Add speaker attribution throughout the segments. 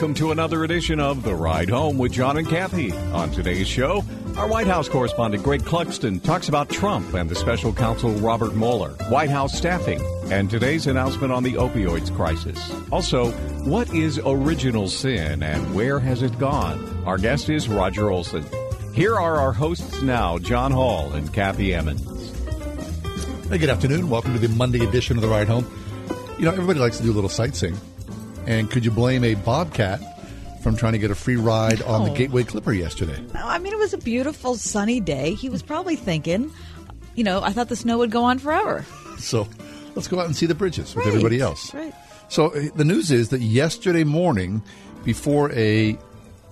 Speaker 1: Welcome to another edition of The Ride Home with John and Kathy. On today's show, our White House correspondent Greg Clugston talks about Trump and the special counsel Robert Mueller, White House staffing, and today's announcement on the opioids crisis. Also, what is original sin and where has it gone? Our guest is Roger Olson. Here are our hosts now, John Hall and Kathy Emmons.
Speaker 2: Hey, good afternoon. Welcome to the Monday edition of The Ride Home. You know, everybody likes to do a little sightseeing. And could you blame a bobcat from trying to get a free ride on the Gateway Clipper yesterday?
Speaker 3: No, I mean, it was a beautiful sunny day. He was probably thinking, you know, I thought the snow would go on forever.
Speaker 2: So let's go out and see the bridges with
Speaker 3: Right.
Speaker 2: everybody else.
Speaker 3: Right.
Speaker 2: So uh, the news is that yesterday morning, before a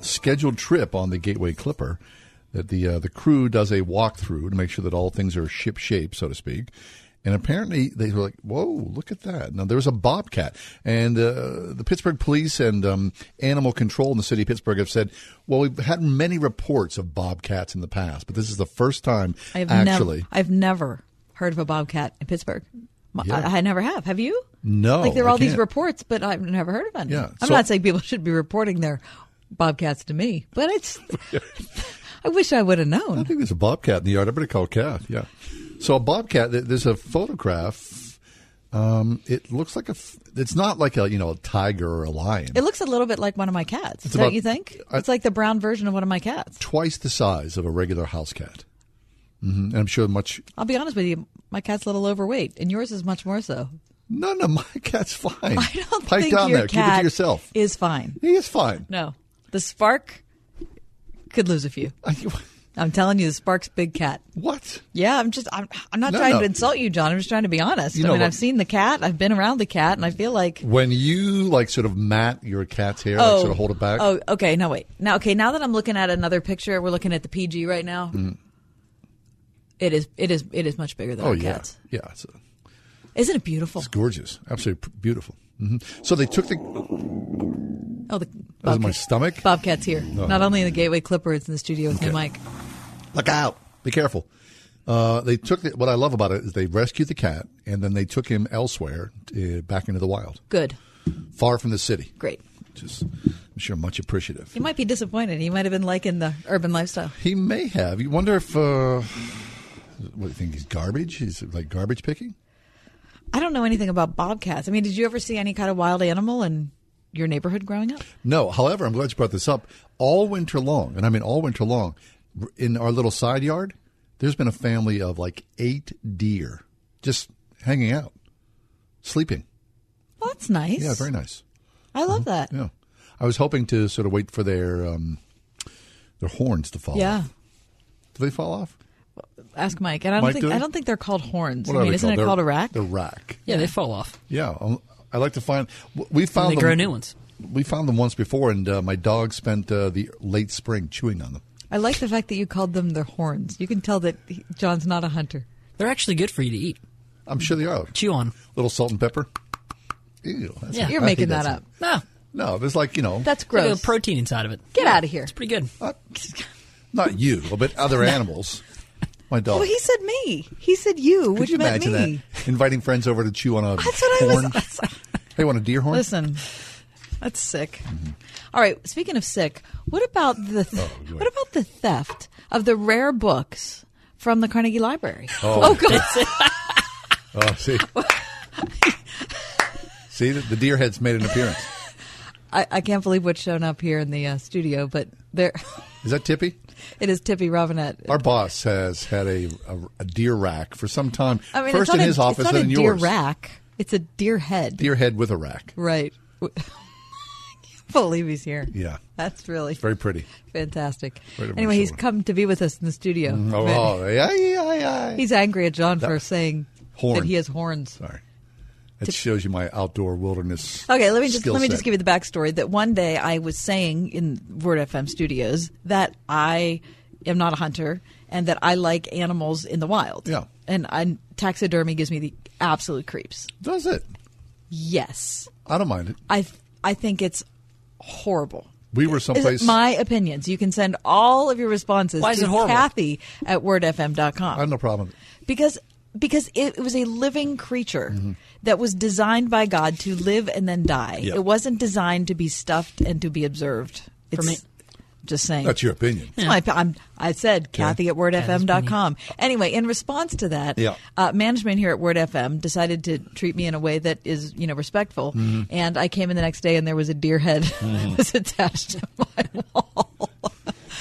Speaker 2: scheduled trip on the Gateway Clipper, that the uh, the crew does a walkthrough to make sure that all things are ship shape, so to speak. And apparently they were like, "Whoa, look at that!" Now there was a bobcat, and uh, the Pittsburgh Police and um, Animal Control in the city of Pittsburgh have said, "Well, we've had many reports of bobcats in the past, but this is the first time
Speaker 3: I've
Speaker 2: actually."
Speaker 3: never, I've never heard of a bobcat in Pittsburgh.
Speaker 2: Yeah.
Speaker 3: I, I never have. Have you?
Speaker 2: No,
Speaker 3: Like there are all these reports, but I've never heard of any.
Speaker 2: Yeah,
Speaker 3: I'm
Speaker 2: so-
Speaker 3: not saying people should be reporting their bobcats to me, but it's. I wish I would have known.
Speaker 2: I think there's a bobcat in the yard. I better call Kath. Yeah. So a bobcat. There's a photograph. Um, it looks like a. It's not like a you know a tiger or a lion.
Speaker 3: It looks a little bit like one of my cats.
Speaker 2: It's
Speaker 3: don't
Speaker 2: about-
Speaker 3: you think?
Speaker 2: I-
Speaker 3: it's like the brown version of one of my cats.
Speaker 2: Twice the size of a regular house cat. hmm And I'm sure much.
Speaker 3: I'll be honest with you, my cat's a little overweight, and yours is much more so.
Speaker 2: No, no, my cat's fine.
Speaker 3: I don't
Speaker 2: Pipe
Speaker 3: think
Speaker 2: down
Speaker 3: your
Speaker 2: there. Keep it
Speaker 3: cat
Speaker 2: to yourself.
Speaker 3: is fine.
Speaker 2: He is fine.
Speaker 3: No, the Spark could lose a few. I'm telling you, the Spark's big cat.
Speaker 2: what?
Speaker 3: Yeah, I'm just I'm, I'm not
Speaker 2: No,
Speaker 3: trying
Speaker 2: no.
Speaker 3: to insult you, John. I'm just trying to be honest.
Speaker 2: You
Speaker 3: I
Speaker 2: know,
Speaker 3: mean, I've seen the cat. I've been around the cat, and I feel like
Speaker 2: When you like sort of mat your cat's hair, like sort of hold it back.
Speaker 3: Oh, okay. No, wait. Now, okay. Now that I'm looking at another picture, we're looking at the PG right now. It is. It is. It is much bigger than
Speaker 2: Mm-hmm. Oh yeah,
Speaker 3: cats.
Speaker 2: yeah. It's,
Speaker 3: Isn't it beautiful?
Speaker 2: it's gorgeous. Absolutely beautiful. hmm So they took the.
Speaker 3: Oh, the
Speaker 2: my stomach.
Speaker 3: Bobcat's here. Not only in the Gateway Clipper, it's in the studio with
Speaker 2: Okay.
Speaker 3: me, Mike.
Speaker 2: Look out! Be careful. Uh, they took the, what I love about it is they rescued the cat and then they took him elsewhere, uh, back into the wild,
Speaker 3: Good.
Speaker 2: far from the city.
Speaker 3: Great.
Speaker 2: Which is, I'm sure, much appreciative.
Speaker 3: You might be disappointed. He might have been liking the urban lifestyle.
Speaker 2: He may have. You wonder if. Uh, what do you think? He's garbage. He's like garbage picking.
Speaker 3: I don't know anything about bobcats. I mean, did you ever see any kind of wild animal in your neighborhood growing up?
Speaker 2: No. However, I'm glad you brought this up. All winter long, and I mean all winter long, in our little side yard, there's been a family of like eight deer just hanging out, sleeping.
Speaker 3: Well, that's nice.
Speaker 2: Yeah, very nice.
Speaker 3: I love that.
Speaker 2: Yeah, I was hoping to sort of wait for their um, their horns to fall.
Speaker 3: Yeah.
Speaker 2: off. do they fall off?
Speaker 3: Ask Mike. And I don't
Speaker 2: Mike,
Speaker 3: think
Speaker 2: do?
Speaker 3: I don't think they're called horns.
Speaker 2: What
Speaker 3: I mean, isn't it
Speaker 2: They're-
Speaker 3: called a rack?
Speaker 2: The rack.
Speaker 4: Yeah, they fall off.
Speaker 2: Yeah, um, I like to find. We
Speaker 4: And
Speaker 2: found
Speaker 4: they
Speaker 2: them,
Speaker 4: grow new ones.
Speaker 2: We found them once before, and uh, my dog spent uh, the late spring chewing on them.
Speaker 3: I like the fact that you called them their horns. You can tell that he- John's not a hunter.
Speaker 4: They're actually good for you to eat.
Speaker 2: I'm sure they are.
Speaker 4: Chew on.
Speaker 2: Little salt and pepper. Ew, that's-
Speaker 4: Yeah.
Speaker 3: You're
Speaker 2: I
Speaker 3: making that
Speaker 2: that
Speaker 3: up.
Speaker 4: No,
Speaker 2: No, there's like you know,
Speaker 3: That's
Speaker 4: There's
Speaker 3: gross.
Speaker 4: a protein inside of it.
Speaker 3: Get out of here.
Speaker 4: It's pretty good.
Speaker 2: not you, but other animals. My dog.
Speaker 3: Well, he said me. He said you,
Speaker 2: Could
Speaker 3: which
Speaker 2: you
Speaker 3: meant
Speaker 2: imagine
Speaker 3: me.
Speaker 2: that? Inviting friends over to chew on a
Speaker 3: That's what I was-
Speaker 2: horn. hey, want a deer horn?
Speaker 3: Listen, that's sick. All right. Speaking of sick, what about the th-
Speaker 2: Oh,
Speaker 3: what about the theft of the rare books from the Carnegie Library?
Speaker 2: Oh.
Speaker 3: God!
Speaker 2: Oh, see, see, the, the deer head's made an appearance.
Speaker 3: I, I can't believe what's shown up here in the uh, studio, but there
Speaker 2: Is that Tippy?
Speaker 3: it is. Tippy Robinette.
Speaker 2: Our boss has had a, a, a deer rack for some time.
Speaker 3: I mean,
Speaker 2: First in his office,
Speaker 3: it's not
Speaker 2: then
Speaker 3: a
Speaker 2: in
Speaker 3: deer
Speaker 2: yours.
Speaker 3: rack. It's a deer head.
Speaker 2: Deer head with a rack.
Speaker 3: Right. believe he's here.
Speaker 2: Yeah.
Speaker 3: That's really
Speaker 2: Very pretty.
Speaker 3: fantastic.
Speaker 2: Right
Speaker 3: anyway, he's come to be with us in the studio. Mm-hmm.
Speaker 2: Oh, oh, yeah, yeah, yeah.
Speaker 3: He's angry at John for saying
Speaker 2: Horn.
Speaker 3: that he has horns.
Speaker 2: Sorry. It shows you my outdoor wilderness.
Speaker 3: Okay, let me just let me
Speaker 2: set.
Speaker 3: just give you the backstory. That one day I was saying in Word FM studios that I am not a hunter and that I like animals in the wild.
Speaker 2: Yeah.
Speaker 3: and I, taxidermy gives me the absolute creeps.
Speaker 2: Does it?
Speaker 3: Yes,
Speaker 2: I don't mind it.
Speaker 3: I I think it's horrible.
Speaker 2: We were someplace.
Speaker 3: my opinions. You can send all of your responses
Speaker 4: Why is
Speaker 3: to
Speaker 4: it horrible?
Speaker 3: Kathy at wordfm.com.
Speaker 2: I have no problem.
Speaker 3: because because it, was a living creature
Speaker 2: Mm-hmm.
Speaker 3: that was designed by God to live and then die.
Speaker 2: Yeah.
Speaker 3: It wasn't designed to be stuffed and to be observed. It's,
Speaker 4: me-
Speaker 3: just saying.
Speaker 2: That's your opinion.
Speaker 3: It's my, I'm, I said Kathy at wordfm.com. Anyway, in response to that,
Speaker 2: Yeah.
Speaker 3: uh, management here at Word FM decided to treat me in a way that is, you know, respectful.
Speaker 2: Mm-hmm.
Speaker 3: And I came in the next day and there was a deer head that was attached to my wall.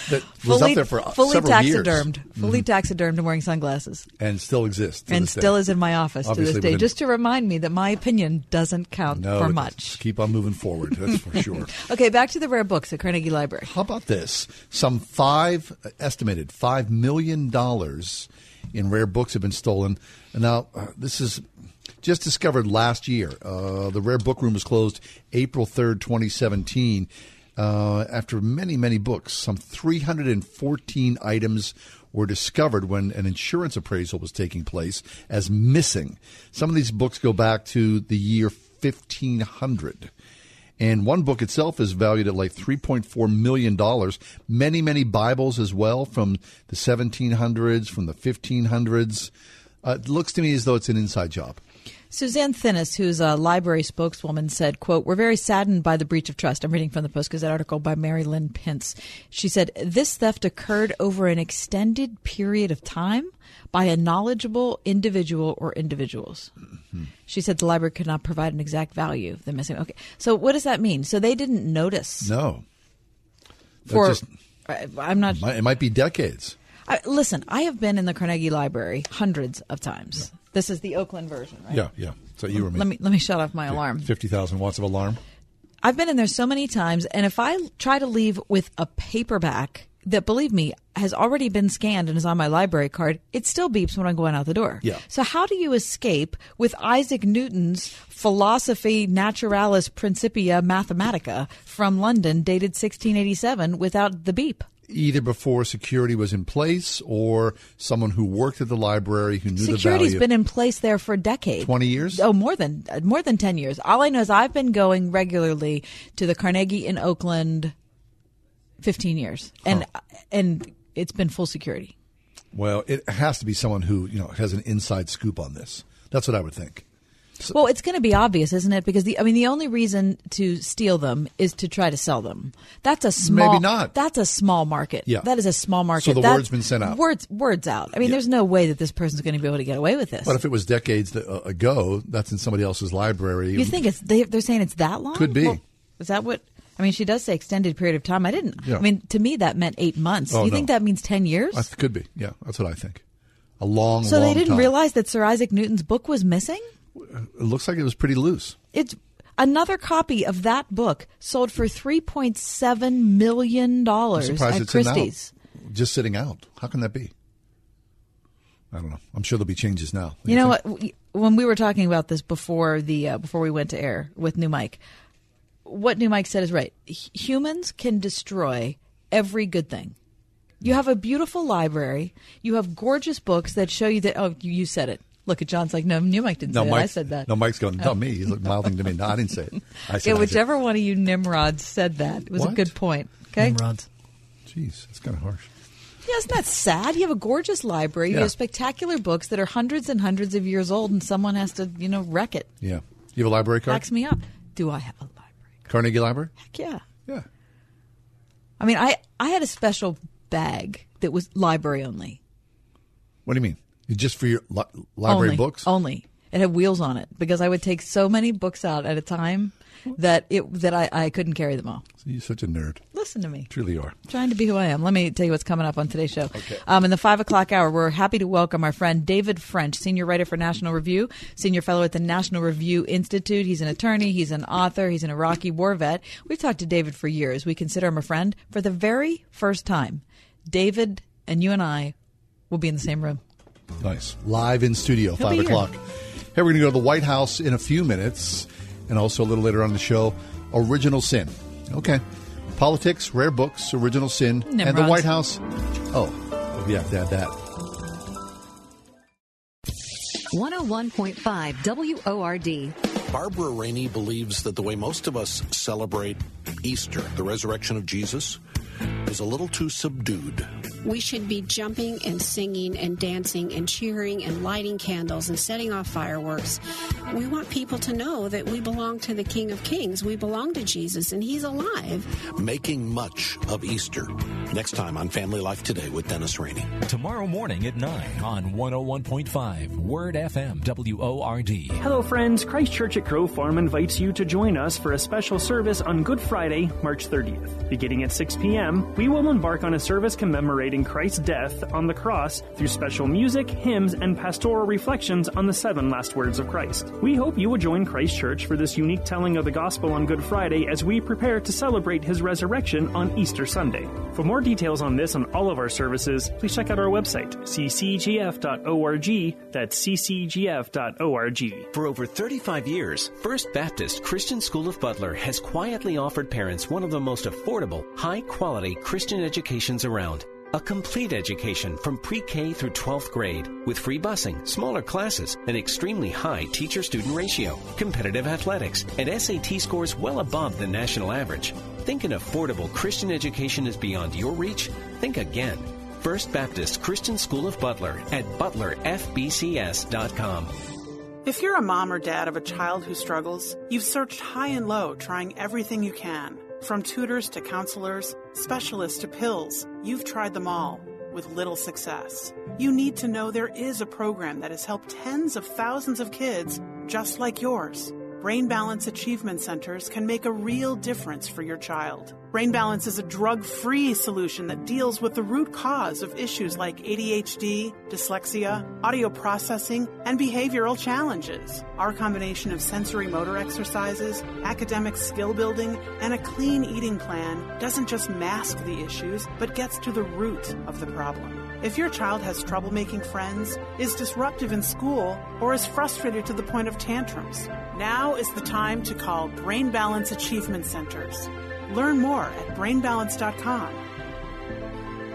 Speaker 2: That was
Speaker 3: fully,
Speaker 2: up there for
Speaker 3: fully
Speaker 2: several
Speaker 3: taxidermed,
Speaker 2: years Mm-hmm.
Speaker 3: fully taxidermed and wearing sunglasses
Speaker 2: and still exists.
Speaker 3: and
Speaker 2: this day.
Speaker 3: still is in my office
Speaker 2: Obviously
Speaker 3: to this day, just to remind me that my opinion doesn't count
Speaker 2: no,
Speaker 3: for much.
Speaker 2: Keep on moving forward. That's for sure.
Speaker 3: Okay, back to the rare books at Carnegie Library.
Speaker 2: How about this? Some five estimated five million dollars in rare books have been stolen. And now uh, this is just discovered last year. Uh, the rare book room was closed April third, twenty seventeen. Uh, after many, many books, some 314 items were discovered when an insurance appraisal was taking place as missing. Some of these books go back to the year 1500. And one book itself is valued at like $3.4 million. Many, many Bibles as well from the 1700s, from the 1500s. Uh, it looks to me as though it's an inside job.
Speaker 3: Suzanne Thinnes, who's a library spokeswoman, said, quote, We're very saddened by the breach of trust. I'm reading from the Post Gazette article by Mary Lynn Pence. She said, This theft occurred over an extended period of time by a knowledgeable individual or individuals. Mm-hmm. She said the library could not provide an exact value of the missing. Okay. So what does that mean? So they didn't notice
Speaker 2: No.
Speaker 3: For
Speaker 2: just-
Speaker 3: I'm not
Speaker 2: might- it might be decades.
Speaker 3: I, listen, I have been in the Carnegie Library hundreds of times. This is the Oakland version, right?
Speaker 2: Yeah, yeah. So you were me.
Speaker 3: Let me let me shut off my alarm.
Speaker 2: 50,000 watts of alarm.
Speaker 3: I've been in there so many times, and if I try to leave with a paperback that, believe me, has already been scanned and is on my library card, it still beeps when I'm going out the door.
Speaker 2: Yeah.
Speaker 3: So how do you escape with Isaac Newton's Philosophy Naturalis Principia Mathematica from London, dated 1687, without the beep?
Speaker 2: Either before security was in place or someone who worked at the library who knew the
Speaker 3: Security's
Speaker 2: value.
Speaker 3: been in place there for a decade.
Speaker 2: 20 years?
Speaker 3: Oh, more than more than 10 years. All I know is I've been going regularly to the Carnegie in Oakland 15 years. And and it's been full security.
Speaker 2: well, it has to be someone who, you know, has an inside scoop on this. That's what I would think.
Speaker 3: Well, it's going to be obvious, isn't it? Because the I mean the only reason to steal them is to try to sell them. That's a small
Speaker 2: Maybe not.
Speaker 3: That's a small market.
Speaker 2: Yeah.
Speaker 3: That is a small market.
Speaker 2: So the
Speaker 3: That-
Speaker 2: word's been sent out.
Speaker 3: Words words out. I mean,
Speaker 2: Yeah.
Speaker 3: there's no way that this person's going to be able to get away with this.
Speaker 2: But if it was decades uh, ago, that's in somebody else's library.
Speaker 3: You think it's they, they're saying it's that long?
Speaker 2: Could be.
Speaker 3: Well, is that what? I mean, she does say extended period of time. I didn't.
Speaker 2: Yeah.
Speaker 3: I mean, to me that meant eight months.
Speaker 2: Oh,
Speaker 3: you
Speaker 2: no.
Speaker 3: think that means ten years?
Speaker 2: I th- could be. Yeah, that's what I think. A long, time.
Speaker 3: so
Speaker 2: long
Speaker 3: they didn't
Speaker 2: time.
Speaker 3: realize that Sir Isaac Newton's book was missing.
Speaker 2: It looks like it was pretty loose.
Speaker 3: It's another copy of that book sold for three point seven million dollars at
Speaker 2: it's
Speaker 3: Christie's.
Speaker 2: Just sitting out. How can that be? I don't know. I'm sure there'll be changes now.
Speaker 3: You know
Speaker 2: think?
Speaker 3: what? When we were talking about this before the uh, before we went to air with New Mike, what New Mike said is right. H- humans can destroy every good thing. You have a beautiful library. You have gorgeous books that show you that. Oh, you, you said it. Look at John's like, no, New Mike didn't
Speaker 2: No,
Speaker 3: say that. I said that.
Speaker 2: No, Mike's going, not me. He's like mouthing to me. No, I didn't say it. I said
Speaker 3: yeah,
Speaker 2: I did.
Speaker 3: whichever one of you Nimrods said that. It was a good point. Okay.
Speaker 4: Nimrods.
Speaker 2: Jeez, that's kind of harsh.
Speaker 3: Yeah, isn't that sad? You have a gorgeous library. You have spectacular books that are hundreds and hundreds of years old, and someone has to, you know, wreck it.
Speaker 2: Yeah. You have a library card?
Speaker 3: Backs me up. Do I have a library?
Speaker 2: Carnegie Library?
Speaker 3: Heck yeah.
Speaker 2: Yeah.
Speaker 3: I mean, I I had a special bag that was library only.
Speaker 2: What do you mean? Just for your li- library
Speaker 3: only,
Speaker 2: books?
Speaker 3: only. it had wheels on it because I would take so many books out at a time that it that I, I couldn't carry them all.
Speaker 2: So You're such a nerd.
Speaker 3: Listen to me.
Speaker 2: Truly are.
Speaker 3: trying to be who I am. Let me tell you what's coming up on today's show. Okay. Um, in the five o'clock hour, we're happy to welcome our friend David French, senior writer for National Review, senior fellow at the National Review Institute. He's an attorney, he's an author, he's an Iraqi war vet. We've talked to David for years. We consider him a friend. For the very first time, David and you and I will be in the same room.
Speaker 2: Nice. Live in studio,
Speaker 3: He'll
Speaker 2: 5
Speaker 3: o'clock. here.
Speaker 2: Hey, we're going to go to the White House in a few minutes, and also a little later on the show, Original Sin. Okay. Politics, rare books, Original Sin, and the White House. Oh, we have to add that.
Speaker 5: 101.5 WORD.
Speaker 6: Barbara Rainey believes that the way most of us celebrate Easter, the resurrection of Jesus, is a little too subdued.
Speaker 7: We should be jumping and singing and dancing and cheering and lighting candles and setting off fireworks. We want people to know that we belong to the King of Kings. We belong to Jesus and He's alive.
Speaker 6: Making much of Easter. Next time on Family Life Today with Dennis Rainey.
Speaker 8: Tomorrow morning at 9 on 101.5 Word FM WORD.
Speaker 9: Hello, friends. Christ Church at Crow Farm invites you to join us for a special service on Good Friday, March 30th. Beginning at 6 p.m., we will embark on a service commemorating Christ's death on the cross through special music, hymns, and pastoral reflections on the seven last words of Christ. We hope you will join Christ Church for this unique telling of the gospel on Good Friday as we prepare to celebrate his resurrection on Easter Sunday. For more details on this and all of our services, please check out our website, ccgf.org. That's ccgf.org.
Speaker 10: For over 35 years, First Baptist Christian School of Butler has quietly offered parents one of the most affordable, high quality Christian educations around. A complete education from pre K through 12th grade with free busing, smaller classes, an extremely high teacher student ratio, competitive athletics, and SAT scores well above the national average. Think an affordable Christian education is beyond your reach? Think again. First Baptist Christian School of Butler at butlerfbcs.com.
Speaker 11: If you're a mom or dad of a child who struggles, you've searched high and low trying everything you can. From tutors to counselors, specialists to pills, you've tried them all with little success. You need to know there is a program that has helped tens of thousands of kids just like yours. Brain Balance Achievement Centers can make a real difference for your child. Brain Balance is a drug free solution that deals with the root cause of issues like ADHD, dyslexia, audio processing, and behavioral challenges. Our combination of sensory motor exercises, academic skill building, and a clean eating plan doesn't just mask the issues, but gets to the root of the problem. If your child has trouble making friends, is disruptive in school, or is frustrated to the point of tantrums, now is the time to call Brain Balance Achievement Centers. Learn more at brainbalance.com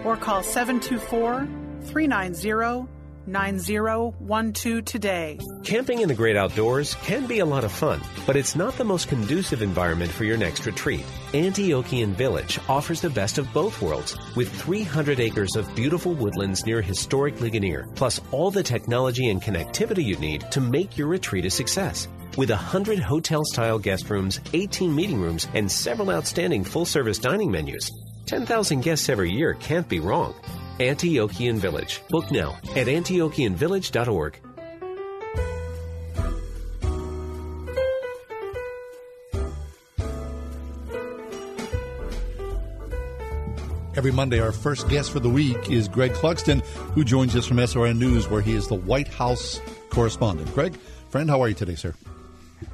Speaker 11: or call 724 390 9012 today.
Speaker 12: Camping in the great outdoors can be a lot of fun, but it's not the most conducive environment for your next retreat. Antiochian Village offers the best of both worlds with 300 acres of beautiful woodlands near historic Ligonier, plus all the technology and connectivity you need to make your retreat a success. With 100 hotel style guest rooms, 18 meeting rooms, and several outstanding full service dining menus, 10,000 guests every year can't be wrong. Antiochian Village. Book now at antiochianvillage.org.
Speaker 2: Every Monday, our first guest for the week is Greg Clugston, who joins us from SRN News, where he is the White House correspondent. Greg, friend, how are you today, sir?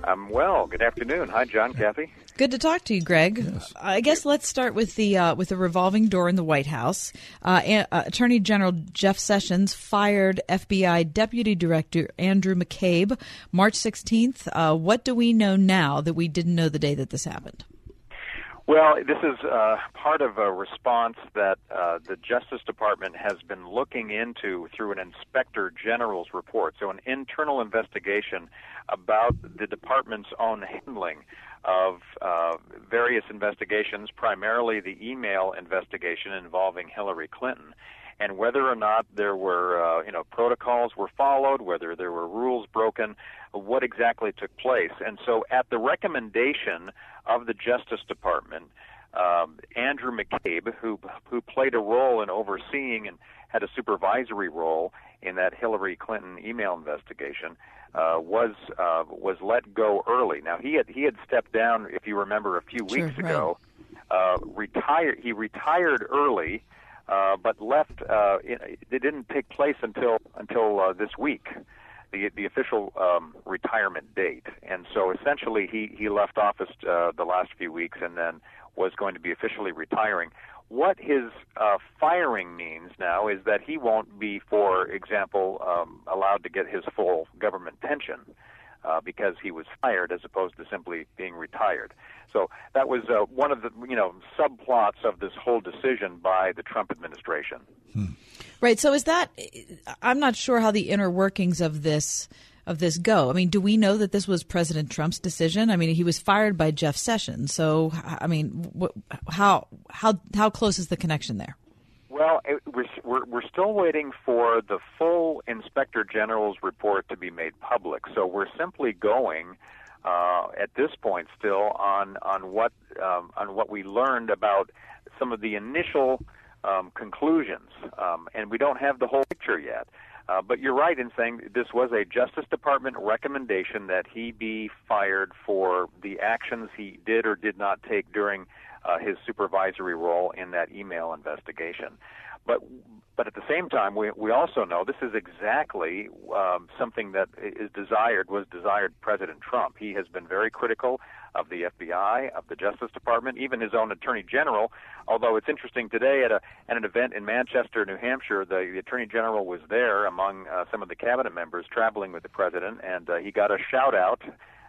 Speaker 13: I'm well. Good afternoon. Hi, John, Kathy.
Speaker 3: Good to talk to you, Greg. I guess let's start with the uh, with the revolving door in the White House. Uh, uh, Attorney General Jeff Sessions fired FBI Deputy Director Andrew McCabe March 16th. Uh, what do we know now that we didn't know the day that this happened?
Speaker 13: Well, this is uh, part of a response that uh, the Justice Department has been looking into through an Inspector General's report. So, an internal investigation about the department's own handling of uh, various investigations, primarily the email investigation involving Hillary Clinton. And whether or not there were, uh, you know, protocols were followed, whether there were rules broken, what exactly took place. And so, at the recommendation of the Justice Department, um, Andrew McCabe, who who played a role in overseeing and had a supervisory role in that Hillary Clinton email investigation, uh, was uh, was let go early. Now he had he had stepped down, if you remember, a few
Speaker 3: Sure,
Speaker 13: weeks
Speaker 3: right.
Speaker 13: ago. Uh, retired. He retired early, uh, but left. Uh, it, it didn't take place until until uh, this week, the the official um, retirement date. And so essentially, he he left office uh, the last few weeks, and then was going to be officially retiring. What his uh, firing means now is that he won't be, for example, um, allowed to get his full government pension uh, because he was fired as opposed to simply being retired. So that was uh, one of the you know subplots of this whole decision by the Trump administration.
Speaker 3: Right. So is that? I'm not sure how the inner workings of this of this go. I mean, do we know that this was President Trump's decision? I mean, he was fired by Jeff Sessions. So I mean, wh- how how how close is the connection there?
Speaker 13: Well, it, we're, we're still waiting for the full Inspector General's report to be made public. So we're simply going uh, at this point still on on what um, on what we learned about some of the initial um, conclusions, um, and we don't have the whole picture yet. Uh, but you're right in saying this was a Justice Department recommendation that he be fired for the actions he did or did not take during uh, his supervisory role in that email investigation. But but at the same time, we we also know this is exactly um, something that is desired was desired President Trump. He has been very critical of the FBI, of the Justice Department, even his own Attorney General. Although it's interesting today at a at an event in Manchester, New Hampshire, the, the Attorney General was there among uh, some of the cabinet members traveling with the president, and uh, he got a shout out.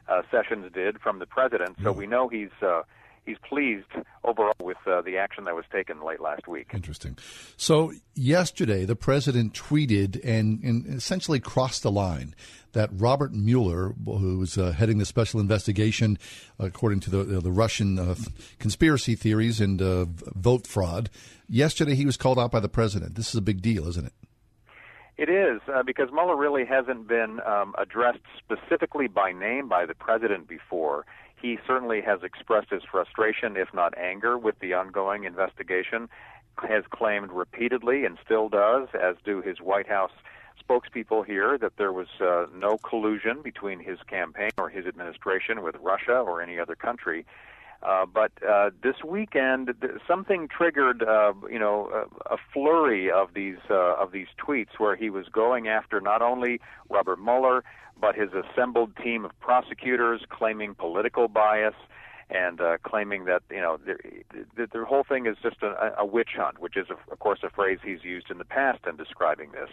Speaker 13: Uh, Sessions did from the president, so we know he's. Uh, He's pleased overall with uh, the action that was taken late last week.
Speaker 2: Interesting. So yesterday, the president tweeted and, and essentially crossed the line that Robert Mueller, who was uh, heading the special investigation, according to the the Russian uh, conspiracy theories and uh, vote fraud, yesterday he was called out by the president. This is a big deal, isn't it?
Speaker 13: It is uh, because Mueller really hasn't been um, addressed specifically by name by the president before. He certainly has expressed his frustration, if not anger, with the ongoing investigation. Has claimed repeatedly and still does, as do his White House spokespeople here, that there was uh, no collusion between his campaign or his administration with Russia or any other country. Uh, but uh, this weekend, th- something triggered, uh, you know, a, a flurry of these uh, of these tweets where he was going after not only Robert Mueller but his assembled team of prosecutors, claiming political bias and uh, claiming that you know the, the, the whole thing is just a, a witch hunt, which is of, of course a phrase he's used in the past in describing this.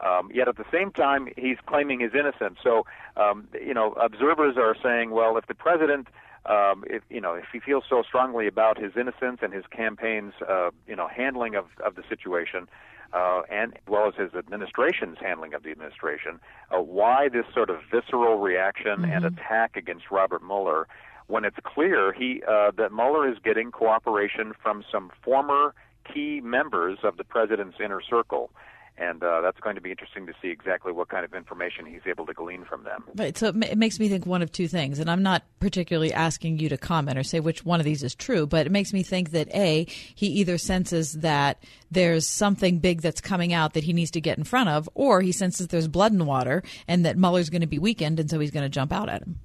Speaker 13: Um, yet at the same time, he's claiming his innocence. So, um, you know, observers are saying, well, if the president, um, if you know, if he feels so strongly about his innocence and his campaign's, uh, you know, handling of of the situation, uh, and as well as his administration's handling of the administration, uh, why this sort of visceral reaction and attack against Robert Mueller when it's clear he uh, that Mueller is getting cooperation from some former key members of the president's inner circle. And uh, that's going to be interesting to see exactly what kind of information he's able to glean from them.
Speaker 3: Right. So it, ma- it makes me think one of two things, and I'm not particularly asking you to comment or say which one of these is true, but it makes me think that A, he either senses that there's something big that's coming out that he needs to get in front of, or he senses there's blood in the water and that Mueller's going to be weakened, and so he's going to jump out at him.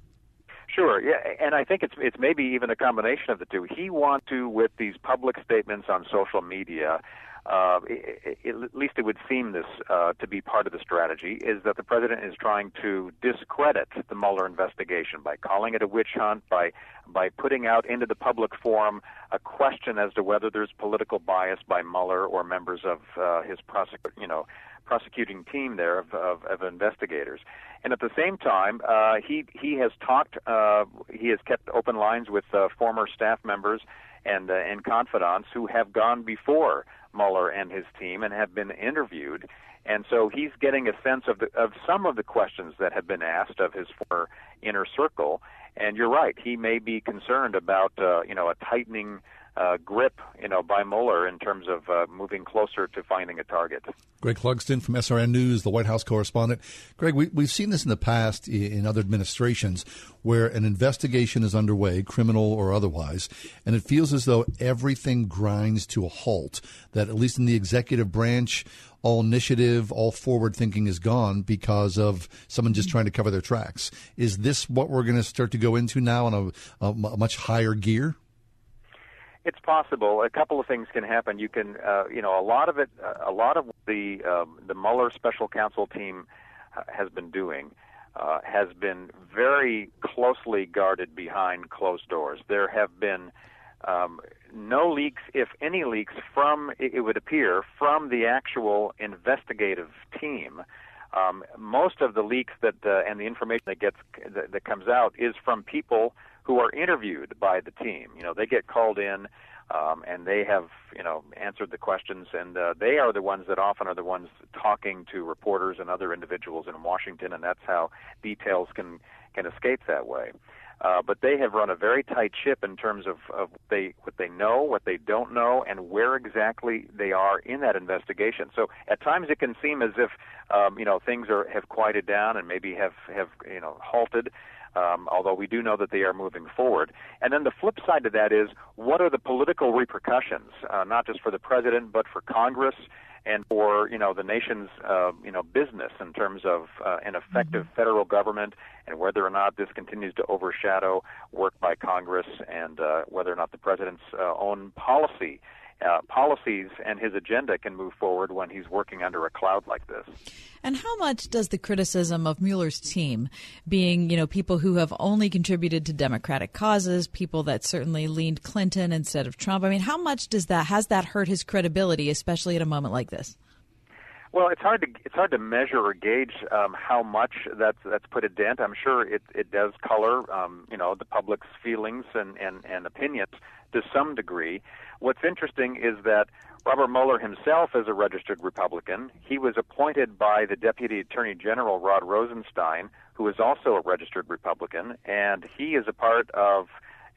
Speaker 13: Sure, yeah, and I think it's it's maybe even a combination of the two. He wants to, with these public statements on social media, uh, it, it, at least it would seem this uh, to be part of the strategy, is that the president is trying to discredit the Mueller investigation by calling it a witch hunt, by by putting out into the public forum a question as to whether there's political bias by Mueller or members of uh, his prosec- you know prosecuting team there of, of, of investigators. And at the same time, uh, he he has talked. Uh, he has kept open lines with uh, former staff members and uh, and confidants who have gone before Mueller and his team and have been interviewed. And so he's getting a sense of the, of some of the questions that have been asked of his former inner circle. And you're right, he may be concerned about uh, you know a tightening uh, grip, you know, by Mueller in terms of uh, moving closer to finding a target.
Speaker 2: Greg Clugston from SRN News, the White House correspondent. Greg, we, we've seen this in the past in other administrations where an investigation is underway, criminal or otherwise, and it feels as though everything grinds to a halt. That at least in the executive branch, all initiative, all forward thinking is gone because of someone just trying to cover their tracks. Is this what we're going to start to go into now on a, a much higher gear?
Speaker 13: It's possible. A couple of things can happen. You can, uh, you know, a lot of it, uh, a lot of the um, the Mueller special counsel team has been doing uh, has been very closely guarded behind closed doors. There have been um, no leaks, if any leaks, from it would appear from the actual investigative team. Um, most of the leaks that uh, and the information that gets that, that comes out is from people who are interviewed by the team. You know, they get called in um, and they have, you know, answered the questions, and uh, they are the ones that often are the ones talking to reporters and other individuals in Washington, and that's how details can can escape that way. Uh, but they have run a very tight ship in terms of, of they what they know, what they don't know, and where exactly they are in that investigation. So at times it can seem as if um, you know things are have quieted down and maybe have have you know halted um, although we do know that they are moving forward. And then the flip side to that is what are the political repercussions, uh, not just for the president, but for Congress and for you know the nation's uh, you know business in terms of uh, an effective mm-hmm. federal government and whether or not this continues to overshadow work by Congress and uh, whether or not the president's uh, own policy uh, policies and his agenda can move forward when he's working under a cloud like this.
Speaker 3: And how much does the criticism of Mueller's team, being you know people who have only contributed to Democratic causes, people that certainly leaned Clinton instead of Trump, I mean, how much does that has that hurt his credibility, especially at a moment like this?
Speaker 13: Well, it's hard to it's hard to measure or gauge um, how much that's that's put a dent. I'm sure it it does color um, you know the public's feelings and, and and opinions to some degree. What's interesting is that Robert Mueller himself is a registered Republican. He was appointed by the Deputy Attorney General Rod Rosenstein, who is also a registered Republican, and he is a part of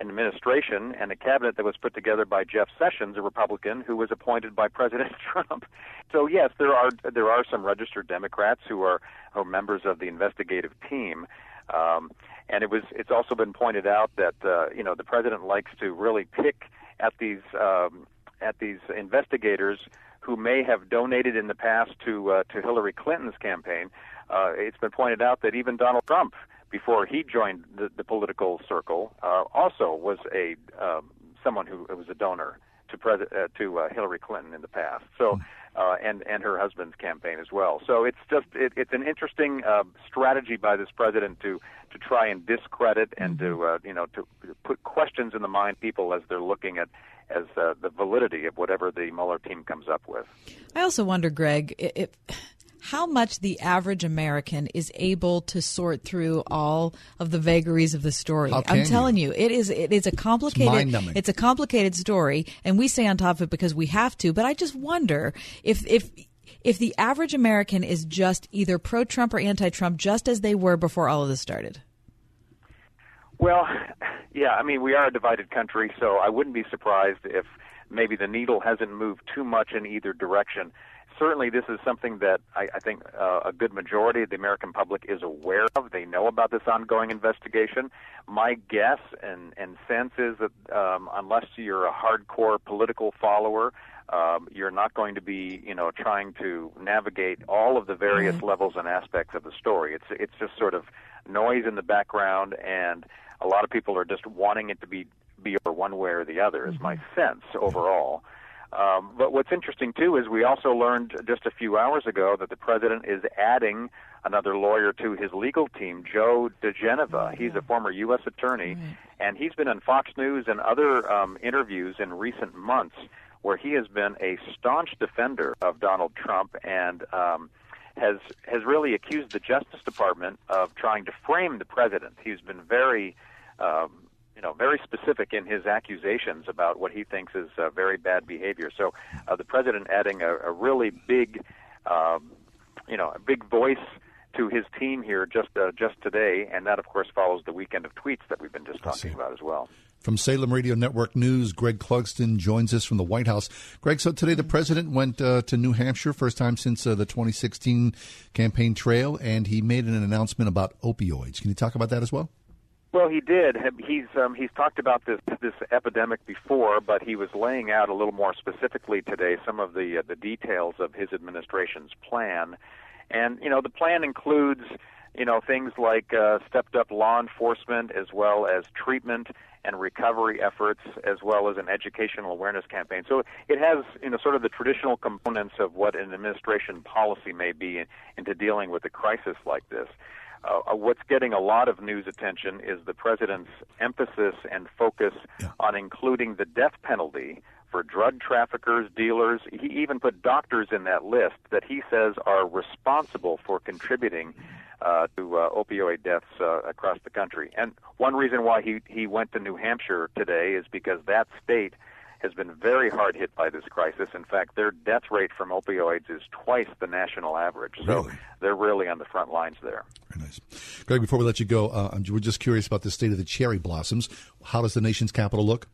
Speaker 13: an administration and a cabinet that was put together by Jeff Sessions, a Republican who was appointed by President Trump. So yes, there are there are some registered Democrats who are, who are members of the investigative team. Um, and it was it's also been pointed out that uh, you know the president likes to really pick at these um, at these investigators who may have donated in the past to uh, to Hillary Clinton's campaign. Uh, it's been pointed out that even Donald Trump, before he joined the, the political circle, uh, also was a um, someone who was a donor to pres- uh, to uh, Hillary Clinton in the past. So. Uh, and and her husband's campaign as well. So it's just it, it's an interesting uh, strategy by this president to to try and discredit and to uh, you know to put questions in the mind of people as they're looking at as uh, the validity of whatever the Mueller team comes up with.
Speaker 3: I also wonder, Greg, if, how much the average American is able to sort through all of the vagaries of the story. I'm telling you? you? it is it is a complicated
Speaker 2: it's,
Speaker 3: it's a complicated story, and we stay on top of it because we have to. But I just wonder if if if the average American is just either pro Trump or anti Trump, just as they were before all of this started.
Speaker 13: Well, yeah, I mean, we are a divided country, so I wouldn't be surprised if maybe the needle hasn't moved too much in either direction. Certainly, this is something that I, I think uh, a good majority of the American public is aware of. They know about this ongoing investigation. My guess and, and sense is that um, unless you're a hardcore political follower, um, you're not going to be, you know, trying to navigate all of the various mm-hmm. levels and aspects of the story. It's it's just sort of noise in the background, and a lot of people are just wanting it to be be one way or the other. Is my mm-hmm. sense overall. Um, but what's interesting too is we also learned just a few hours ago that the president is adding another lawyer to his legal team, Joe diGenova. He's a former U.S. attorney, and he's been on Fox News and other um, interviews in recent months where he has been a staunch defender of Donald Trump and um, has has really accused the Justice Department of trying to frame the president. He's been very um, you know, very specific in his accusations about what he thinks is uh, very bad behavior. So, uh, the president adding a, a really big, um, you know, a big voice to his team here just uh, just today, and that of course follows the weekend of tweets that we've been just talking about as well.
Speaker 2: From Salem Radio Network News, Greg Clugston joins us from the White House. Greg, so today the president went uh, to New Hampshire, first time since uh, the 2016 campaign trail, and he made an announcement about opioids. Can you talk about that as well?
Speaker 13: Well, he did. He's um, he's talked about this this epidemic before, but he was laying out a little more specifically today some of the uh, the details of his administration's plan, and you know the plan includes you know things like uh, stepped up law enforcement as well as treatment and recovery efforts as well as an educational awareness campaign. So it has you know sort of the traditional components of what an administration policy may be in, into dealing with a crisis like this. Uh, uh, what's getting a lot of news attention is the president's emphasis and focus yeah. on including the death penalty for drug traffickers, dealers. He even put doctors in that list that he says are responsible for contributing uh, to uh, opioid deaths uh, across the country. And one reason why he, he went to New Hampshire today is because that state has been very hard hit by this crisis. In fact, their death rate from opioids is twice the national average. So
Speaker 2: really?
Speaker 13: they're really on the front lines there.
Speaker 2: Very nice. Greg, before we let you go, uh, we're just curious about the state of the cherry blossoms. How does the nation's capital look?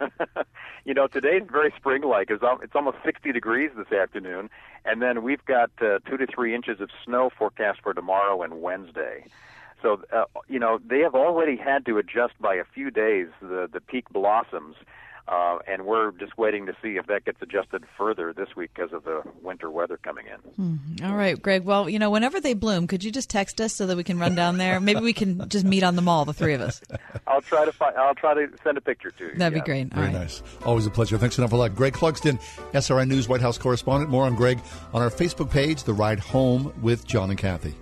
Speaker 13: you know, today's very spring-like. It's, it's almost 60 degrees this afternoon, and then we've got uh, two to three inches of snow forecast for tomorrow and Wednesday. So, uh, you know, they have already had to adjust by a few days the the peak blossoms uh, and we're just waiting to see if that gets adjusted further this week because of the winter weather coming in.
Speaker 3: Mm. All right, Greg. Well, you know, whenever they bloom, could you just text us so that we can run down there? Maybe we can just meet on the mall, the three of us.
Speaker 13: I'll try to find. I'll try to send a picture to you.
Speaker 3: That'd
Speaker 13: yeah.
Speaker 3: be great.
Speaker 2: All Very right. nice. Always a pleasure. Thanks enough for that. Greg Clugston, SRN News White House correspondent. More on Greg on our Facebook page, The Ride Home with John and Kathy.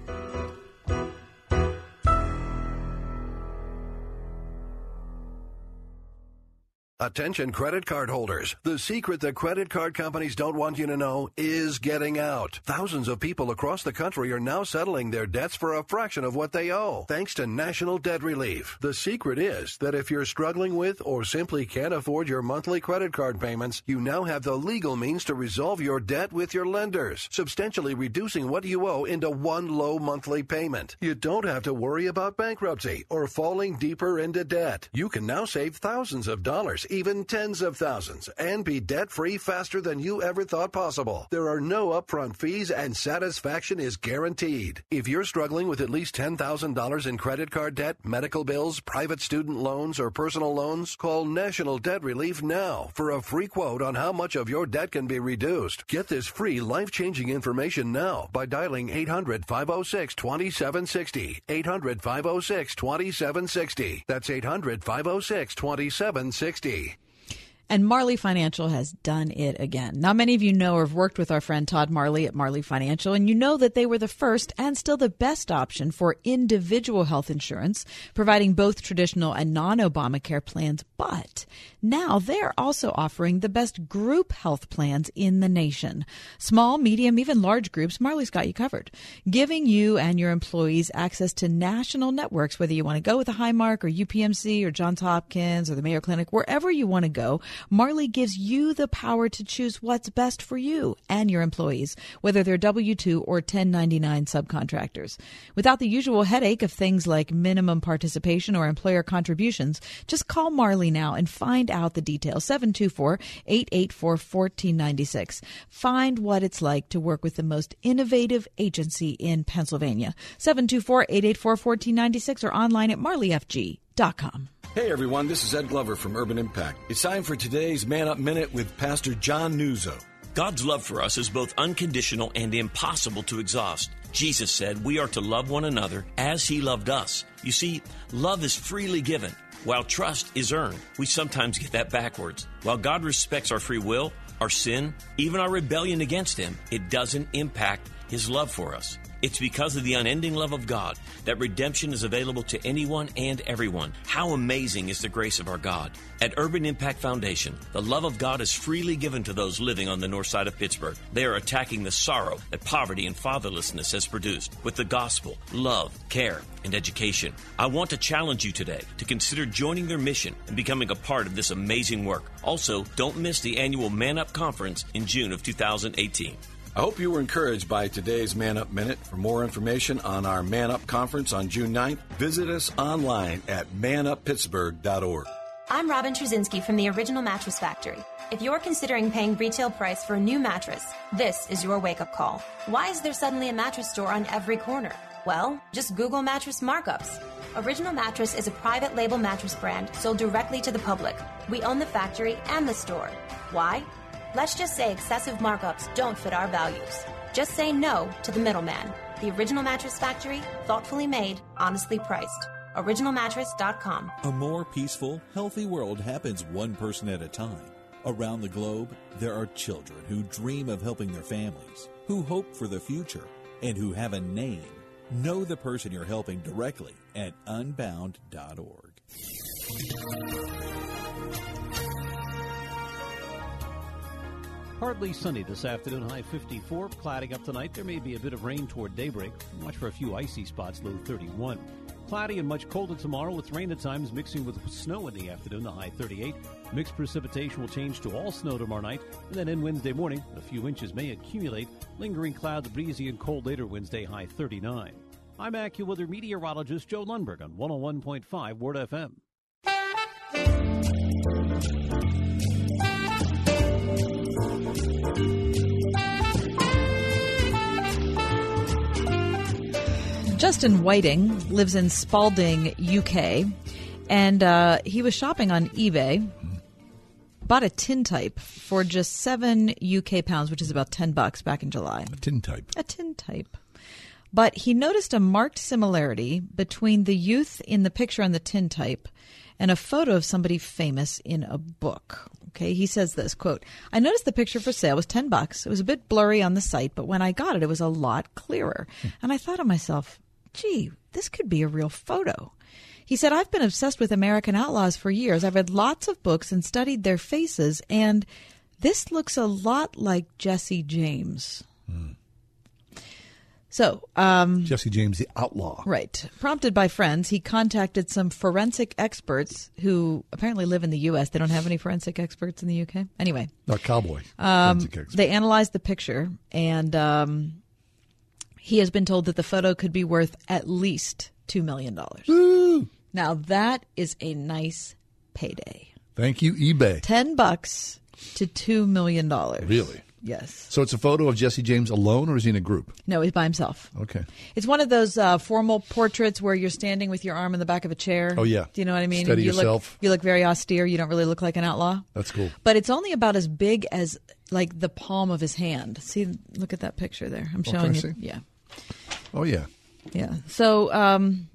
Speaker 5: Attention credit card holders. The secret that credit card companies don't want you to know is getting out. Thousands of people across the country are now settling their debts for a fraction of what they owe, thanks to National Debt Relief. The secret is that if you're struggling with or simply can't afford your monthly credit card payments, you now have the legal means to resolve your debt with your lenders, substantially reducing what you owe into one low monthly payment. You don't have to worry about bankruptcy or falling deeper into debt. You can now save thousands of dollars even tens of thousands, and be debt free faster than you ever thought possible. There are no upfront fees, and satisfaction is guaranteed. If you're struggling with at least $10,000 in credit card debt, medical bills, private student loans, or personal loans, call National Debt Relief now for a free quote on how much of your debt can be reduced. Get this free life changing information now by dialing 800 506 2760. 800 506 2760. That's 800 506 2760.
Speaker 3: And Marley Financial has done it again. Now, many of you know or have worked with our friend Todd Marley at Marley Financial, and you know that they were the first and still the best option for individual health insurance, providing both traditional and non Obamacare plans. But now they're also offering the best group health plans in the nation. Small, medium, even large groups, Marley's got you covered, giving you and your employees access to national networks, whether you want to go with a Highmark or UPMC or Johns Hopkins or the Mayo Clinic, wherever you want to go. Marley gives you the power to choose what's best for you and your employees, whether they're W 2 or 1099 subcontractors. Without the usual headache of things like minimum participation or employer contributions, just call Marley now and find out the details. 724 884 1496. Find what it's like to work with the most innovative agency in Pennsylvania. 724 884 1496 or online at marleyfg.com.
Speaker 14: Hey everyone, this is Ed Glover from Urban Impact. It's time for today's Man Up Minute with Pastor John Nuzzo.
Speaker 15: God's love for us is both unconditional and impossible to exhaust. Jesus said we are to love one another as he loved us. You see, love is freely given, while trust is earned. We sometimes get that backwards. While God respects our free will, our sin, even our rebellion against him, it doesn't impact his love for us. It's because of the unending love of God that redemption is available to anyone and everyone. How amazing is the grace of our God! At Urban Impact Foundation, the love of God is freely given to those living on the north side of Pittsburgh. They are attacking the sorrow that poverty and fatherlessness has produced with the gospel, love, care, and education. I want to challenge you today to consider joining their mission and becoming a part of this amazing work. Also, don't miss the annual Man Up Conference in June of 2018.
Speaker 16: I hope you were encouraged by today's Man Up Minute. For more information on our Man Up conference on June 9th, visit us online at manuppittsburgh.org.
Speaker 17: I'm Robin Trzynski from the Original Mattress Factory. If you're considering paying retail price for a new mattress, this is your wake up call. Why is there suddenly a mattress store on every corner? Well, just Google mattress markups. Original Mattress is a private label mattress brand sold directly to the public. We own the factory and the store. Why? Let's just say excessive markups don't fit our values. Just say no to the middleman. The Original Mattress Factory, thoughtfully made, honestly priced. OriginalMattress.com.
Speaker 18: A more peaceful, healthy world happens one person at a time. Around the globe, there are children who dream of helping their families, who hope for the future, and who have a name. Know the person you're helping directly at unbound.org.
Speaker 19: Partly sunny this afternoon, high 54. Clouding up tonight. There may be a bit of rain toward daybreak. Watch for a few icy spots, low 31. Cloudy and much colder tomorrow with rain at times mixing with snow in the afternoon, the high 38. Mixed precipitation will change to all snow tomorrow night. And then in Wednesday morning, a few inches may accumulate. Lingering clouds, breezy and cold later Wednesday, high 39. I'm AccuWeather meteorologist Joe Lundberg on 101.5 Word FM.
Speaker 3: Justin Whiting lives in Spalding, UK, and uh, he was shopping on eBay. Bought a tintype for just seven UK pounds, which is about ten bucks, back in July.
Speaker 2: A tintype.
Speaker 3: A tintype. But he noticed a marked similarity between the youth in the picture on the tintype and a photo of somebody famous in a book. Okay, he says this quote, I noticed the picture for sale was 10 bucks. It was a bit blurry on the site, but when I got it, it was a lot clearer. Hmm. And I thought to myself, gee, this could be a real photo. He said, I've been obsessed with American outlaws for years. I've read lots of books and studied their faces, and this looks a lot like Jesse James. Hmm. So, um,
Speaker 2: Jesse James, the outlaw.
Speaker 3: Right. Prompted by friends, he contacted some forensic experts who apparently live in the U.S. They don't have any forensic experts in the U.K. Anyway,
Speaker 2: Not cowboy.
Speaker 3: um, they analyzed the picture, and um, he has been told that the photo could be worth at least $2 million. Now, that is a nice payday.
Speaker 2: Thank you, eBay.
Speaker 3: 10 bucks to $2 million.
Speaker 2: Really?
Speaker 3: Yes.
Speaker 2: So it's a photo of Jesse James alone, or is he in a group?
Speaker 3: No, he's by himself.
Speaker 2: Okay.
Speaker 3: It's one of those uh, formal portraits where you're standing with your arm in the back of a chair.
Speaker 2: Oh, yeah.
Speaker 3: Do you know what I mean?
Speaker 2: Steady
Speaker 3: you
Speaker 2: yourself.
Speaker 3: Look, you look very austere. You don't really look like an outlaw.
Speaker 2: That's cool.
Speaker 3: But it's only about as big as like the palm of his hand. See, look at that picture there. I'm
Speaker 2: Oh,
Speaker 3: showing
Speaker 2: I
Speaker 3: you. Yeah,
Speaker 2: Oh, yeah.
Speaker 3: yeah. So um,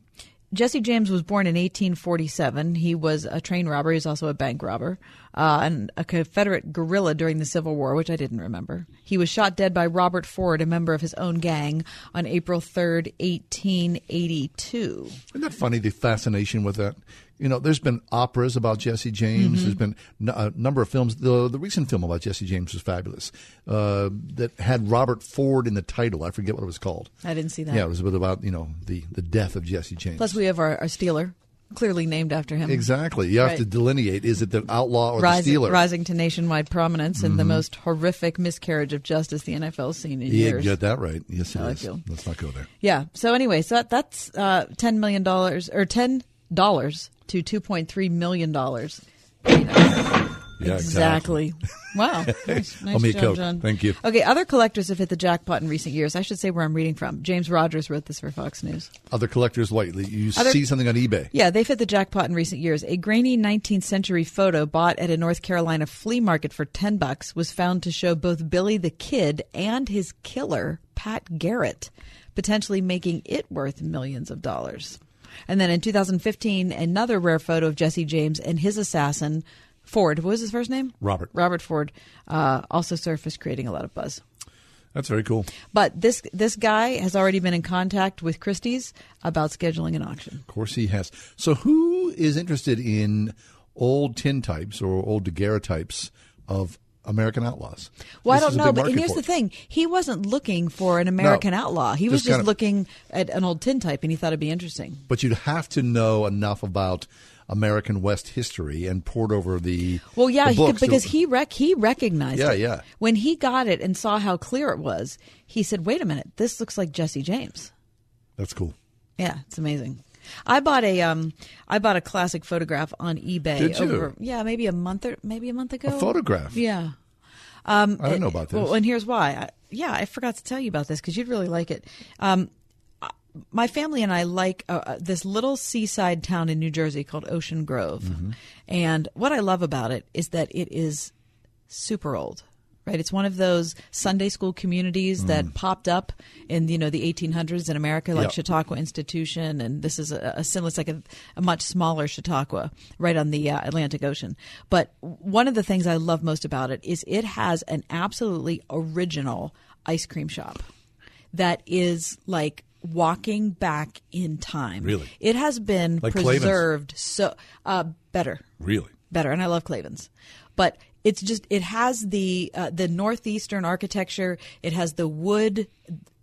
Speaker 3: Jesse James was born in 1847. He was a train robber. He was also a bank robber uh, and a Confederate guerrilla during the Civil War, which I didn't remember. He was shot dead by Robert Ford, a member of his own gang, on April 3rd, 1882.
Speaker 2: Isn't that funny, the fascination with that? You know, there's been operas about Jesse James.
Speaker 3: Mhm.
Speaker 2: There's been n- a number of films. The the recent film about Jesse James was fabulous. Uh, that had Robert Ford in the title. I forget what it was called.
Speaker 3: I didn't see that.
Speaker 2: Yeah, it was about you know the the death of Jesse James.
Speaker 3: Plus, we have our, our Steeler, clearly named after him.
Speaker 2: exactly. You have
Speaker 3: Right.
Speaker 2: to delineate: is it the outlaw or
Speaker 3: rising,
Speaker 2: the stealer?
Speaker 3: rising to nationwide prominence and the
Speaker 2: Mhm.
Speaker 3: most horrific miscarriage of justice the NFL's seen in
Speaker 2: Yeah,
Speaker 3: years.
Speaker 2: you got that right. Yes, it
Speaker 3: How I feel.
Speaker 2: Let's not go there.
Speaker 3: Yeah. So anyway, so that, that's uh, ten million dollars or ten dollars to two point three million dollars.
Speaker 2: Yeah,
Speaker 3: exactly. Wow. Nice, nice
Speaker 2: I'll make
Speaker 3: job,
Speaker 2: Coke.
Speaker 3: John.
Speaker 2: Thank you.
Speaker 3: Okay, other collectors have hit the jackpot in recent years. I should say where I'm reading from. James Rogers wrote this for Fox News.
Speaker 2: Other collectors, what you
Speaker 3: Other-
Speaker 2: see something on eBay?
Speaker 3: Yeah, they've hit the jackpot in recent years. A grainy 19th century photo bought at a North Carolina flea market for 10 bucks was found to show both Billy the Kid and his killer, Pat Garrett, potentially making it worth millions of dollars. And then in 2015, another rare photo of Jesse James and his assassin, Ford. What was his first name?
Speaker 2: Robert.
Speaker 3: Robert Ford, uh, also surfaced, creating a lot of buzz.
Speaker 2: That's very cool.
Speaker 3: But this this guy has already been in contact with Christie's about scheduling an auction.
Speaker 2: Of course, he has. So, who is interested in old tin types or old daguerreotypes of American Outlaws.
Speaker 3: Well,
Speaker 2: This
Speaker 3: I don't know, but here's the thing: he wasn't looking for an American outlaw. He was
Speaker 2: Just
Speaker 3: just
Speaker 2: kind of-
Speaker 3: looking at an old tintype, and he thought it'd be interesting.
Speaker 2: But you'd have to know enough about American West history and poured over the
Speaker 3: Well, yeah,
Speaker 2: the
Speaker 3: he could,
Speaker 2: books to-
Speaker 3: because he rec- he recognized
Speaker 2: Yeah,
Speaker 3: it.
Speaker 2: yeah.
Speaker 3: When he got it and saw how clear it was, he said, "Wait a minute, this looks like Jesse James."
Speaker 2: That's cool.
Speaker 3: Yeah, it's amazing. I bought a um, I bought a classic photograph on eBay.
Speaker 2: Did you?
Speaker 3: Over, yeah, maybe a month or maybe a month ago.
Speaker 2: A photograph?
Speaker 3: Yeah. Um,
Speaker 2: I didn't know
Speaker 3: it-
Speaker 2: about
Speaker 3: Well, and here's why. I, yeah, I forgot to tell you about this because you'd really like it. Um, my family and I like uh, uh, this little seaside town in New Jersey called Ocean Grove,
Speaker 2: Mm-hmm.
Speaker 3: and what I love about it is that it is super old. Right, it's one of those Sunday school communities that popped up in you know the 1800s in America, like
Speaker 2: Yep.
Speaker 3: Chautauqua Institution, and this is a, a similar, like a, a much smaller Chautauqua, right on the uh, Atlantic Ocean. But one of the things I love most about it is it has an absolutely original ice cream shop that is like walking back in time.
Speaker 2: Really?
Speaker 3: it has been
Speaker 2: Like Klavon's?
Speaker 3: preserved so uh, better
Speaker 2: Really?
Speaker 3: better, and I love Klavon's. But it's just it has the uh, the northeastern architecture. It has the wood,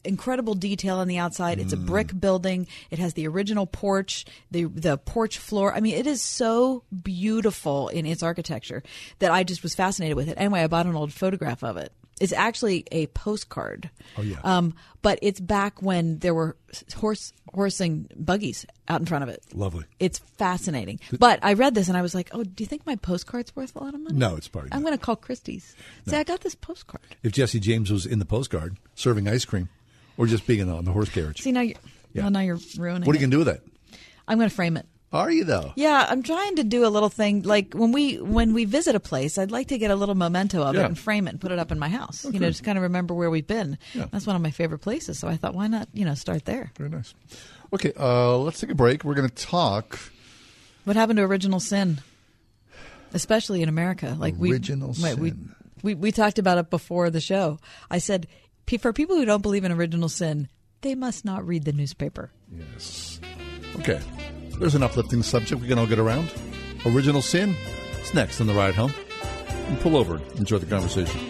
Speaker 3: incredible detail on the outside. It's a brick building. It has the original porch, the the porch floor. I mean, it is so beautiful in its architecture that I just was fascinated with it. Anyway, I bought an old photograph of it. It's actually a postcard.
Speaker 2: Oh, yeah.
Speaker 3: Um, but it's back when there were horse horsing buggies out in front of it.
Speaker 2: Lovely.
Speaker 3: It's fascinating. But I read this and I was like, oh, do you think my postcard's worth a lot of money?
Speaker 2: No, it's probably
Speaker 3: I'm going to call Christie's. Say, I got this postcard.
Speaker 2: If Jesse James was in the postcard serving ice cream or just being on the horse carriage.
Speaker 3: See, now you're,
Speaker 2: Yeah.
Speaker 3: well, now you're ruining it.
Speaker 2: What are you going to do with that?
Speaker 3: I'm going to frame it.
Speaker 2: Are you, though?
Speaker 3: Yeah, I'm trying to do a little thing like when we when we visit a place, I'd like to get a little memento of
Speaker 2: Yeah.
Speaker 3: it and frame it and put it up in my house. You know, just kind of remember where we've been.
Speaker 2: Yeah.
Speaker 3: That's one of my favorite places. So I thought, why not, you know, start there?
Speaker 2: Very nice. Okay, uh, let's take a break. We're going to talk
Speaker 3: What happened to original sin, especially in America? Like
Speaker 2: Original
Speaker 3: we, wait, we, we we talked about it before the show. I said, for people who don't believe in original sin, they must not read the newspaper.
Speaker 2: Yes. Okay. There's an uplifting subject we can all get around. Original sin. It's next on the ride home. And pull over. Enjoy the conversation.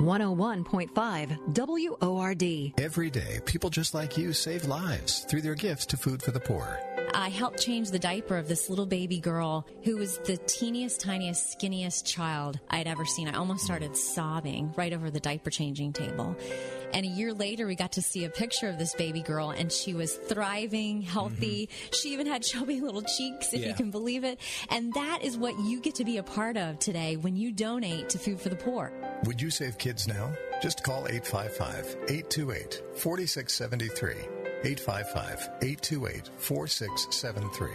Speaker 20: One hundred one point five WORD.
Speaker 21: Every day, people just like you save lives through their gifts to Food for the Poor.
Speaker 22: I helped change the diaper of this little baby girl who was the teeniest, tiniest, skinniest child I'd ever seen. I almost started sobbing right over the diaper changing table. And a year later, we got to see a picture of this baby girl, and she was thriving, healthy. Mm-hmm. She even had chubby little cheeks, if you can believe it. And that is what you get to be a part of today when you donate to Food for the Poor.
Speaker 21: Would you save kids now? Just call 855 828 4673. 855 828 4673.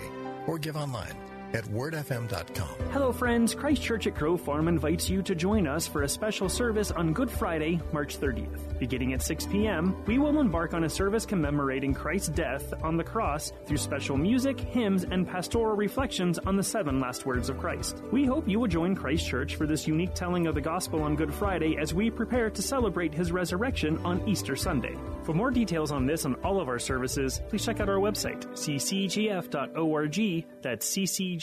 Speaker 21: Or give online at wordfm.com.
Speaker 9: Hello, friends. Christ Church at Grove Farm invites you to join us for a special service on Good Friday, March 30th. Beginning at 6 p.m., we will embark on a service commemorating Christ's death on the cross through special music, hymns, and pastoral reflections on the seven last words of Christ. We hope you will join Christ Church for this unique telling of the gospel on Good Friday as we prepare to celebrate his resurrection on Easter Sunday. For more details on this and all of our services, please check out our website, ccgf.org. That's ccgf.org.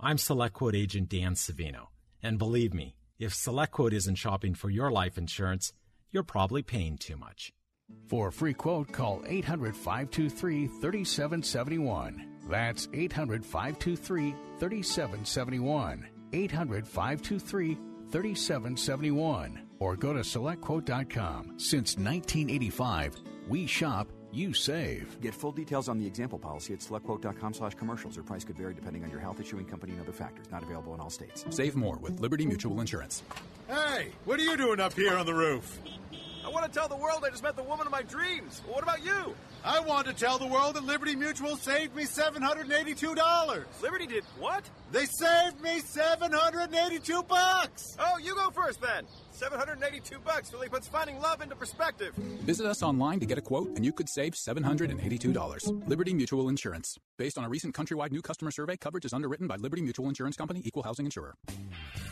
Speaker 23: I'm SelectQuote agent Dan Savino. And believe me, if SelectQuote isn't shopping for your life insurance, you're probably paying too much.
Speaker 24: For a free quote, call 800 523 3771. That's 800 523 3771. 800 523 3771. Or go to selectquote.com. Since 1985, we shop, you save.
Speaker 25: Get full details on the example policy at selectquote.com slash commercials. Or price could vary depending on your health issuing company and other factors. Not available in all states.
Speaker 26: Save more with Liberty Mutual Insurance.
Speaker 27: Hey, what are you doing up here on the roof?
Speaker 28: I want to tell the world I just met the woman of my dreams. Well, what about you?
Speaker 27: I want to tell the world that Liberty Mutual saved me $782.
Speaker 28: Liberty did what? They saved me 782 bucks! Oh, you go first then. 782 bucks really puts finding love into perspective.
Speaker 26: Visit us online to get a quote, and you could save $782. Liberty Mutual Insurance. Based on a recent countrywide new customer survey, coverage is underwritten by Liberty Mutual Insurance Company, Equal Housing Insurer.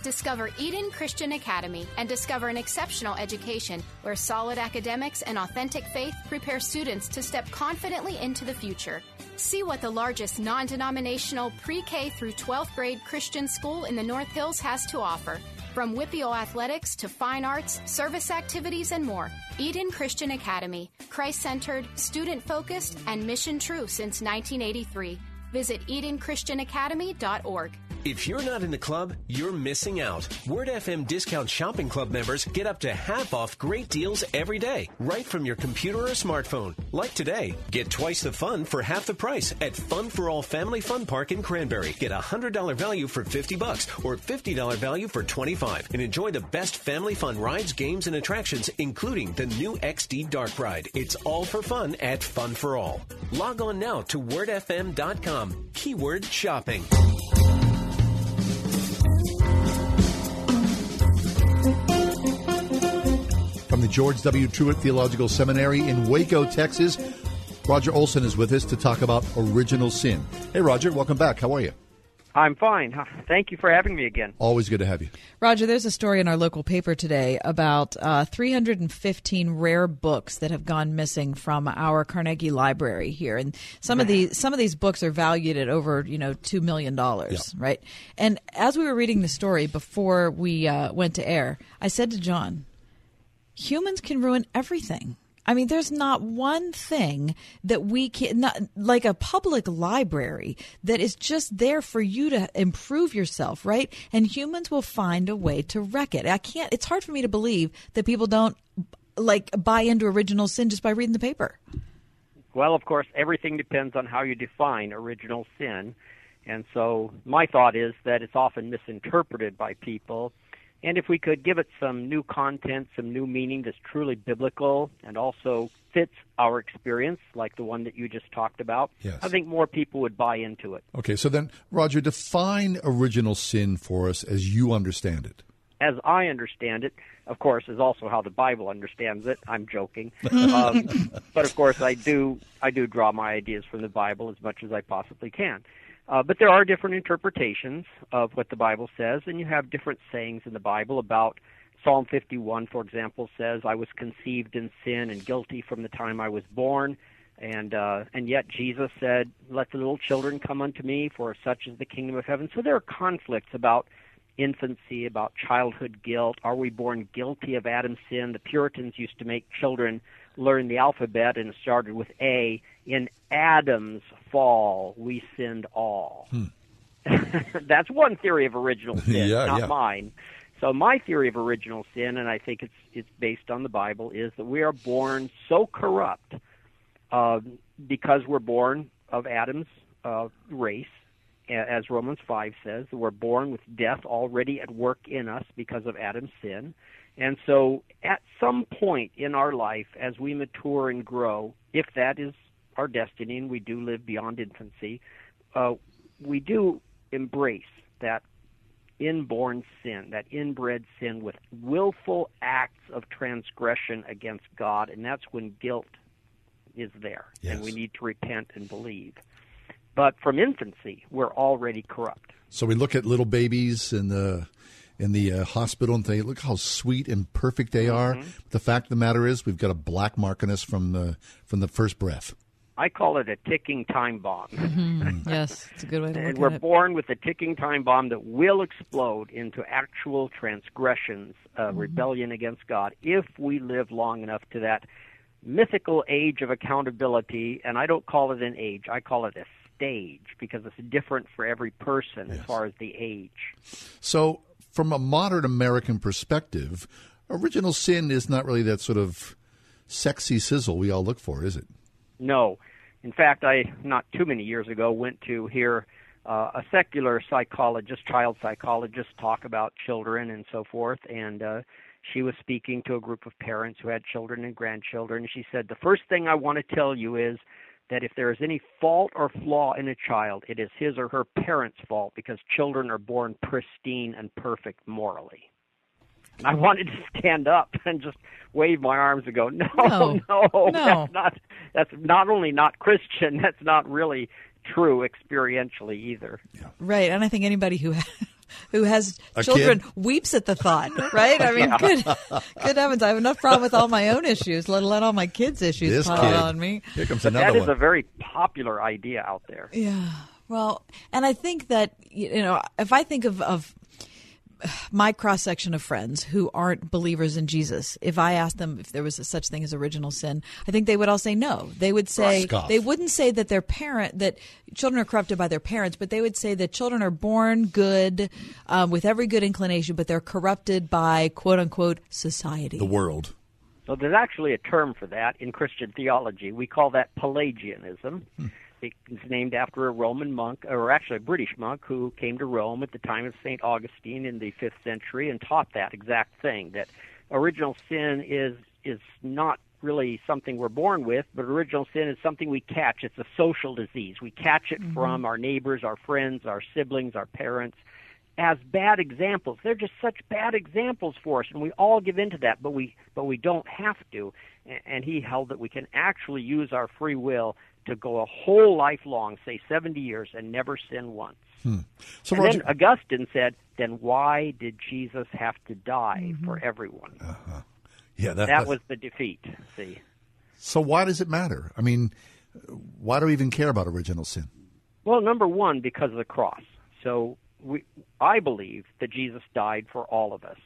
Speaker 29: Discover Eden Christian Academy and discover an exceptional education where solid academics and authentic faith prepare students to step confidently into the future. See what the largest non denominational pre K through 12th grade Christian school in the North Hills has to offer. From WPIAL athletics to fine arts, service activities, and more, Eden Christian Academy, Christ centered, student focused, and mission true since 1983. Visit EdenChristianAcademy.org.
Speaker 12: If you're not in the club, you're missing out. Word FM Discount Shopping Club members get up to half off great deals every day, right from your computer or smartphone. Like today, get twice the fun for half the price at Fun for All Family Fun Park in Cranberry. Get a $100 value for 50 bucks or $50 value for 25 and enjoy the best family fun rides, games, and attractions, including the new XD Dark Ride. It's all for fun at Fun for All. Log on now to wordfm.com. Keyword shopping.
Speaker 2: From the George W. Truett Theological Seminary in Waco, Texas, Roger Olson is with us to talk about original sin. Hey, Roger, welcome back. How are you?
Speaker 30: I'm fine. Thank you for having me again.
Speaker 2: Always good to have you.
Speaker 3: Roger, there's a story in our local paper today about uh, 315 rare books that have gone missing from our Carnegie Library here, and some of these some of these books are valued at over you know two million dollars,
Speaker 2: Yeah.
Speaker 3: right? And as we were reading the story before we uh, went to air, I said to John, "Humans can ruin everything." I mean, there's not one thing that we can, not, like a public library, that is just there for you to improve yourself, right? And humans will find a way to wreck it. I can't, it's hard for me to believe that people don't like buy into original sin just by reading the paper.
Speaker 30: Well, of course, everything depends on how you define original sin. And so my thought is that it's often misinterpreted by people. And if we could give it some new content, some new meaning that's truly biblical and also fits our experience, like the one that you just talked about,
Speaker 2: Yes.
Speaker 30: I think more people would buy into it.
Speaker 2: Okay, so then, Roger, define original sin for us as you understand it.
Speaker 30: as I understand it, of course, is also how the Bible understands it. I'm joking, um, but of course, I do I do draw my ideas from the Bible as much as I possibly can. Uh, but there are different interpretations of what the Bible says, and you have different sayings in the Bible about Psalm 51, for example, says, "I was conceived in sin and guilty from the time I was born." And uh, and yet Jesus said, "Let the little children come unto me, for such is the kingdom of heaven." So there are conflicts about infancy, about childhood guilt. Are we born guilty of Adam's sin? The Puritans used to make children learn the alphabet, and it started with A. In Adam's fall, we sinned all. That's one theory of original sin,
Speaker 31: Yeah,
Speaker 30: not
Speaker 31: yeah.
Speaker 30: mine. So my theory of original sin, and I think it's it's based on the Bible, is that we are born so corrupt uh, because we're born of Adam's uh, race, as Romans 5 says, that we're born with death already at work in us because of Adam's sin. And so at some point in our life, as we mature and grow, if that is our destiny and we do live beyond infancy, uh, we do embrace that inborn sin, that inbred sin with willful acts of transgression against God, and that's when guilt is there, and we need to repent and believe. But from infancy, we're already corrupt.
Speaker 2: So we look at little babies and the in the uh, hospital and think, look how sweet and perfect they are.
Speaker 30: Mhm.
Speaker 2: The fact of the matter is, we've got a black mark on us from the from the first breath.
Speaker 30: I call it a ticking time bomb.
Speaker 3: Mm-hmm. yes, it's a good way to
Speaker 30: and
Speaker 3: look
Speaker 30: we're
Speaker 3: it.
Speaker 30: born with a ticking time bomb that will explode into actual transgressions, uh,
Speaker 3: Mm-hmm.
Speaker 30: rebellion against God, if we live long enough to that mythical age of accountability. And I don't call it an age; I call it a stage because it's different for every person as far as the age.
Speaker 2: So, from a modern American perspective, original sin is not really that sort of sexy sizzle we all look for, is it?
Speaker 30: No. In fact, I not too many years ago went to hear uh, a secular psychologist, child psychologist, talk about children and so forth, and uh, she was speaking to a group of parents who had children and grandchildren. She said, "The first thing I want to tell you is that if there is any fault or flaw in a child, it is his or her parents' fault because children are born pristine and perfect morally. And I wanted to stand up and just wave my arms and go, no,
Speaker 3: No.
Speaker 30: no,
Speaker 3: No.
Speaker 30: that's not. That's not only not Christian. That's not really true experientially either.
Speaker 3: Right, and I think anybody who who has
Speaker 30: A
Speaker 3: children
Speaker 30: kid?
Speaker 3: weeps at the thought. Right? I mean, good, good heavens! I have enough problem with all my own issues, let alone all my kids' issues
Speaker 2: This
Speaker 3: piled
Speaker 2: kid.
Speaker 3: on me.
Speaker 2: Here comes
Speaker 30: But
Speaker 2: another
Speaker 30: that is
Speaker 2: one.
Speaker 30: a very popular idea out there.
Speaker 3: Yeah. Well, and I think that you know, if I think of of my cross section of friends who aren't believers in Jesus, if I asked them if there was a such thing as original sin, I think they would all say no. They would say
Speaker 31: Scoff.
Speaker 3: they wouldn't say that their parent that children are corrupted by their parents, but they would say that children are born good um, with every good inclination, but they're corrupted by quote unquote society.
Speaker 2: The world.
Speaker 30: So there's actually a term for that in Christian theology. We call that Pelagianism. It's named after a Roman monk, or actually a British monk, who came to Rome at the time of St. Augustine in the fifth century and taught that exact thing that original sin is is not really something we're born with, but original sin is something we catch. It's a social disease. We catch it
Speaker 31: Mhm.
Speaker 30: from our neighbors, our friends, our siblings, our parents as bad examples. They're just such bad examples for us, and we all give into that, but we but we don't have to. And he held that we can actually use our free will to go a whole life long, say seventy years, and never sin once.
Speaker 2: Hmm. So,
Speaker 30: and
Speaker 2: Roger,
Speaker 30: then Augustine said, "Then why did Jesus have to die for everyone?"
Speaker 2: yeah, that,
Speaker 30: that was the defeat. See.
Speaker 2: So why does it matter? I mean, why do we even care about original sin?
Speaker 30: Well, number one, because of the cross. So we, I believe that Jesus died for all of us,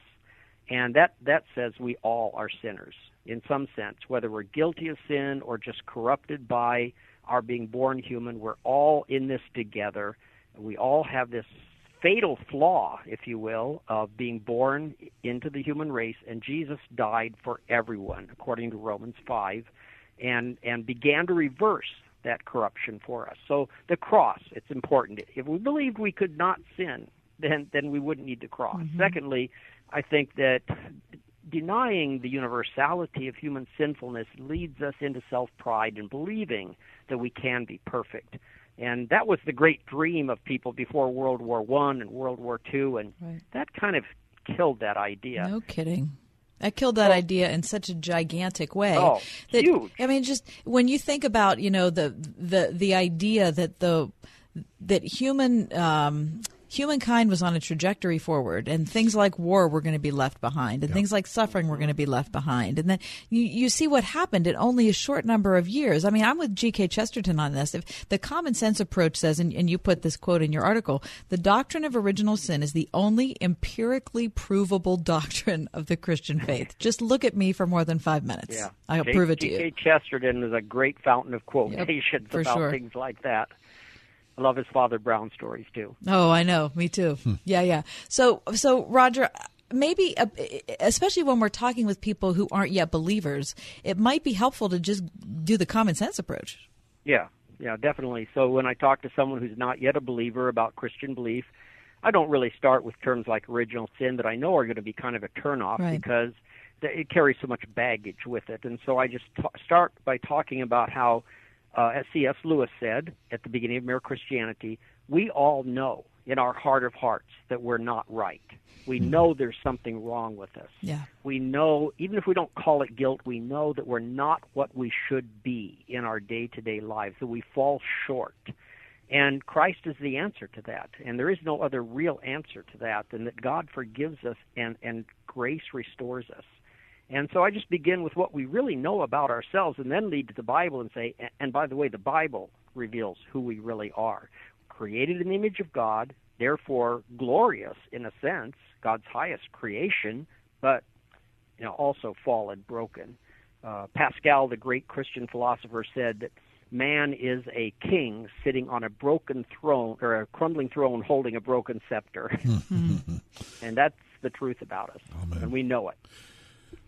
Speaker 30: and that that says we all are sinners in some sense, whether we're guilty of sin or just corrupted by our being born human. We're all in this together. We all have this fatal flaw, if you will, of being born into the human race, and Jesus died for everyone, according to Romans five, and and began to reverse that corruption for us. So the cross, it's important. If we believed we could not sin, then then we wouldn't need the cross. Mm-hmm. Secondly, I think that denying the universality of human sinfulness leads us into self-pride and believing that we can be perfect. And that was the great dream of people before World War One and World War Two, and
Speaker 3: Right.
Speaker 30: that kind of killed that idea.
Speaker 3: No kidding. I killed that idea in such a gigantic way.
Speaker 30: Oh,
Speaker 3: that,
Speaker 30: huge.
Speaker 3: I mean, just when you think about, you know, the the the idea that the that human um, humankind was on a trajectory forward, and things like war were going to be left behind, and things like suffering were going to be left behind, and then you you see what happened in only a short number of years. I mean, I'm with G.K. Chesterton on this. If the common sense approach says, and, and you put this quote in your article, the doctrine of original sin is the only empirically provable doctrine of the Christian faith. Just look at me for more than five minutes.
Speaker 30: Yeah,
Speaker 3: I'll
Speaker 30: J-
Speaker 3: prove it to
Speaker 30: G.K.
Speaker 3: you.
Speaker 30: Chesterton is a great fountain of quotations
Speaker 3: for
Speaker 30: about
Speaker 3: sure.
Speaker 30: things like that. I love his Father Brown stories too.
Speaker 3: Oh, I know. Me too. Yeah, yeah. So, so Roger, maybe, uh, especially when we're talking with people who aren't yet believers, it might be helpful to just do the common sense approach.
Speaker 30: Yeah, yeah, definitely. So when I talk to someone who's not yet a believer about Christian belief, I don't really start with terms like original sin that I know are going to be kind of a turnoff
Speaker 31: Right.
Speaker 30: because it carries so much baggage with it. And so I just ta start by talking about how, uh, as C.S. Lewis said at the beginning of Mere Christianity, we all know in our heart of hearts that we're not right. We know there's something wrong with us.
Speaker 3: Yeah.
Speaker 30: We know, even if we don't call it guilt, we know that we're not what we should be in our day to day lives, that we fall short. And Christ is the answer to that. And there is no other real answer to that than that God forgives us and, and grace restores us. And so I just begin with what we really know about ourselves and then lead to the Bible and say, and by the way, the Bible reveals who we really are. Created in the image of God, therefore glorious in a sense, God's highest creation, but you know also fallen, broken. Uh, Pascal, the great Christian philosopher, said that man is a king sitting on a broken throne or a crumbling throne holding a broken scepter. and that's the truth about us. And we know it.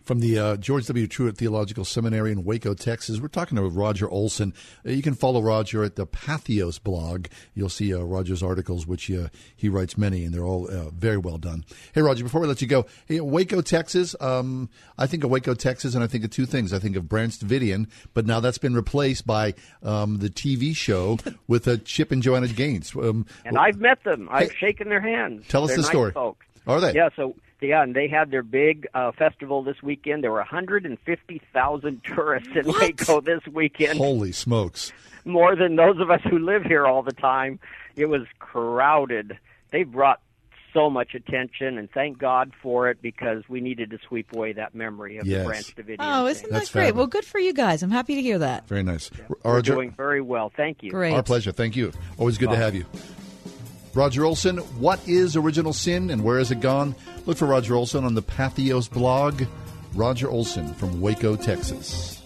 Speaker 2: From the uh, George W. Truett Theological Seminary in Waco, Texas, we're talking to Roger Olson. Uh, you can follow Roger at the Patheos blog. You'll see uh, Roger's articles, which uh, he writes many, and they're all uh, very well done. Hey, Roger, before we let you go, hey, Waco, Texas, um, I think of Waco, Texas, and I think of two things. I think of Branch Davidian, but now that's been replaced by um, the TV show with uh, Chip and Joanna Gaines. Um,
Speaker 30: And I've met them. I've shaken their hands.
Speaker 2: Tell us
Speaker 30: They're
Speaker 2: the
Speaker 30: nice
Speaker 2: story.
Speaker 30: Folks.
Speaker 2: Are they?
Speaker 30: Yeah. So yeah, and they had their big uh, festival this weekend. There were 150,000 tourists in Waco this weekend.
Speaker 2: Holy smokes.
Speaker 30: More than those of us who live here all the time. It was crowded. They brought so much attention, and thank God for it because we needed to sweep away that memory of
Speaker 2: Yes.
Speaker 30: the Branch Davidian.
Speaker 3: Oh, isn't that great? Well, good for you guys. I'm happy to hear that.
Speaker 2: Very nice.
Speaker 30: We're
Speaker 2: Roger,
Speaker 30: doing very well. Thank you. Great.
Speaker 2: Our pleasure. Thank you. Always good to have you. Roger Olson, what is original sin and where has it gone? Look for Roger Olson on the Patheos blog. Roger Olson from Waco, Texas.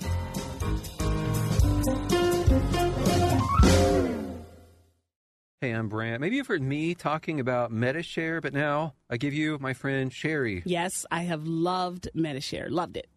Speaker 31: Hey, I'm Brant. Maybe you've heard me talking about Medi-Share, but now I give you my friend Sherry.
Speaker 32: Yes, I have loved Medi-Share. Loved it.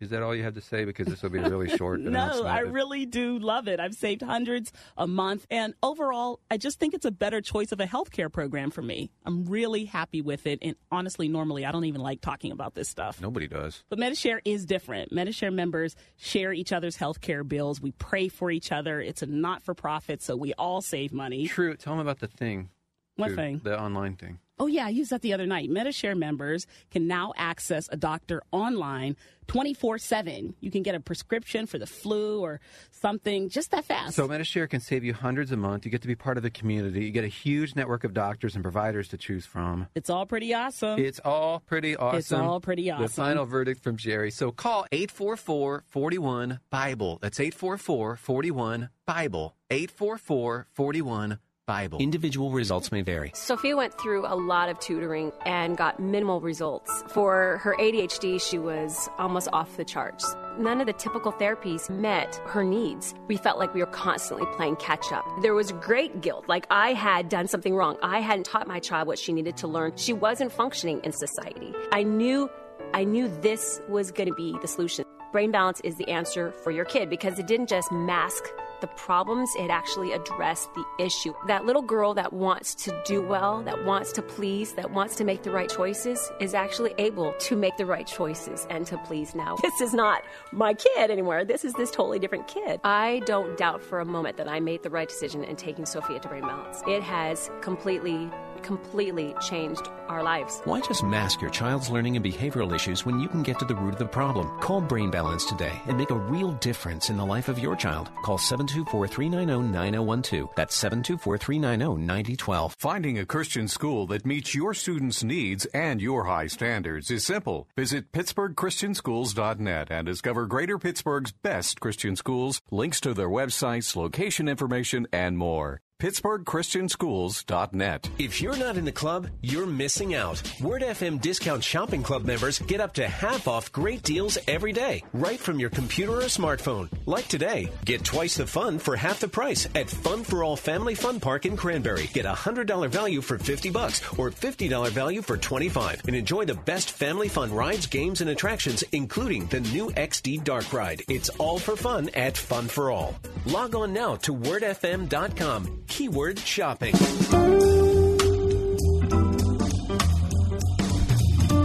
Speaker 31: Is that all you have to say? Because this will be a really short
Speaker 32: no. I really do love it. I've saved hundreds a month. And overall, I just think it's a better choice of a healthcare program for me. I'm really happy with it. And honestly, normally, I don't even like talking about this stuff.
Speaker 31: Nobody does.
Speaker 32: But Medi-Share is different. Medi-Share members share each other's healthcare bills. We pray for each other. It's a not for profit, so we all save money.
Speaker 31: True. Tell them about the thing.
Speaker 32: What
Speaker 31: too,
Speaker 32: thing?
Speaker 31: The online thing.
Speaker 32: Oh, yeah, I used that the other night. Medi-Share members can now access a doctor online 24 7. You can get a prescription for the flu or something just that fast.
Speaker 31: So Medi-Share can save you hundreds a month. You get to be part of the community. You get a huge network of doctors and providers to choose from.
Speaker 32: it's all pretty awesome.
Speaker 31: It's all pretty awesome.
Speaker 32: It's all pretty awesome.
Speaker 31: The final verdict from Jerry. So call 844 41 Bible. That's 844 41 Bible. 844 41 Bible.
Speaker 12: Individual results may vary.
Speaker 33: Sophia went through a lot of tutoring and got minimal results. For her ADHD, she was almost off the charts. None of the typical therapies met her needs. We felt like we were constantly playing catch up. There was great guilt, like I had done something wrong. I hadn't taught my child what she needed to learn. She wasn't functioning in society. I knew I knew this was going to be the solution. Brain balance is the answer for your kid because it didn't just mask the problems, it actually addressed the issue. That little girl that wants to do well, that wants to please, that wants to make the right choices is actually able to make the right choices and to please now. This is not my kid anymore. This is this totally different kid. I don't doubt for a moment that I made the right decision in taking Sophia to Brain Balance. It has completely, completely changed our lives.
Speaker 12: Why just mask your child's learning and behavioral issues when you can get to the root of the problem? Call Brain Balance today and make a real difference in the life of your child. Call 724 390 9012. That's 724 390 9012.
Speaker 34: Finding a Christian school that meets your students' needs and your high standards is simple. Visit PittsburghChristianSchools.net and discover Greater Pittsburgh's best Christian schools, links to their websites, location information, and more. PittsburghChristianSchools.net.
Speaker 12: If you're not in the club, you're missing out. Word FM Discount Shopping Club members get up to half off great deals every day, right from your computer or smartphone. Like today, get twice the fun for half the price at Fun for All Family Fun Park in Cranberry. Get a $100 value for 50 bucks or $50 value for 25 and enjoy the best family fun rides, games, and attractions, including the new XD Dark Ride. It's all for fun at Fun for All. Log on now to wordfm.com. Keyword shopping.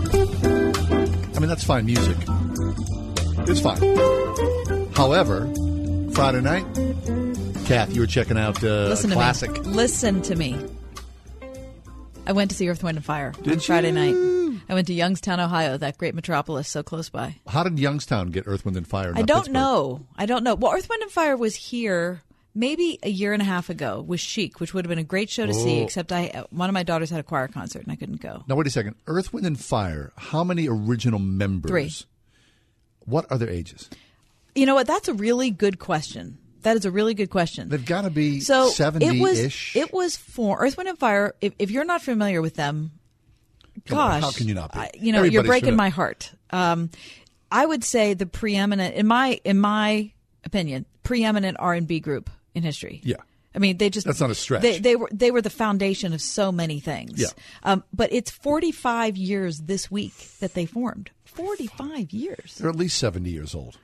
Speaker 2: I mean, that's fine music. It's fine. However, Friday night, Kath, you were checking out uh,
Speaker 3: Listen to
Speaker 2: classic.
Speaker 3: me. Listen to me. I went to see Earth, Wind, and Fire on
Speaker 2: Did
Speaker 3: Friday
Speaker 2: you?
Speaker 3: night. I went to Youngstown, Ohio, that great metropolis so close by.
Speaker 2: How did Youngstown get Earth, Wind, and Fire?
Speaker 3: I don't
Speaker 2: Pittsburgh?
Speaker 3: know. I don't know. Well, Earth, Wind, and Fire was here maybe a year and a half ago with Chic, which would have been a great show to see,
Speaker 2: Oh.
Speaker 3: except I one of my daughters had a choir concert and I couldn't go.
Speaker 2: Now, wait a second. Earth, Wind, and Fire, how many original members?
Speaker 3: Three.
Speaker 2: What are their ages?
Speaker 3: You know what? That's a really good question. That is a really good question.
Speaker 2: They've got to be
Speaker 3: So
Speaker 2: 70
Speaker 3: it was
Speaker 2: ish.
Speaker 3: it was for Earth, Wind, and Fire. If, if you're not familiar with them,
Speaker 2: Come on,
Speaker 3: gosh,
Speaker 2: how can you not be?
Speaker 3: I- you know, you're breaking my heart. Um, I would say the preeminent, in my in my opinion, preeminent R and B group in history.
Speaker 2: Yeah.
Speaker 3: I mean, they just
Speaker 2: That's not a stretch.
Speaker 3: They, they were they were the foundation of so many things.
Speaker 2: Yeah.
Speaker 3: Um, but it's 45 years this week that they formed. 45 years.
Speaker 2: They're at least 70 years old.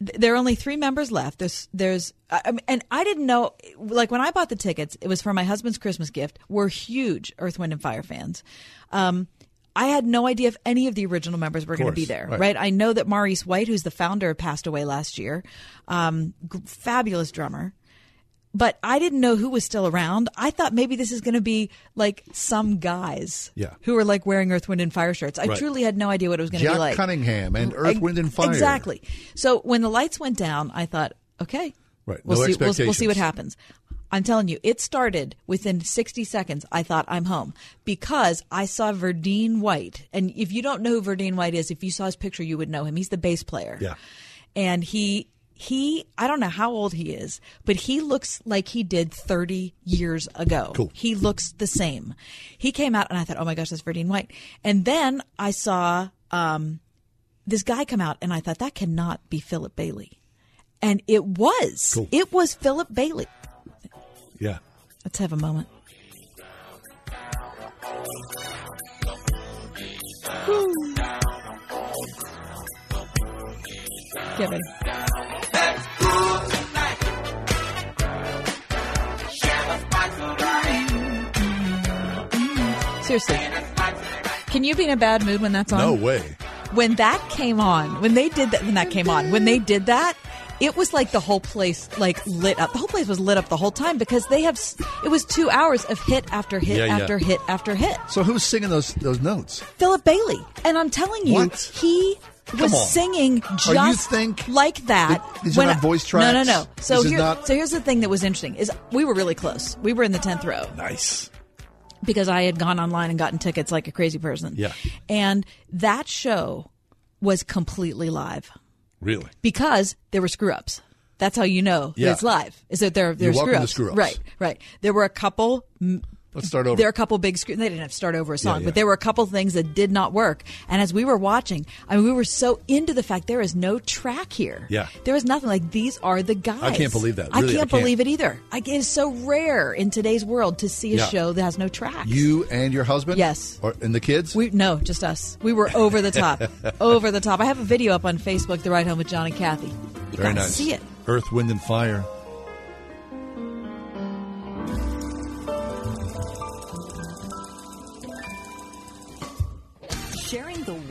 Speaker 3: There are only three members left. There's, there's, I mean, and I didn't know. Like when I bought the tickets, it was for my husband's Christmas gift. We're huge Earth, Wind, and Fire fans. Um, I had no idea if any of the original members were going to be there.
Speaker 35: right.
Speaker 3: Right. I know that Maurice White, who's the founder, passed away last year. Um, fabulous drummer. But I didn't know who was still around. I thought maybe this is going to be like some guys
Speaker 2: Yeah.
Speaker 3: who are like wearing Earth, Wind, and Fire shirts. I
Speaker 2: Right.
Speaker 3: truly had no idea what it was going to be like.
Speaker 2: Jack Cunningham and mm, Earth,
Speaker 3: Ex-
Speaker 2: Wind, and Fire.
Speaker 3: Exactly. So when the lights went down, I thought, okay,
Speaker 2: Right.
Speaker 3: we'll
Speaker 2: no
Speaker 3: see. We'll, we'll see what happens. I'm telling you, it started within 60 seconds. I thought I'm home because I saw Verdine White, and if you don't know who Verdine White is, if you saw his picture, you would know him. He's the bass player.
Speaker 2: Yeah.
Speaker 3: And he he I don't know how old he is, but he looks like he did 30 years ago.
Speaker 2: Cool.
Speaker 3: He looks the same. He came out and I thought, "Oh my gosh, that's Verdine White." And then I saw um this guy come out and I thought that cannot be Philip Bailey. And it was.
Speaker 2: Cool.
Speaker 3: It was Philip Bailey.
Speaker 2: Yeah.
Speaker 3: Let's have a moment. Get ready. Seriously. Can you be in a bad mood when that's on?
Speaker 2: No way.
Speaker 3: When that came on, when they did that, when that came on, when they did that, it was like the whole place like lit up. The whole place was lit up the whole time because they have. It was two hours of hit after hit
Speaker 2: Yeah, yeah.
Speaker 3: after hit after hit.
Speaker 2: So who's singing those those notes?
Speaker 3: Philip Bailey, and I'm telling you,
Speaker 2: What?
Speaker 3: he was singing just like that.
Speaker 2: that these are not voice
Speaker 3: No, no, no. So here,
Speaker 2: not-
Speaker 3: so here's the thing that was interesting: is we were really close. We were in the tenth row
Speaker 2: Nice.
Speaker 3: Because I had gone online and gotten tickets like a crazy person.
Speaker 2: Yeah.
Speaker 3: and that show was completely live
Speaker 2: Really?
Speaker 3: because there were screw ups. That's how you know that
Speaker 2: Yeah.
Speaker 3: it's live. Is that there there
Speaker 2: You're
Speaker 3: are
Speaker 2: welcome
Speaker 3: screw ups. Right, right. There were a couple.
Speaker 2: Let's start over.
Speaker 3: There are a couple big screw. They didn't have to start over a song,
Speaker 2: Yeah, yeah.
Speaker 3: but there were a couple things that did not work. And as we were watching, I mean, we were so into the fact there is no track here.
Speaker 2: Yeah.
Speaker 3: there is nothing like these are the guys.
Speaker 2: I can't believe that.
Speaker 3: I
Speaker 2: Really, I
Speaker 3: can't
Speaker 2: can't.
Speaker 3: believe it either. I, it is so rare in today's world to see a
Speaker 2: Yeah.
Speaker 3: show that has no tracks.
Speaker 2: You and your husband?
Speaker 3: Yes.
Speaker 2: Or, and the kids?
Speaker 3: We no, just us. We were over the top, over the top. I have a video up on Facebook, "The Ride Home with John and Kathy." You
Speaker 2: Very
Speaker 3: gotta
Speaker 2: nice.
Speaker 3: see it.
Speaker 2: Earth, Wind, and Fire.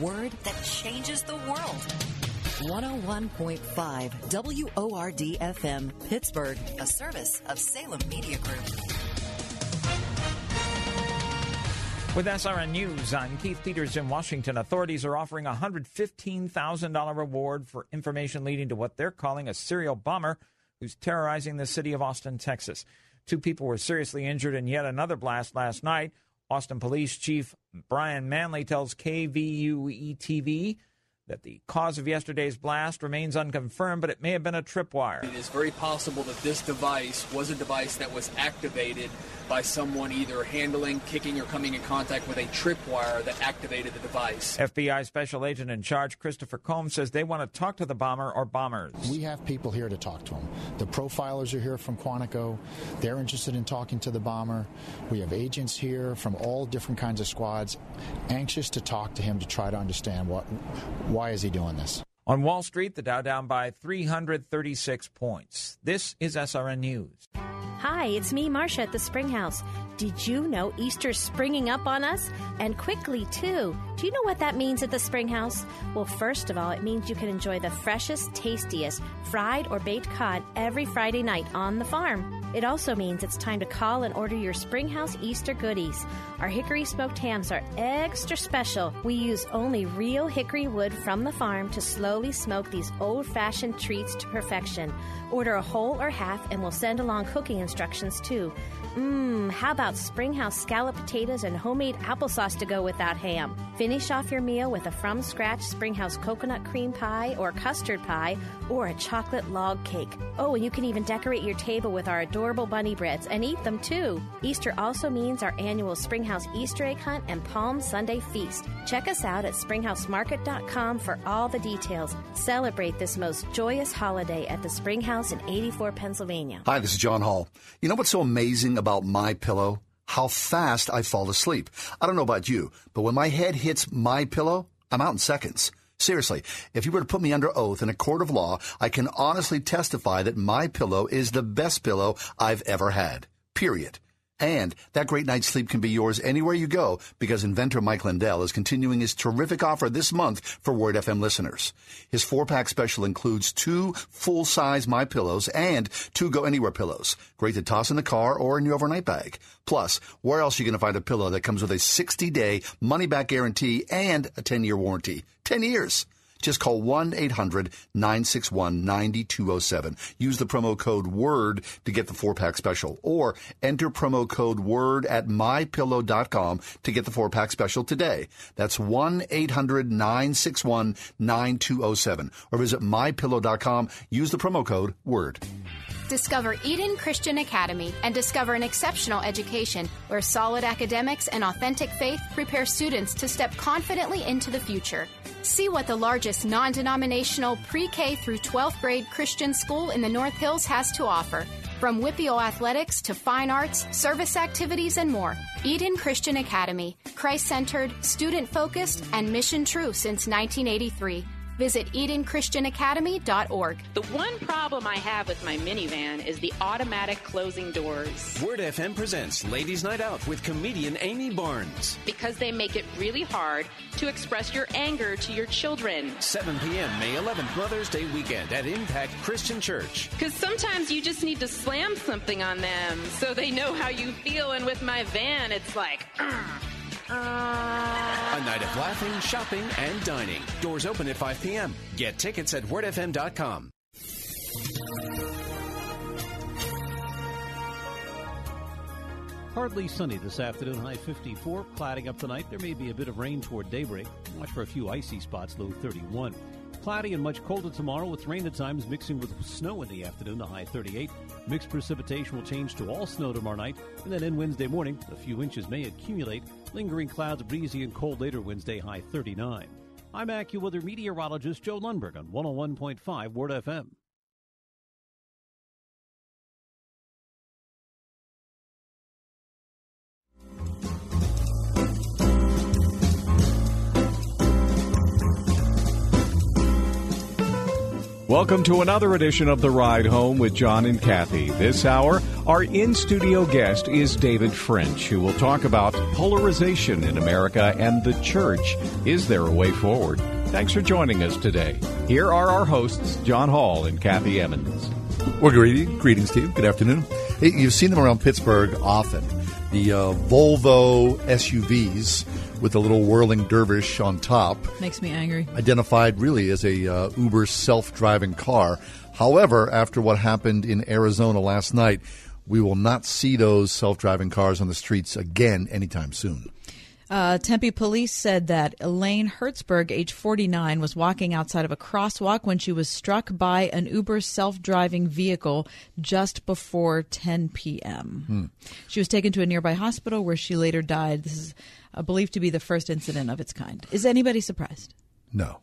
Speaker 20: Word that changes the world. 101.5 WORD FM, Pittsburgh, a service of Salem Media Group.
Speaker 36: With SRN News, I'm Keith Peters in Washington. Authorities are offering a $115,000 reward for information leading to what they're calling a serial bomber who's terrorizing the city of Austin, Texas. Two people were seriously injured in yet another blast last night. Austin Police Chief Brian Manley tells KVUE TV that the cause of yesterday's blast remains unconfirmed, but it may have been a tripwire.
Speaker 35: It is very possible that this device was a device that was activated by someone either handling, kicking, or coming in contact with a tripwire that activated the device.
Speaker 36: FBI Special Agent in Charge Christopher Combs says they want to talk to the bomber or bombers.
Speaker 37: We have people here to talk to them. The profilers are here from Quantico. They're interested in talking to the bomber. We have agents here from all different kinds of squads, anxious to talk to him to try to understand what, why is he doing this.
Speaker 36: On Wall Street, the Dow down by 336 points. This is SRN News.
Speaker 38: Hi, it's me, Marcia, at the Spring House. Did you know Easter's springing up on us? And quickly, too. Do you know what that means at the Spring House? Well, first of all, it means you can enjoy the freshest, tastiest fried or baked cod every Friday night on the farm. It also means it's time to call and order your Springhouse Easter goodies. Our hickory smoked hams are extra special. We use only real hickory wood from the farm to slowly smoke these old fashioned treats to perfection. Order a whole or half, and we'll send along cooking instructions too. Mmm, how about Springhouse scallop potatoes and homemade applesauce to go with that ham? Finish off your meal with a from scratch Springhouse coconut cream pie or custard pie or a chocolate log cake. Oh, and you can even decorate your table with our adorable bunny breads and eat them too. Easter also means our annual Springhouse Easter egg hunt and Palm Sunday feast. Check us out at springhousemarket.com for all the details. Celebrate this most joyous holiday at the Springhouse in 84 Pennsylvania.
Speaker 2: Hi, this is John Hall. You know what's so amazing about my pillow? How fast I fall asleep. I don't know about you, but when my head hits my pillow, I'm out in seconds. Seriously, if you were to put me under oath in a court of law, I can honestly testify that my pillow is the best pillow I've ever had. Period. And that great night's sleep can be yours anywhere you go because inventor Mike Lindell is continuing his terrific offer this month for Word FM listeners. His four pack special includes two full size My Pillows and two Go Anywhere pillows. Great to toss in the car or in your overnight bag. Plus, where else are you going to find a pillow that comes with a 60 day money back guarantee and a 10 year warranty? 10 years. Just call 1 800 961 9207. Use the promo code WORD to get the four pack special or enter promo code WORD at mypillow.com to get the four pack special today. That's 1 800 961 9207 or visit mypillow.com. Use the promo code WORD.
Speaker 29: Discover Eden Christian Academy and discover an exceptional education where solid academics and authentic faith prepare students to step confidently into the future. See what the largest non denominational pre K through 12th grade Christian school in the North Hills has to offer. From WPIAL athletics to fine arts, service activities, and more. Eden Christian Academy, Christ centered, student focused, and mission true since 1983. Visit EdenChristianAcademy.org.
Speaker 39: The one problem I have with my minivan is the automatic closing doors.
Speaker 12: Word FM presents Ladies Night Out with comedian Amy Barnes.
Speaker 39: Because they make it really hard to express your anger to your children.
Speaker 12: 7 p.m. May 11th, Mother's Day weekend at Impact Christian Church.
Speaker 39: Because sometimes you just need to slam something on them so they know how you feel. And with my van, it's like.
Speaker 12: Uh, a night of laughing, shopping, and dining. Doors open at 5 p.m. Get tickets at wordfm.com.
Speaker 19: Partly sunny this afternoon, high 54. Clouding up tonight. There may be a bit of rain toward daybreak. Watch for a few icy spots, low 31. Cloudy and much colder tomorrow with rain at times mixing with snow in the afternoon, the high 38. Mixed precipitation will change to all snow tomorrow night, and then in Wednesday morning, a few inches may accumulate. Lingering clouds, breezy and cold later Wednesday, high 39. I'm AccuWeather meteorologist Joe Lundberg on 101.5 Word FM.
Speaker 1: Welcome to another edition of The Ride Home with John and Kathy. This hour, our in studio guest is David French, who will talk about polarization in America and the church. Is there a way forward? Thanks for joining us today. Here are our hosts, John Hall and Kathy Emmons.
Speaker 40: Well, greetings, greetings you. Good afternoon. Hey, you've seen them around Pittsburgh often. The uh, Volvo SUVs with a little whirling dervish on top.
Speaker 3: Makes me angry.
Speaker 40: Identified really as a uh, Uber self-driving car. However, after what happened in Arizona last night, we will not see those self-driving cars on the streets again anytime soon.
Speaker 3: Uh, Tempe police said that Elaine Herzberg, age 49, was walking outside of a crosswalk when she was struck by an Uber self driving vehicle just before 10 p.m.
Speaker 40: Hmm.
Speaker 3: She was taken to a nearby hospital where she later died. This is uh, believed to be the first incident of its kind. Is anybody surprised?
Speaker 40: No,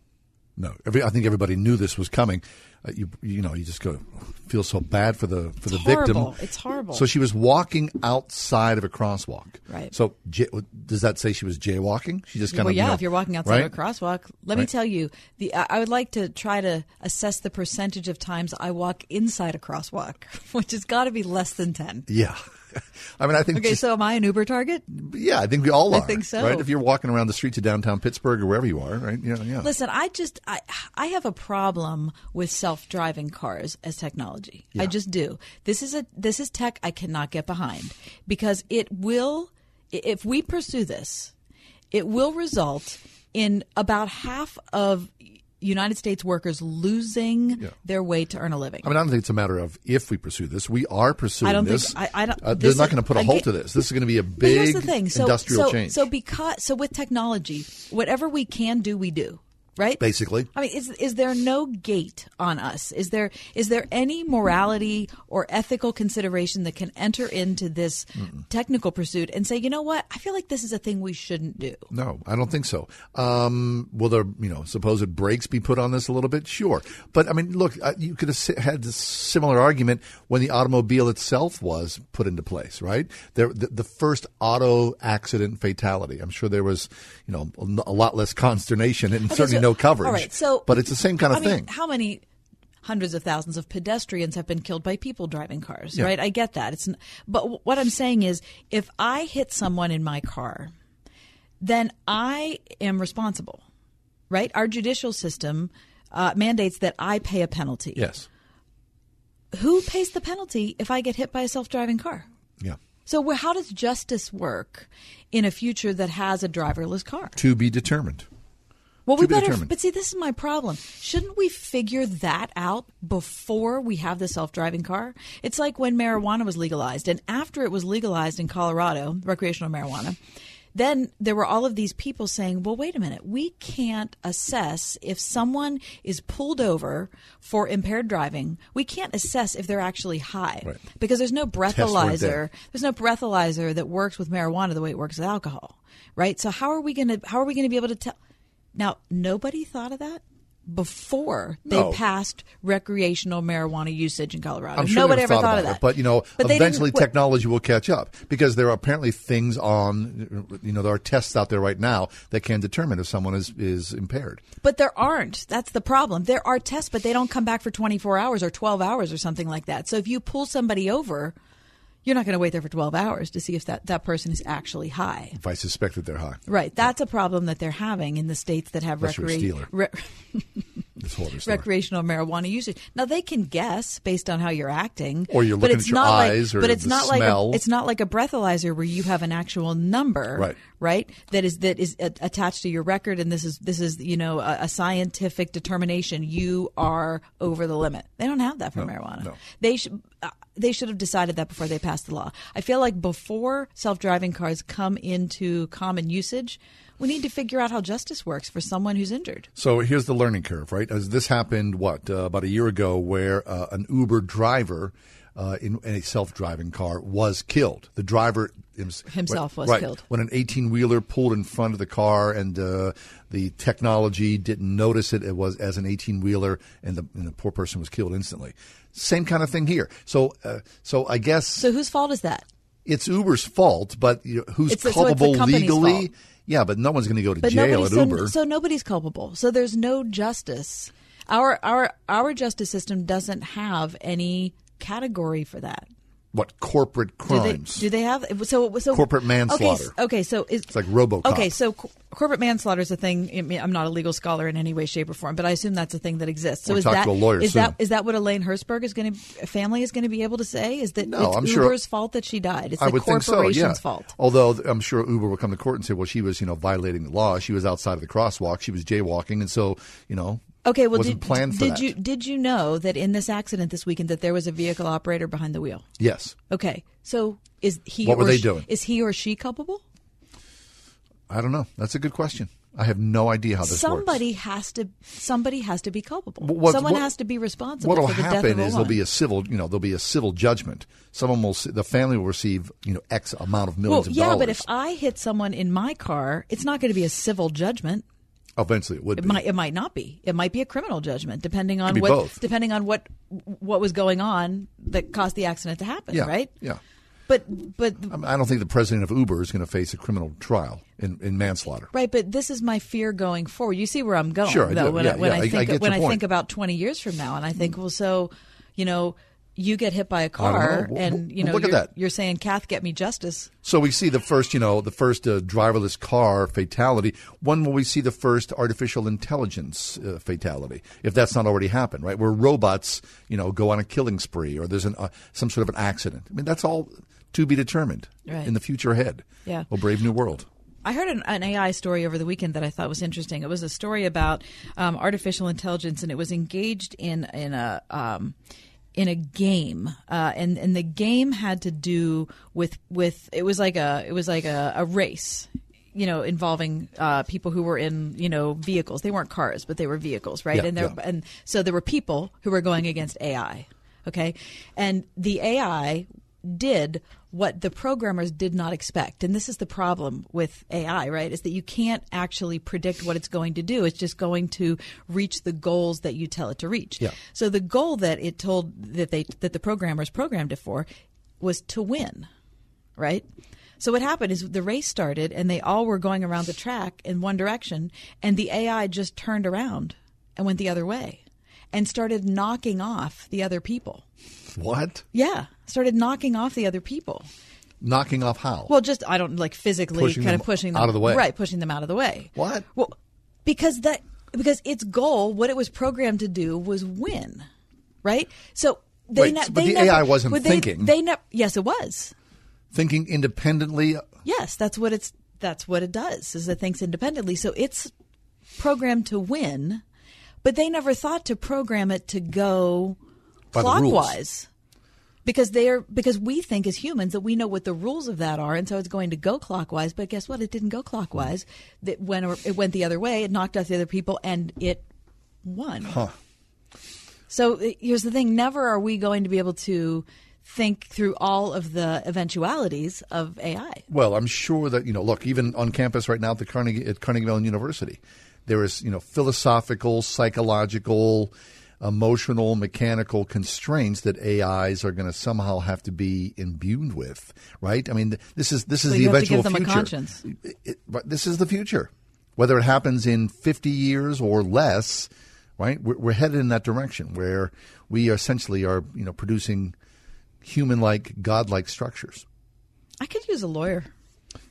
Speaker 40: no. Every, I think everybody knew this was coming. Uh, you you know you just go feel so bad for the for
Speaker 3: It's
Speaker 40: the
Speaker 3: horrible.
Speaker 40: victim.
Speaker 3: It's horrible.
Speaker 40: So she was walking outside of a crosswalk.
Speaker 3: Right.
Speaker 40: So j- does that say she was jaywalking? She just kind
Speaker 3: well,
Speaker 40: of
Speaker 3: yeah.
Speaker 40: you know,
Speaker 3: if you're walking outside
Speaker 40: right?
Speaker 3: of a crosswalk, let me tell you, the I would like to try to assess the percentage of times I walk inside a crosswalk, which has got to be less than ten.
Speaker 40: Yeah. I mean, I think
Speaker 3: Okay,
Speaker 40: just-
Speaker 3: so am I an Uber target?
Speaker 40: yeah, I think we all are.
Speaker 3: I think so.
Speaker 40: Right? If you're walking around the streets of downtown Pittsburgh or wherever you are, right? Yeah, yeah.
Speaker 3: Listen, I just I I have a problem with self-driving cars as technology. I just do. This is a this is tech I cannot get behind because it will if we pursue this, it will result in about half of United States workers losing their way to earn a living.
Speaker 40: I mean, I don't think it's a matter of if we pursue this. We are pursuing
Speaker 3: I don't
Speaker 40: this.
Speaker 3: think I, I don't.
Speaker 40: Uh,
Speaker 3: this
Speaker 40: they're not going to put a halt to this. This is going to be a big
Speaker 3: here's the thing. So,
Speaker 40: industrial
Speaker 3: so,
Speaker 40: change.
Speaker 3: So because so with technology, whatever we can do, we do. Right?
Speaker 2: Basically.
Speaker 3: I mean, is is there no gate on us? Is there is there any morality or ethical consideration that can enter into this technical pursuit and say, you know what, I feel like this is a thing we shouldn't do?
Speaker 2: No, I don't think so. Um, will there, you know, supposed brakes be put on this a little bit? Sure, but I mean, look, uh, you could have had this similar argument when the automobile itself was put into place, right? There, the, the first auto accident fatality. I'm sure there was, you know, a lot less consternation and
Speaker 3: Okay,
Speaker 2: certainly
Speaker 3: so-
Speaker 2: no coverage.
Speaker 3: All right, so
Speaker 2: but it's the same kind of
Speaker 3: I mean,
Speaker 2: thing.
Speaker 3: How many hundreds of thousands of pedestrians have been killed by people driving cars?
Speaker 2: Yeah.
Speaker 3: Right, I get that. It's but what I'm saying is, if I hit someone in my car, then I am responsible. Right, our judicial system uh, mandates that I pay a penalty.
Speaker 2: Yes.
Speaker 3: Who pays the penalty if I get hit by a self-driving car?
Speaker 2: Yeah.
Speaker 3: So, how does justice work in a future that has a driverless car?
Speaker 2: To be determined.
Speaker 3: Well, we
Speaker 2: be
Speaker 3: better.
Speaker 2: determined.
Speaker 3: But see, this is my problem. Shouldn't we figure that out before we have the self-driving car? It's like when marijuana was legalized, and after it was legalized in Colorado, recreational marijuana. Then there were all of these people saying, "Well, wait a minute. We can't assess if someone is pulled over for impaired driving. We can't assess if they're actually high because there's no
Speaker 2: Tests weren't there.
Speaker 3: breathalyzer. There's no breathalyzer that works with marijuana the way it works with alcohol, right? So how are we going to how are we going to be able to tell? Now, nobody thought of that before they
Speaker 2: No.
Speaker 3: passed recreational marijuana usage in Colorado.
Speaker 2: I'm sure
Speaker 3: nobody ever
Speaker 2: thought
Speaker 3: thought of that.
Speaker 2: it, but you know,
Speaker 3: But
Speaker 2: eventually technology will catch up because there are apparently things on, you know, there are tests out there right now that can determine if someone is is impaired.
Speaker 3: But there aren't. That's the problem. There are tests, but they don't come back for 24 hours or 12 hours or something like that. So if you pull somebody over, you're not going to wait there for 12 hours to see if that, that person is actually high.
Speaker 2: If I suspect that they're high,
Speaker 3: Right. That's a problem that they're having in the states that have
Speaker 2: Unless you're a Steeler.
Speaker 3: re-
Speaker 2: whole
Speaker 3: recreational marijuana usage. Now they can guess based on how you're acting,
Speaker 2: Or you're
Speaker 3: but
Speaker 2: looking
Speaker 3: it's
Speaker 2: at your
Speaker 3: not
Speaker 2: eyes
Speaker 3: like,
Speaker 2: or
Speaker 3: but it's not
Speaker 2: smell.
Speaker 3: like a, it's not like a breathalyzer where you have an actual number,
Speaker 2: Right.
Speaker 3: Right, that is that is a- attached to your record, and this is this is you know a, a scientific determination. You are over the limit. They don't have that for marijuana.
Speaker 2: no.
Speaker 3: They should. Uh, they should have decided that before they passed the law. I feel like before self-driving cars come into common usage, we need to figure out how justice works for someone who's injured.
Speaker 2: So here's the learning curve, right? As this happened, what uh, about a year ago, where uh, an Uber driver uh, in, in a self-driving car was killed. The driver hims-
Speaker 3: Himself was
Speaker 2: right,
Speaker 3: killed.
Speaker 2: when an 18-wheeler pulled in front of the car, and uh, the technology didn't notice it. It was as an 18-wheeler, and the, and the poor person was killed instantly. Same kind of thing here. So, uh, so I guess
Speaker 3: So whose fault is that?
Speaker 2: it's Uber's fault, but you know, who's
Speaker 3: It's the- so
Speaker 2: culpable legally?
Speaker 3: fault.
Speaker 2: Yeah, but no one's going to go to
Speaker 3: But
Speaker 2: jail at
Speaker 3: so,
Speaker 2: Uber.
Speaker 3: so nobody's culpable. So there's no justice. Our our our justice system doesn't have any category for that.
Speaker 2: What corporate
Speaker 3: Do they,
Speaker 2: crimes?
Speaker 3: do they have so so
Speaker 2: Corporate manslaughter.
Speaker 3: Okay, okay so is,
Speaker 2: It's like RoboCop.
Speaker 3: Okay, so co- corporate manslaughter is a thing. I mean, I'm not a legal scholar in any way, shape, or form, but I assume that's a thing that exists. So
Speaker 2: We'll
Speaker 3: is that
Speaker 2: to a lawyer
Speaker 3: is
Speaker 2: soon.
Speaker 3: that is that what Elaine Herzberg is going to family is going to be able to say? Is that
Speaker 2: No,
Speaker 3: it's
Speaker 2: I'm sure-
Speaker 3: Uber's fault that she died? It's
Speaker 2: I
Speaker 3: the
Speaker 2: would think so.
Speaker 3: corporation's
Speaker 2: Yeah.
Speaker 3: fault.
Speaker 2: Although I'm sure Uber will come to court and say, "Well, she was, you know, violating the law. She was outside of the crosswalk. She was jaywalking, and so, you know,
Speaker 3: Okay, well, did, did
Speaker 2: that."
Speaker 3: you did you know that in this accident this weekend that there was a vehicle operator behind the wheel?
Speaker 2: Yes,
Speaker 3: Okay, so is he?
Speaker 2: What were they
Speaker 3: she-
Speaker 2: doing?
Speaker 3: Is he or she culpable?
Speaker 2: I don't know. That's a good question. I have no idea how this works.
Speaker 3: somebody has to. Somebody has to be culpable.
Speaker 2: What-
Speaker 3: Someone
Speaker 2: what-
Speaker 3: has to be responsible for death
Speaker 2: happen
Speaker 3: of
Speaker 2: is there'll be a civil, you know, there'll be a civil judgment. Someone will, the family will receive, you know, X amount of
Speaker 3: well,
Speaker 2: millions of
Speaker 3: yeah,
Speaker 2: dollars.
Speaker 3: Yeah, but if I hit someone in my car, it's not going to be a civil judgment.
Speaker 2: Eventually, it would
Speaker 3: It
Speaker 2: be.
Speaker 3: might. It might not be. It might be a criminal judgment, depending on what.
Speaker 2: both.
Speaker 3: Depending on what what was going on that caused the accident to happen.
Speaker 2: yeah,
Speaker 3: Right.
Speaker 2: Yeah.
Speaker 3: But but
Speaker 2: I don't think the president of Uber is going to face a criminal trial in, in manslaughter.
Speaker 3: Right, but this is my fear going forward. You see where I'm going,
Speaker 2: Sure, I
Speaker 3: though.
Speaker 2: do.
Speaker 3: When,
Speaker 2: Yeah,
Speaker 3: I, when
Speaker 2: yeah,
Speaker 3: I
Speaker 2: I- I
Speaker 3: when I
Speaker 2: point.
Speaker 3: think about 20 years from now, and I think, mm. well, so you know, you get hit by a car, and you know,
Speaker 2: look at
Speaker 3: you're,
Speaker 2: that.
Speaker 3: you're saying, "Kath, get me justice."
Speaker 2: So we see the first, you know, the first uh, driverless car fatality. When will we see the first artificial intelligence uh, fatality? If that's not already happened, right? Where robots, you know, go on a killing spree, or there's an, uh, some sort of an accident. I mean, that's all to be determined
Speaker 3: Right.
Speaker 2: in the future ahead.
Speaker 3: Yeah.
Speaker 2: A brave new world.
Speaker 3: I heard an, an AI story over the weekend that I thought was interesting. It was a story about um, artificial intelligence, and it was engaged in in a um, in a game, uh, and and the game had to do with with it was like a it was like a, a race. you know, involving uh, people who were in, you know, vehicles. They weren't cars, but they were vehicles, right?
Speaker 41: Yeah,
Speaker 3: and there,
Speaker 41: yeah.
Speaker 3: and so there were people who were going against AI. Okay, and the AI did what the programmers did not expect. And this is the problem with AI, right? Is that you can't actually predict what it's going to do. It's just going to reach the goals that you tell it to reach.
Speaker 41: Yeah.
Speaker 3: So the goal that it told that they that the programmers programmed it for was to win, right? So what happened is the race started and they all were going around the track in one direction and the AI just turned around and went the other way and started knocking off the other people.
Speaker 2: What?
Speaker 3: Yeah, started knocking off the other people.
Speaker 2: Knocking off how?
Speaker 3: Well, just I don't like physically
Speaker 2: Pushing
Speaker 3: kind of pushing them
Speaker 2: out of the way.
Speaker 3: right? Pushing them out of the way.
Speaker 2: What?
Speaker 3: Well, because that because its goal, what it was programmed to do, was win, right? So they,
Speaker 2: Wait,
Speaker 3: ne-
Speaker 2: so- but
Speaker 3: they
Speaker 2: the
Speaker 3: never,
Speaker 2: AI wasn't
Speaker 3: they,
Speaker 2: thinking.
Speaker 3: They. Yes, it was.
Speaker 2: Thinking independently.
Speaker 3: Yes, that's what it's. That's what it does. Is it thinks independently. So it's programmed to win, but they never thought to program it to go
Speaker 2: By
Speaker 3: clockwise. Because they're because we think as humans that we know what the rules of that are, and so it's going to go clockwise. But guess what? It didn't go clockwise. That when it went the other way, it knocked out the other people, and it won.
Speaker 2: Huh.
Speaker 3: So uh, here's the thing: never are we going to be able to think through all of the eventualities of AI.
Speaker 2: Well, I'm sure that you know. Look, even on campus right now at the Carnegie at Carnegie Mellon University, there is you know philosophical, psychological, emotional, mechanical constraints that AIs are going to somehow have to be imbued with. Right? I mean, this is this is
Speaker 3: So
Speaker 2: the
Speaker 3: you have to
Speaker 2: eventual
Speaker 3: give them a
Speaker 2: future. It- it- but this is the future. Whether it happens in 50 years or less, right? We're, we're headed in that direction where we essentially are, you know, producing human-like, god-like structures.
Speaker 3: I could use a lawyer.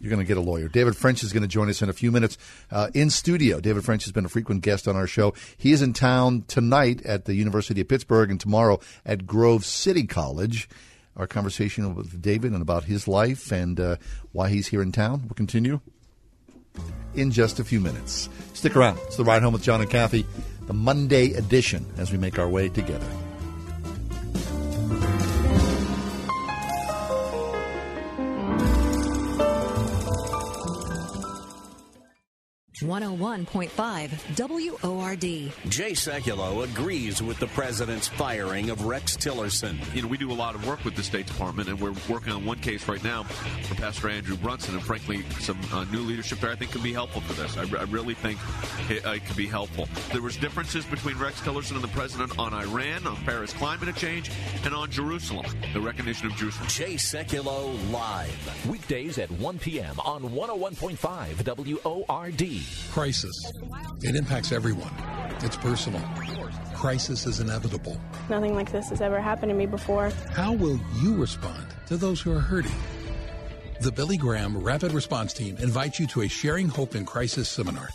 Speaker 2: You're going to get a lawyer. David French is going to join us in a few minutes uh, in studio. David French has been a frequent guest on our show. He is in town tonight at the University of Pittsburgh and tomorrow at Grove City College. Our conversation with David and about his life and uh, why he's here in town will continue in just a few minutes. Stick around. It's the Ride Home with John and Kathy, the Monday edition, as we make our way together.
Speaker 20: 101.5 WORD.
Speaker 42: Jay Sekulow agrees with the president's firing of Rex Tillerson.
Speaker 43: You know, we do a lot of work with the State Department, and we're working on one case right now for Pastor Andrew Brunson, and frankly, some uh, new leadership there I think can be helpful for this. I, re- I really think it, uh, it could be helpful. There was differences between Rex Tillerson and the president on Iran, on Paris climate change, and on Jerusalem, the recognition of Jerusalem.
Speaker 42: Jay Sekulow live.
Speaker 44: Weekdays at 1 p.m. on 101.5 WORD.
Speaker 45: Crisis. It impacts everyone. It's personal. Crisis is inevitable.
Speaker 41: Nothing like this has ever happened to me before.
Speaker 45: How will you respond to those who are hurting? The Billy Graham Rapid Response Team invites you to a Sharing Hope in Crisis seminar.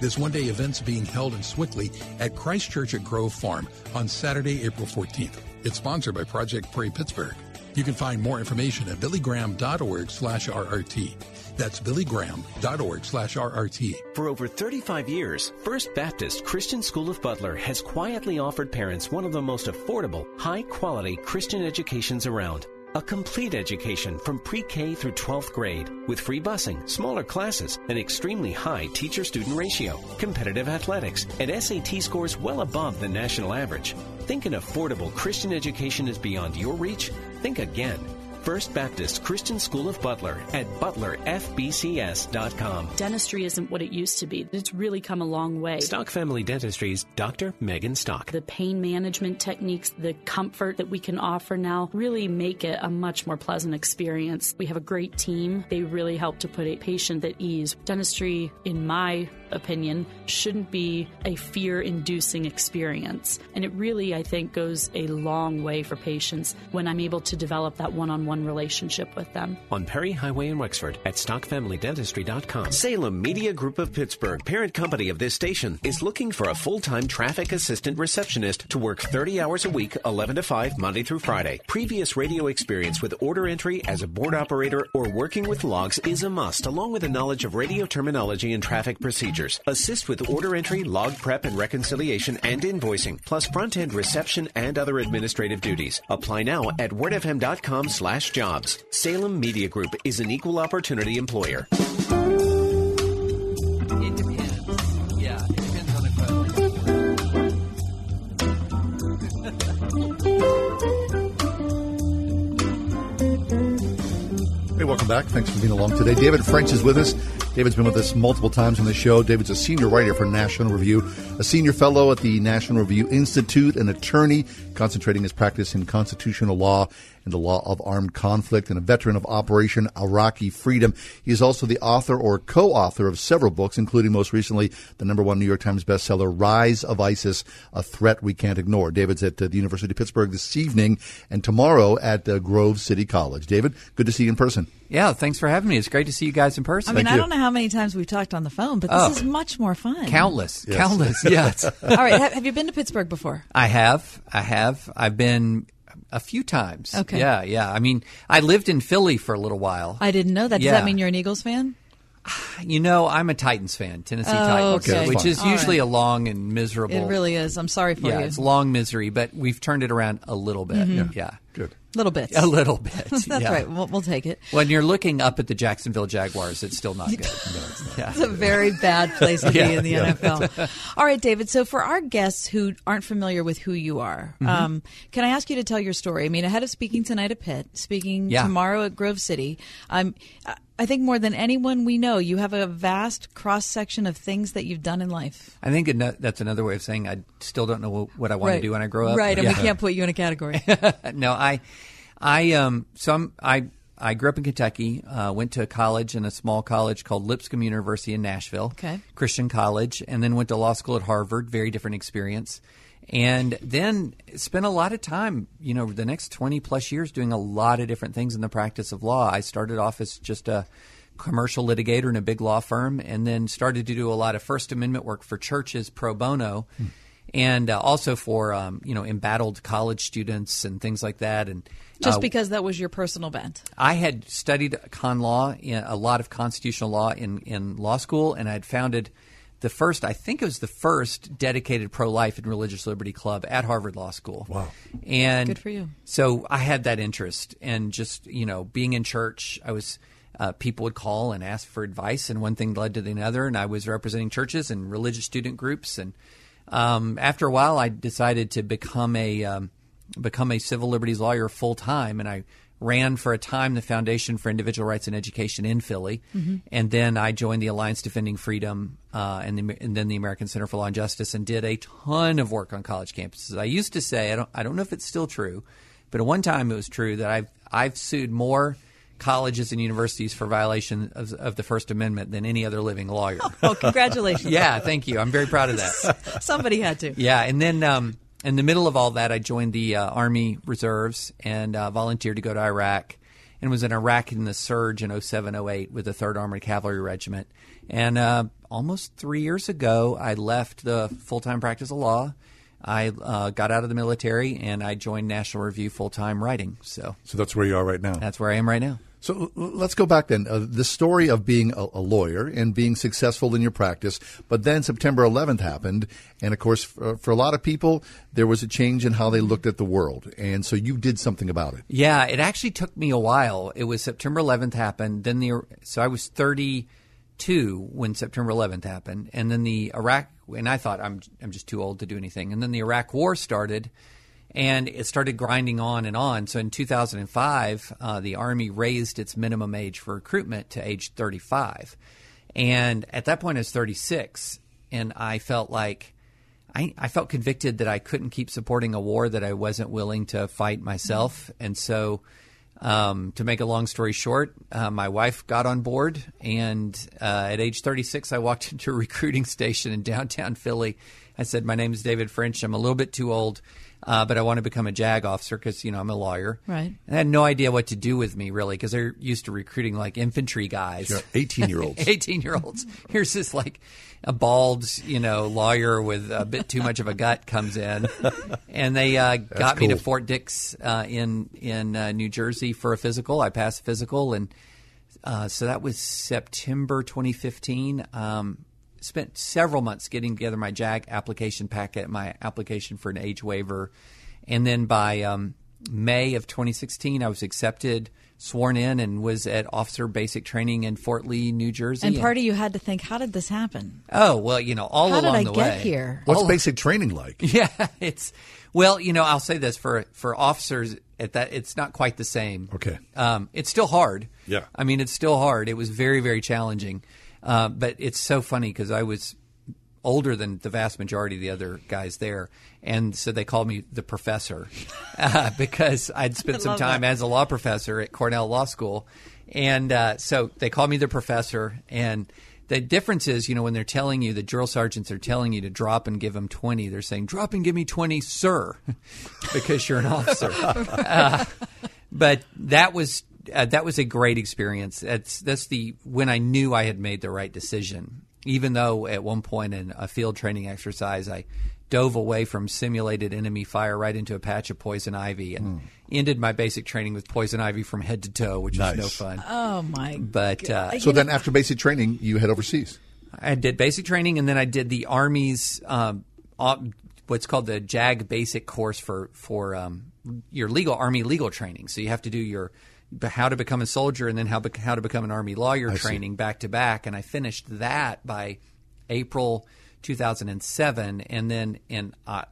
Speaker 45: This one day event's being held in Sewickley at Christ Church at Grove Farm on Saturday, April 14th. It's sponsored by Project Pray Pittsburgh. You can find more information at billygraham.org slash RRT. That's billygraham.org slash RRT.
Speaker 12: For over 35 years, First Baptist Christian School of Butler has quietly offered parents one of the most affordable, high quality Christian educations around. A complete education from pre K through 12th grade with free busing, smaller classes, an extremely high teacher student ratio, competitive athletics, and SAT scores well above the national average. Think an affordable Christian education is beyond your reach? Think again. First Baptist Christian School of Butler at butlerfbcs.com.
Speaker 32: Dentistry isn't what it used to be. It's really come a long way.
Speaker 12: Stock Family Dentistry's Dr. Megan Stock.
Speaker 32: The pain management techniques, the comfort that we can offer now really make it a much more pleasant experience. We have a great team. They really help to put a patient at ease. Dentistry, in my opinion, shouldn't be a fear inducing experience. And it really, I think, goes a long way for patients when I'm able to develop that one on one relationship with them.
Speaker 12: On Perry Highway in Wexford at stockfamilydentistry.com. Salem Media Group of Pittsburgh, parent company of this station, is looking for a full time traffic assistant receptionist to work 30 hours a week, 11 to 5, Monday through Friday. Previous radio experience with order entry as a board operator or working with logs is a must, along with a knowledge of radio terminology and traffic procedures. Assist with order entry, log prep and reconciliation, and invoicing, plus front end reception and other administrative duties. Apply now at wordfm.com slash slash jobs. Salem Media Group is an equal opportunity employer. It depends. Yeah, it depends on the question.
Speaker 2: hey, welcome back. Thanks for being along today. David French is with us. David's been with us multiple times on the show. David's a senior writer for National Review, a senior fellow at the National Review Institute, an attorney concentrating his practice in constitutional law and the law of armed conflict, and a veteran of Operation Iraqi Freedom. He is also the author or co-author of several books, including most recently the number one New York Times bestseller, Rise of ISIS, A Threat We Can't Ignore. David's at uh, the University of Pittsburgh this evening and tomorrow at uh, Grove City College. David, good to see you in person.
Speaker 46: Yeah, thanks for having me. It's great to see you guys in person.
Speaker 3: I mean, I don't know how many times we've talked on the phone, but this
Speaker 46: Oh.
Speaker 3: is much more fun.
Speaker 46: Countless,
Speaker 2: Yes.
Speaker 46: countless. Yes.
Speaker 3: All right. Have, have you been to Pittsburgh before?
Speaker 46: I have. I have. I've been a few times.
Speaker 3: Okay.
Speaker 46: Yeah, yeah. I mean, I lived in Philly for a little while.
Speaker 3: I didn't know that. Does
Speaker 46: Yeah.
Speaker 3: that mean you're an Eagles fan?
Speaker 46: You know, I'm a Titans fan, Tennessee
Speaker 3: Oh,
Speaker 46: Titans,
Speaker 3: okay.
Speaker 46: which is
Speaker 3: All
Speaker 46: usually
Speaker 3: right.
Speaker 46: a long and miserable.
Speaker 3: It really is. I'm sorry for
Speaker 46: yeah,
Speaker 3: you.
Speaker 46: it's long misery, but we've turned it around a little bit.
Speaker 3: Mhm.
Speaker 46: Yeah.
Speaker 2: Good.
Speaker 3: Little bit.
Speaker 46: A little bit.
Speaker 3: That's
Speaker 46: yeah.
Speaker 3: right. We'll, we'll take it.
Speaker 46: When you're looking up at the Jacksonville Jaguars, it's still not good. Yeah.
Speaker 3: It's a very bad place to
Speaker 46: Yeah,
Speaker 3: be in the. NFL. All right, David. So, for our guests who aren't familiar with who you are,
Speaker 46: Mhm.
Speaker 3: um, can I ask you to tell your story? I mean, ahead of speaking tonight at Pitt, speaking tomorrow at Grove City, I'm. um, I- think more than anyone we know, you have a vast cross section of things that you've done in life.
Speaker 46: I think that's another way of saying I still don't know what I want
Speaker 3: Right.
Speaker 46: to do when I grow up.
Speaker 3: Right, and we can't put you in a category.
Speaker 46: no, I, I, um, so I'm, I, I grew up in Kentucky. Uh, went to a college in a small college called Lipscomb University in Nashville,
Speaker 3: Okay.
Speaker 46: Christian college, and then went to law school at Harvard. Very different experience, and then spent a lot of time, you know, the next twenty plus years doing a lot of different things in the practice of law. I started off as just a commercial litigator in a big law firm, and then started to do a lot of First Amendment work for churches pro bono and uh, also for um, you know embattled college students and things like that. And
Speaker 3: Just
Speaker 46: uh,
Speaker 3: because that was your personal bent.
Speaker 46: I had studied con law, in, a lot of constitutional law in in law school, and I had founded the first, I think it was the first dedicated pro life and religious liberty club at Harvard Law School. Wow! And
Speaker 3: Good for you.
Speaker 46: So I had that interest, and just you know, being in church, I was. Uh, people would call and ask for advice, and one thing led to the other. And I was representing churches and religious student groups. And um, after a while, I decided to become a um, become a civil liberties lawyer full time, and I ran for a time the Foundation for Individual Rights and Education in Philly,
Speaker 47: Mhm.
Speaker 46: and then I joined the Alliance Defending Freedom, uh, and, the, and then the American Center for Law and Justice, and did a ton of work on college campuses. I used to say, I don't, I don't know if it's still true, but at one time it was true that I've, I've sued more colleges and universities for violation of, of the First Amendment than any other living lawyer.
Speaker 3: Oh, congratulations.
Speaker 46: yeah, thank you. I'm very proud of that.
Speaker 3: Somebody had to.
Speaker 46: Yeah, and then um, in the middle of all that, I joined the uh, Army Reserves and uh, volunteered to go to Iraq and was in Iraq in the surge in 07, 08 with the 3rd Armored Cavalry Regiment. And uh, almost three years ago, I left the full time practice of law. I uh, got out of the military and I joined National Review full time writing. So,
Speaker 2: So that's where you are right now.
Speaker 46: That's where I am right now.
Speaker 2: So let's go back then. Uh, the story of being a, a lawyer and being successful in your practice, but then September 11th happened, and of course, for, for a lot of people, there was a change in how they looked at the world, and so you did something about it.
Speaker 46: Yeah, it actually took me a while. It was September 11th happened. Then the so I was 32 when September 11th happened, and then the Iraq. And I thought I'm I'm just too old to do anything. And then the Iraq War started, and it started grinding on and on. So in 2005, uh, the Army raised its minimum age for recruitment to age 35, and at that point I was 36, and I felt like. I, I felt convicted that I couldn't keep supporting a war that I wasn't willing to fight myself. And so, um, to make a long story short, uh, my wife got on board. And uh, at age 36, I walked into a recruiting station in downtown Philly. I said, My name is David French. I'm a little bit too old, uh, but I want to become a JAG officer because, you know, I'm a lawyer.
Speaker 3: Right.
Speaker 46: And I had no idea what to do with me, really, because they're used to recruiting like infantry guys.
Speaker 2: Sure, 18-year-olds.
Speaker 46: 18 year olds. Here's this like a bald, you know, lawyer with a bit too much of a gut comes in, and they uh, got me to. Fort Dix uh, in in uh, New Jersey for a physical. I passed the physical, and uh, so that was September 2015. Um, spent several months getting together my JAG application packet, my application for an age waiver, and then by um, May of 2016, I was accepted, sworn in, and was at officer basic training in Fort Lee, New Jersey.
Speaker 3: And part of you had to think, how did this happen?
Speaker 46: Oh well, you know, all
Speaker 3: How did
Speaker 46: along
Speaker 3: I
Speaker 46: the
Speaker 3: get
Speaker 46: way.
Speaker 3: here?
Speaker 2: What's
Speaker 46: All-
Speaker 2: basic training like?
Speaker 46: Yeah, it's well, you know, I'll say this for for officers At that, it's not quite the same.
Speaker 2: Okay.
Speaker 46: Um, it's still hard.
Speaker 2: Yeah.
Speaker 46: I mean, it's still hard. It was very, very challenging. Uh, but it's so funny because I was older than the vast majority of the other guys there, and so they called me the professor uh, because I'd spent some time
Speaker 47: that.
Speaker 46: as a law professor at Cornell Law School, and uh, so they called me the professor. And the difference is, you know, when they're telling you the drill sergeants are telling you to drop and give them twenty, they're saying drop and give me twenty, sir, because you're an officer. Uh, but that was uh, that was a great experience. That's that's the when I knew I had made the right decision. Even though at one point in a field training exercise, I dove away from simulated enemy fire right into a patch of poison ivy and ended my basic training with poison ivy from head to toe, which was no fun.
Speaker 3: Oh my!
Speaker 46: But uh,
Speaker 2: So then, after basic training, you head overseas.
Speaker 46: I did basic training, and then I did the Army's um, op- what's called the JAG basic course for for um, your legal Army legal training. So you have to do your how to become a soldier, and then how bec how to become an Army lawyer
Speaker 2: I see.
Speaker 46: training back to back. And I finished that by April 2007, and then in uh,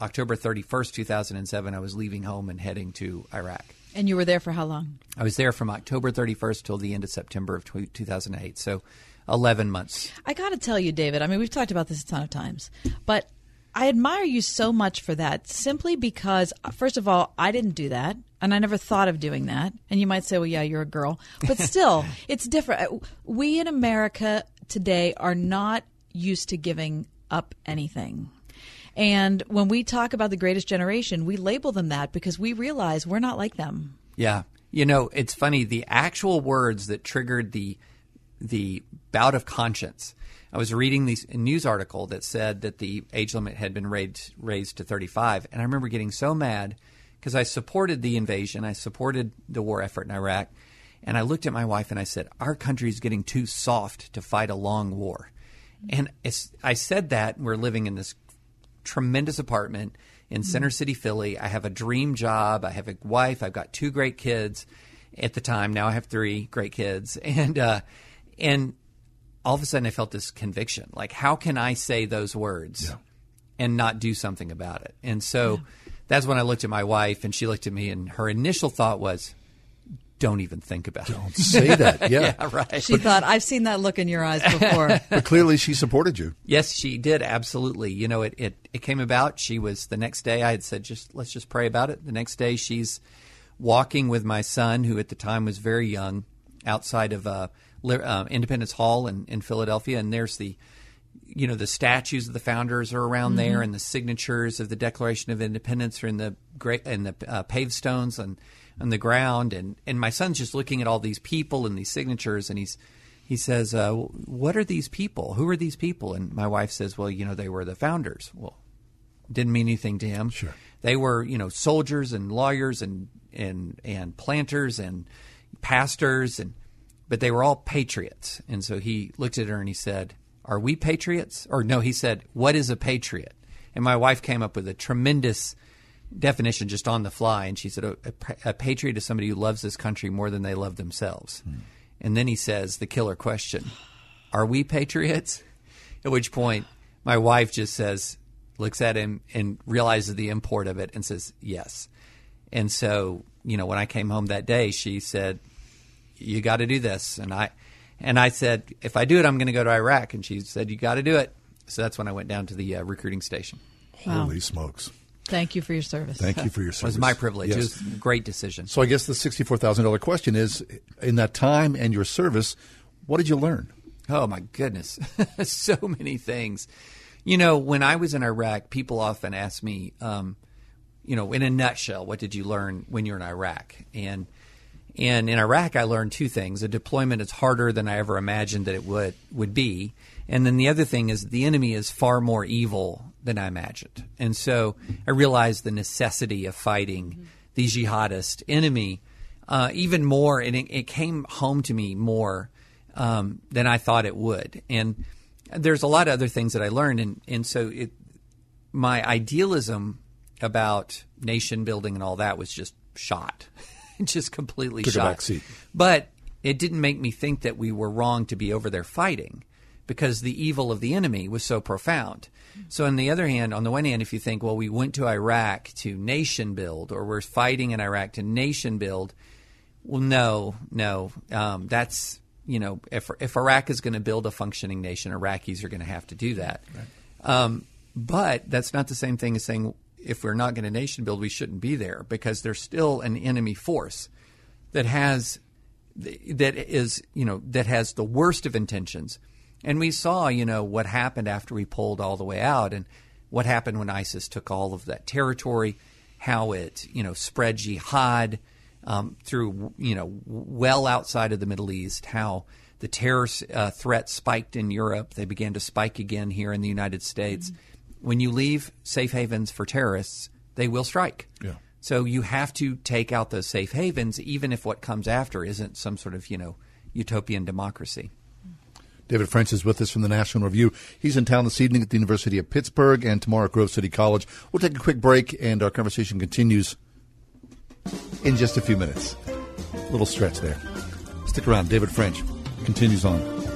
Speaker 46: October 31st, 2007, I was leaving home and heading to Iraq.
Speaker 3: And you were there for how long?
Speaker 46: I was there from October 31st till the end of September of 2008. So 11 months.
Speaker 3: I got to tell you, David. I mean, we've talked about this a ton of times, but I admire you so much for that. Simply because, first of all, I didn't do that, and I never thought of doing that. And you might say, "Well, yeah, you're a girl," but still, it's different. Uh, We in America today are not used to giving up anything. And when we talk about the greatest generation, we label them that because we realize we're not like them.
Speaker 46: Yeah. You know, it's funny. The actual words that triggered the the bout of conscience. I was reading this a news article that said that the age limit had been raised raised to 35, and I remember getting so mad because I supported the invasion, I supported the war effort in Iraq, and I looked at my wife and I said, "Our country is getting too soft to fight a long war." And I said that we're living in this tremendous apartment in Center City, Philly. I have a dream job. I have a wife. I've got two great kids at the time. Now I have three great kids, and uh, and all of a sudden I felt this conviction. Like, how can I say those words and not do something about it? And so that's when I looked at my wife, and she looked at me, and her initial thought was, "Don't even think about it. Don't
Speaker 2: say that." Yeah.
Speaker 46: right.
Speaker 3: She thought, "I've seen that look in your eyes before."
Speaker 2: But clearly, she supported you.
Speaker 46: Yes, she did absolutely. You know, it, it it came about. She was the next day. I had said, just let's just pray about it. The next day, she's walking with my son, who at the time was very young, outside of uh, Li- uh, Independence Hall in, in Philadelphia, and there's the you know the statues of the founders are around there,
Speaker 47: Mhm.
Speaker 46: and the signatures of the Declaration of Independence are in the great and the uh, paved stones on on the ground, and and my son's just looking at all these people and these signatures, and he's he says, uh, "What are these people? Who are these people?" And my wife says, "Well, you know, they were the founders." Well, didn't mean anything to him. Sure, they were you know soldiers and lawyers and and and planters and pastors and but they were all patriots. And so he looked at her and he said, "Are we patriots?" Or no, he said, "What is a patriot?" And my wife came up with a tremendous definition just on the fly, and she said, oh, "A, a, a patriot is somebody who loves this country more than they love themselves." Hmm. And then he says the killer question, "Are we patriots?" At which point, my wife just says, looks at him and realizes the import of it, and says, "Yes." And so, you know, when I came home that day, she said, "You got to do this," and I, and I said, "If I do it, I'm going to go to Iraq." And she said, "You got to do it." So that's when I went down to the uh, recruiting station.
Speaker 3: Wow.
Speaker 2: Holy smokes!
Speaker 3: Thank you for your service.
Speaker 2: Thank you for your
Speaker 46: It
Speaker 2: service.
Speaker 46: was my privilege. It was a great decision.
Speaker 2: So I guess the sixty-four thousand dollar question is: in that time and your service, what did you learn?
Speaker 46: Oh my goodness, so many things. You know, when I was in Iraq, people often ask me, um, you know, in a nutshell, what did you learn when you're in Iraq? And and in Iraq, I learned two things: a deployment is harder than I ever imagined that it would would be, and then the other thing is the enemy is far more evil than I imagined. And so I realized the necessity of fighting the jihadist enemy uh, even more, and it, it came home to me more um, than I thought it would. And there's a lot of other things that I learned, and and so it, my idealism about nation building and all that was just shot, just completely
Speaker 2: Took seat.
Speaker 46: But it didn't make me think that we were wrong to be over there fighting, because the evil of the enemy was so profound. So, on the other hand, on the one hand, if you think, well, we went to Iraq to nation build, or we're fighting in Iraq to nation build, well, no, no, um, that's you know, if if Iraq is going to build a functioning nation, Iraqis are going to have to do that. Right. Um, but that's not the same thing as saying if we're not going to nation build, we shouldn't be there because there's still an enemy force that has that is you know that has the worst of intentions. And we saw you know what happened after we pulled all the way out, and what happened when ISIS took all of that territory, how it you know spread jihad um, through you know well outside of the Middle East, how the terror uh, threat spiked in Europe, they began to spike again here in the United States. Mm-hmm. When you leave safe havens for terrorists, they will strike.
Speaker 2: Yeah.
Speaker 46: So you have to take out those safe havens, even if what comes after isn't some sort of you know utopian democracy.
Speaker 2: David French is with us from the National Review. He's in town this evening at the University of Pittsburgh and tomorrow at Grove City College. We'll take a quick break and our conversation continues in just a few minutes. A little stretch there. Stick around. David French continues on.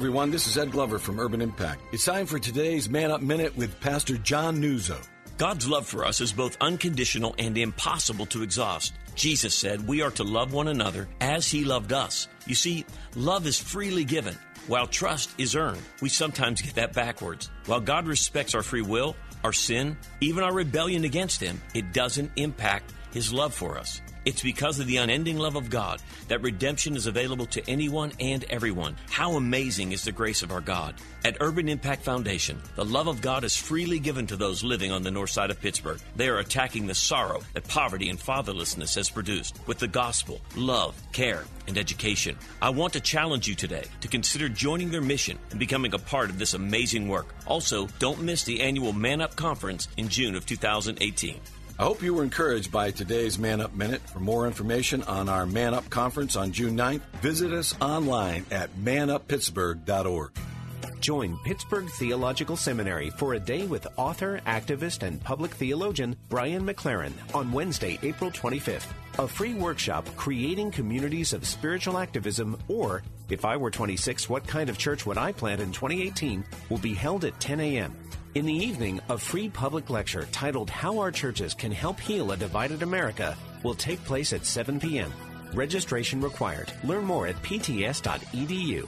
Speaker 1: Everyone, this is Ed Glover from Urban Impact. It's time for today's Man Up Minute with Pastor John Nuzzo.
Speaker 15: God's love for us is both unconditional and impossible to exhaust. Jesus said we are to love one another as he loved us. You see, love is freely given, while trust is earned. We sometimes get that backwards. While God respects our free will, our sin, even our rebellion against him, it doesn't impact his love for us. It's because of the unending love of God that redemption is available to anyone and everyone. How amazing is the grace of our God. At Urban Impact Foundation, the love of God is freely given to those living on the north side of Pittsburgh. They are attacking the sorrow that poverty and fatherlessness has produced with the gospel, love, care, and education. I want to challenge you today to consider joining their mission and becoming a part of this amazing work. Also, don't miss the annual Man Up Conference in June of 2018.
Speaker 1: I hope you were encouraged by today's Man Up Minute. For more information on our Man Up Conference on June 9th, visit us online at manuppittsburgh.org.
Speaker 12: Join Pittsburgh Theological Seminary for a day with author, activist, and public theologian Brian McLaren on Wednesday, April 25th. A free workshop, Creating Communities of Spiritual Activism, or If I Were 26, What Kind of Church Would I Plant in 2018, will be held at 10 a.m. In the evening, a free public lecture titled How Our Churches Can Help Heal a Divided America will take place at 7 p.m. Registration required. Learn more at pts.edu.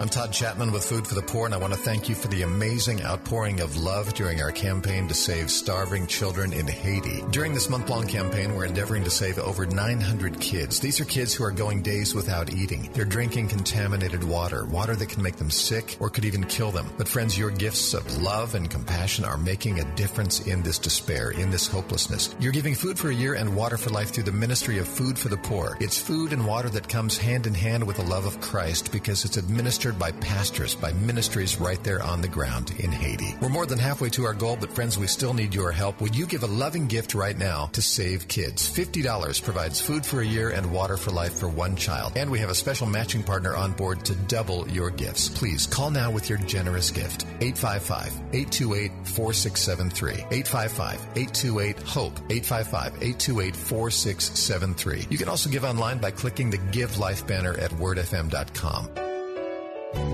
Speaker 48: I'm Todd Chapman with Food for the Poor, and I want to thank you for the amazing outpouring of love during our campaign to save starving children in Haiti. During this month long campaign, we're endeavoring to save over 900 kids. These are kids who are going days without eating. They're drinking contaminated water, water that can make them sick or could even kill them. But, friends, your gifts of love and compassion are making a difference in this despair, in this hopelessness. You're giving food for a year and water for life through the ministry of Food for the Poor. It's food and water that comes hand in hand with the love of Christ because it's administered by pastors, by ministries right there on the ground in Haiti. We're more than halfway to our goal, but friends, we still need your help. Would you give a loving gift right now to save kids? $50 provides food for a year and water for life for one child. And we have a special matching partner on board to double your gifts. Please call now with your generous gift. 855-828-4673. 855-828-HOPE. 855-828-4673. You can also give online by clicking the Give Life banner at wordfm.com.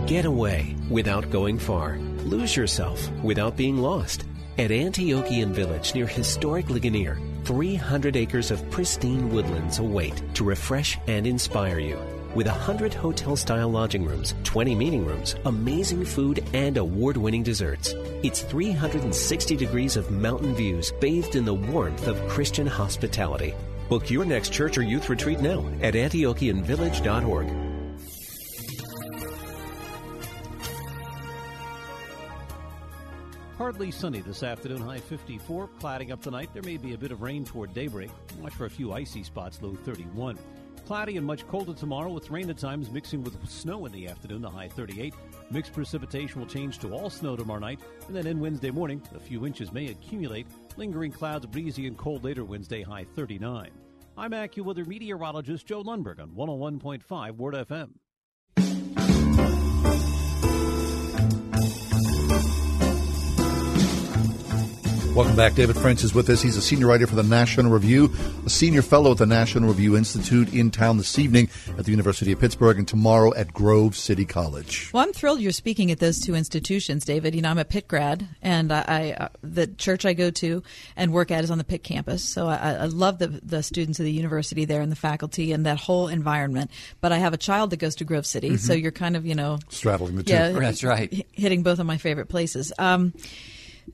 Speaker 12: Get away without going far. Lose yourself without being lost. At Antiochian Village near historic Ligonier, 300 acres of pristine woodlands await to refresh and inspire you. With 100 hotel style lodging rooms, 20 meeting rooms, amazing food, and award winning desserts. It's 360 degrees of mountain views bathed in the warmth of Christian hospitality. Book your next church or youth retreat now at antiochianvillage.org.
Speaker 19: Partly sunny this afternoon, high 54. Clouding up tonight. There may be a bit of rain toward daybreak. Watch for a few icy spots, low 31. Cloudy and much colder tomorrow with rain at times mixing with snow in the afternoon, the high 38. Mixed precipitation will change to all snow tomorrow night. And then in Wednesday morning, a few inches may accumulate. Lingering clouds, breezy and cold later Wednesday, high 39. I'm AccuWeather meteorologist Joe Lundberg on 101.5 Word FM.
Speaker 2: Welcome back. David French is with us. He's a senior writer for the National Review, a senior fellow at the National Review Institute in town this evening at the University of Pittsburgh and tomorrow at Grove City College.
Speaker 3: Well, I'm thrilled you're speaking at those two institutions, David. You know, I'm a Pitt grad, and I, I uh, the church I go to and work at is on the Pitt campus. So I, I love the the students of the university there and the faculty and that whole environment. But I have a child that goes to Grove City,
Speaker 2: Mhm.
Speaker 3: so you're kind of you know
Speaker 2: Straddling the two.
Speaker 3: yeah,
Speaker 46: That's right.
Speaker 3: hitting both of my favorite places. Um,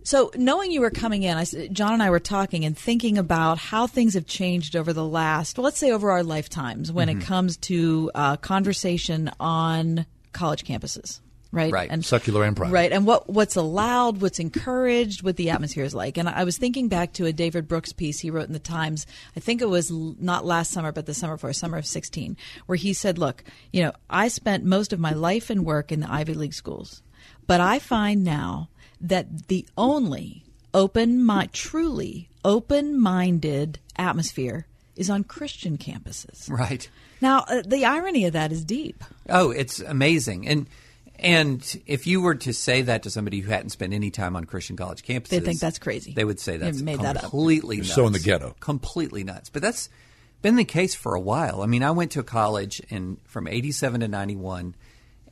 Speaker 3: so, knowing you were coming in, I, John and I were talking and thinking about how things have changed over the last, let's say, over our lifetimes when
Speaker 2: Mhm.
Speaker 3: it comes to uh, conversation on college campuses. Right,
Speaker 2: Right. And secular and private.
Speaker 3: right, and what what's allowed, what's encouraged, what the atmosphere is like. And I was thinking back to a David Brooks piece he wrote in the Times. I think it was not last summer, but the summer before, summer of sixteen, where he said, "Look, you know, I spent most of my life and work in the Ivy League schools, but I find now that the only open, mi- truly open-minded atmosphere is on Christian campuses."
Speaker 46: Right.
Speaker 3: Now, uh, the irony of that is deep.
Speaker 46: Oh, it's amazing. And and if you were to say that to somebody who hadn't spent any time on Christian college campuses,
Speaker 3: They think that's crazy.
Speaker 46: They would say
Speaker 3: You've
Speaker 46: that's
Speaker 3: made that up.
Speaker 46: completely
Speaker 2: You're
Speaker 46: nuts.
Speaker 2: so in the ghetto.
Speaker 46: Completely nuts. But that's been the case for a while. I mean, I went to college in from 87 to 91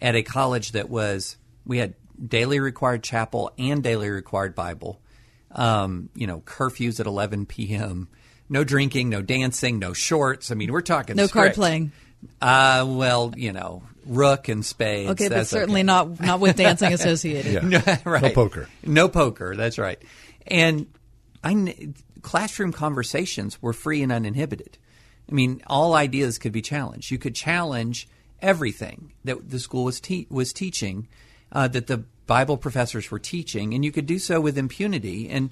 Speaker 46: at a college that was we had daily required chapel and daily required Bible. Um, you know, curfews at 11 p.m. No drinking, no dancing, no shorts. I mean, we're talking
Speaker 3: No card playing.
Speaker 46: Uh, well, you know, rook and spades.
Speaker 3: Okay, but certainly
Speaker 46: okay.
Speaker 3: not not with dancing associated.
Speaker 46: No, right.
Speaker 2: No poker.
Speaker 46: No poker. That's right. And I classroom conversations were free and uninhibited. I mean, all ideas could be challenged. You could challenge everything that the school was te- was teaching, uh, that the Bible professors were teaching, and you could do so with impunity. And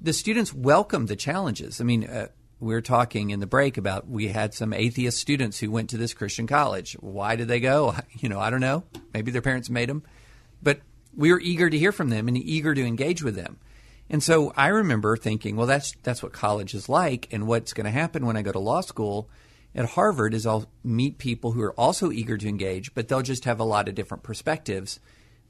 Speaker 46: the students welcomed the challenges. I mean. Uh, we were talking in the break about we had some atheist students who went to this Christian college. Why did they go? You know, I don't know. Maybe their parents made them. But we were eager to hear from them and eager to engage with them. And so I remember thinking, well, that's that's what college is like, and what's going to happen when I go to law school at Harvard is I'll meet people who are also eager to engage, but they'll just have a lot of different perspectives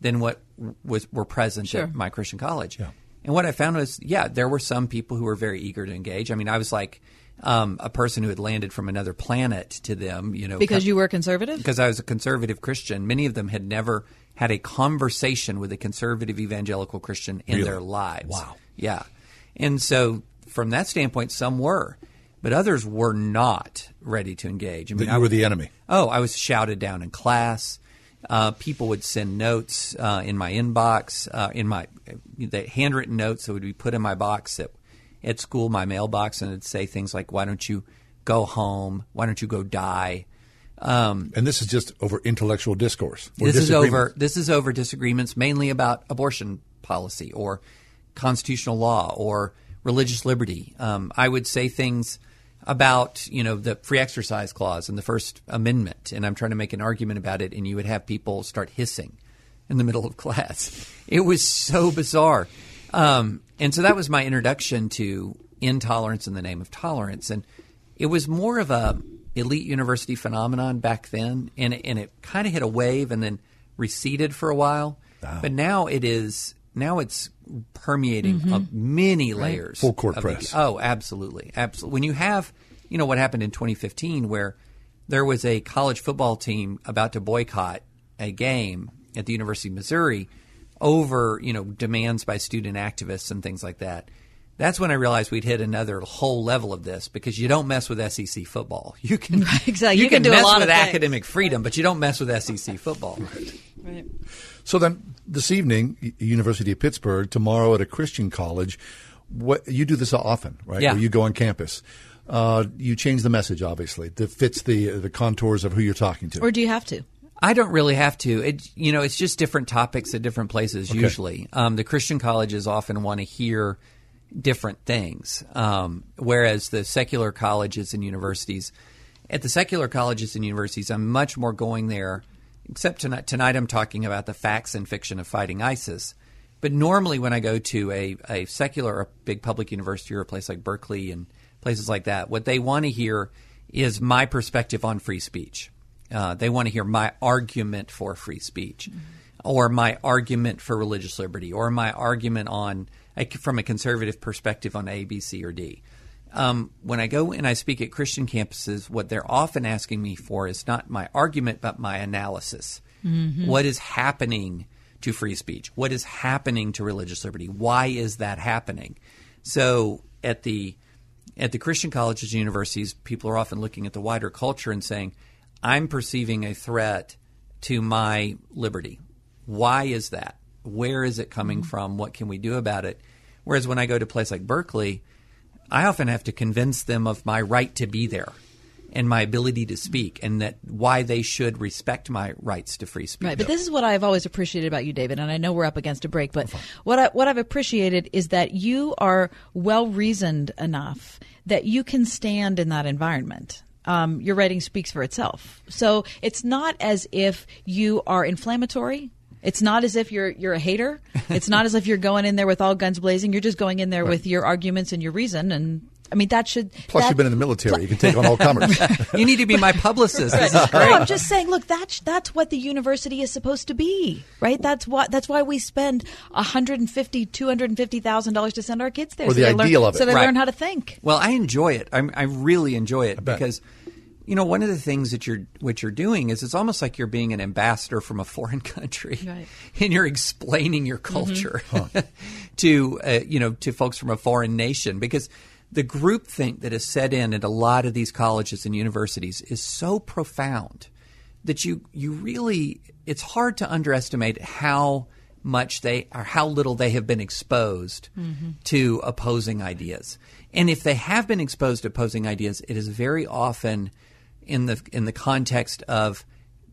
Speaker 46: than what was were present
Speaker 3: Sure.
Speaker 46: at my Christian college. And what I found was, yeah, there were some people who were very eager to engage. I mean, I was like um, a person who had landed from another planet to them, you know,
Speaker 3: Because you were conservative?
Speaker 46: because I was a conservative Christian. Many of them had never had a conversation with a conservative evangelical Christian in
Speaker 2: Really?
Speaker 46: their lives.
Speaker 2: Wow.
Speaker 46: Yeah. And so from that standpoint, some were, but others were not ready to engage. I
Speaker 2: That
Speaker 46: I
Speaker 2: you were the enemy.
Speaker 46: Oh, I was shouted down in class. Uh, people would send notes uh, in my inbox, uh, in my the handwritten notes that would be put in my box at, at school, my mailbox, and it'd say things like, "Why don't you go home? Why don't you go die?" Um,
Speaker 2: And this is just over intellectual discourse.
Speaker 46: this is over. This is over disagreements mainly about abortion policy or constitutional law or religious liberty. Um, I would say things about you know the free exercise clause in the First Amendment, and I'm trying to make an argument about it, and you would have people start hissing in the middle of class. It was so bizarre, um, and so that was my introduction to intolerance in the name of tolerance, and it was more of a elite university phenomenon back then, and and it kind of hit a wave and then receded for a while. But now it is now it's permeating
Speaker 2: Mhm.
Speaker 46: uh, many
Speaker 2: Right.
Speaker 46: layers.
Speaker 2: Full court
Speaker 46: of the-
Speaker 2: press.
Speaker 46: oh, absolutely, absolutely. When you have you know what happened in 2015, where there was a college football team about to boycott a game at the University of Missouri over you know demands by student activists and things like that. That's when I realized we'd hit another whole level of this because you don't mess with SEC football. You can
Speaker 3: exactly.
Speaker 46: you,
Speaker 3: You can do a lot
Speaker 46: with
Speaker 3: of
Speaker 46: academic freedom, but you don't mess with SEC football.
Speaker 3: Right. Right.
Speaker 2: So then, this evening, University of Pittsburgh. Tomorrow at a Christian college. What you do this often, right?
Speaker 46: Yeah.
Speaker 2: Where you go on campus. Uh, you change the message, obviously, that fits the the contours of who you're talking to.
Speaker 3: Or do you have to?
Speaker 46: I don't really have to. It you know, it's just different topics at different places.
Speaker 2: Okay.
Speaker 46: Usually, um, the Christian colleges often want to hear different things, um, whereas the secular colleges and universities, at the secular colleges and universities, I'm much more going there. Except tonight, tonight I'm talking about the facts and fiction of fighting ISIS. But normally, when I go to a, a secular or big public university or a place like Berkeley and places like that, what they want to hear is my perspective on free speech. Uh, they want to hear my argument for free speech, or my argument for religious liberty, or my argument on like from a conservative perspective on A, B, C, or D. Um, when I go and I speak at Christian campuses, what they're often asking me for is not my argument, but my analysis.
Speaker 49: Mhm.
Speaker 46: What is happening to free speech? What is happening to religious liberty? Why is that happening? So at the at the Christian colleges and universities, people are often looking at the wider culture and saying, "I'm perceiving a threat to my liberty. Why is that? Where is it coming from? What can we do about it?" Whereas when I go to a place like Berkeley, I often have to convince them of my right to be there and my ability to speak and that why they should respect my rights to free speech.
Speaker 3: Right, but this is what I've always appreciated about you, David, and I know we're up against a break, but what I, what I've appreciated is that you are well reasoned enough that you can stand in that environment. Um, your writing speaks for itself, so it's not as if you are inflammatory. It's not as if you're you're a hater. It's not as if you're going in there with all guns blazing. You're just going in there with your arguments and your reason. And I mean that should.
Speaker 2: Plus,
Speaker 3: that-
Speaker 2: you've been in the military. You can take on all comers.
Speaker 46: you need to be my publicist. This is
Speaker 3: no. I'm just saying. Look, that's that's what the university is supposed to be, right? That's what that's why we spend 150, 250 thousand dollars to send our kids there.
Speaker 46: Or
Speaker 3: so
Speaker 46: the
Speaker 3: they learn,
Speaker 46: ideal of it.
Speaker 3: so they
Speaker 46: Right.
Speaker 3: learn how to think.
Speaker 46: Well, I enjoy it. I'm, I really enjoy it because, you know, one of the things that you're what you're doing is it's almost like you're being an ambassador from a foreign country,
Speaker 3: Right.
Speaker 46: and you're explaining your
Speaker 3: Mm-hmm.
Speaker 46: culture to uh, you know to folks from a foreign nation because the group groupthink that is set in at a lot of these colleges and universities is so profound that you you really it's hard to underestimate how much they or how little they have been exposed to opposing ideas. And if they have been exposed to opposing ideas, it is very often in the in the context of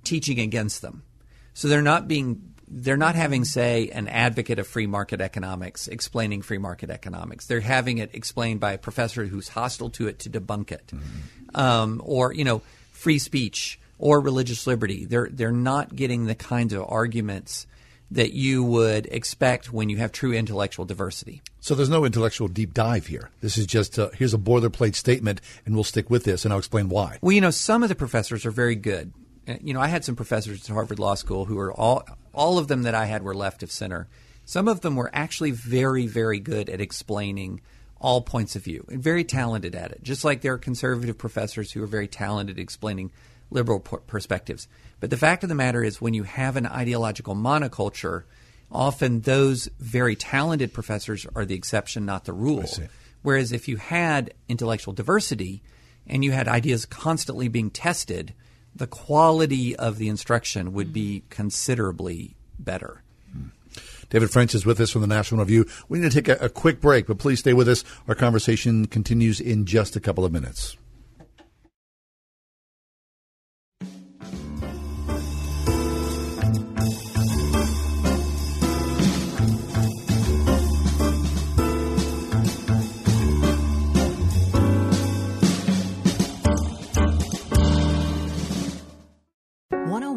Speaker 46: teaching against them. So they're not being they're not having say an advocate of free market economics explaining free market economics. They're having it explained by a professor who's hostile to it to debunk it, um, or you know free speech or religious liberty. They're they're not getting the kinds of arguments that you would expect when you have true intellectual diversity.
Speaker 2: So there's no intellectual deep dive here. This is just uh, here's a boilerplate statement, and we'll stick with this, and I'll explain why.
Speaker 46: Well, you know, some of the professors are very good. Uh, You know, I had some professors at Harvard Law School who were all all of them that I had were left of center. Some of them were actually very, very good at explaining all points of view and very talented at it. Just like there are conservative professors who are very talented at explaining liberal per- perspectives. But the fact of the matter is, when you have an ideological monoculture, often those very talented professors are the exception, not the rule. Whereas if you had intellectual diversity and you had ideas constantly being tested, the quality of the instruction would be considerably better.
Speaker 2: David French is with us from the National Review. We need to take a, a quick break, but please stay with us. Our conversation continues in just a couple of minutes.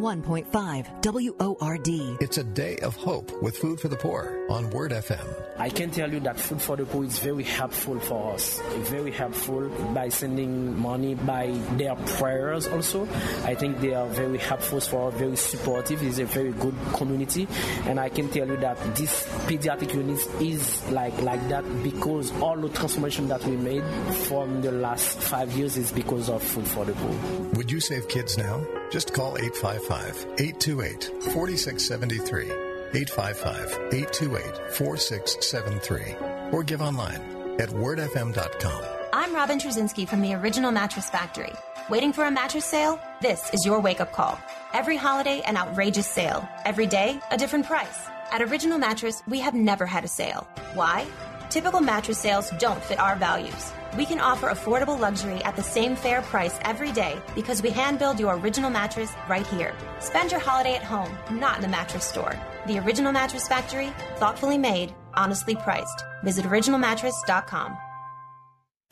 Speaker 20: One hundred one point five WORD.
Speaker 48: It's a day of hope with Food for the Poor on Word FM.
Speaker 49: I can tell you that Food for the Poor is very helpful for us. Very helpful by sending money, by their prayers also. I think they are very helpful for us, very supportive. It's a very good community. And I can tell you that this pediatric unit is like, like that because all the transformation that we made from the last five years is because of Food for the Poor.
Speaker 48: Would you save kids now? Just call 855 828 4673. 855 828 4673. Or give online at wordfm.com.
Speaker 17: I'm Robin Trzcinski from the Original Mattress Factory. Waiting for a mattress sale? This is your wake up call. Every holiday, an outrageous sale. Every day, a different price. At Original Mattress, we have never had a sale. Why? Typical mattress sales don't fit our values. We can offer affordable luxury at the same fair price every day because we hand build your original mattress right here. Spend your holiday at home, not in a mattress store. The Original Mattress Factory, thoughtfully made, honestly priced. Visit originalmattress.com.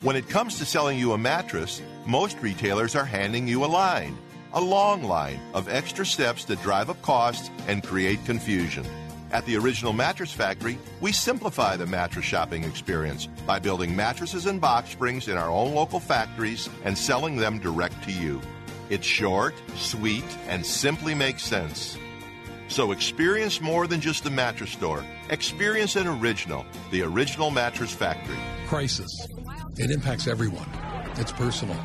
Speaker 50: When it comes to selling you a mattress, most retailers are handing you a line, a long line of extra steps that drive up costs and create confusion. At the Original Mattress Factory, we simplify the mattress shopping experience by building mattresses and box springs in our own local factories and selling them direct to you. It's short, sweet, and simply makes sense. So experience more than just a mattress store. Experience an original, the original mattress factory.
Speaker 45: Crisis. It impacts everyone. It's personal.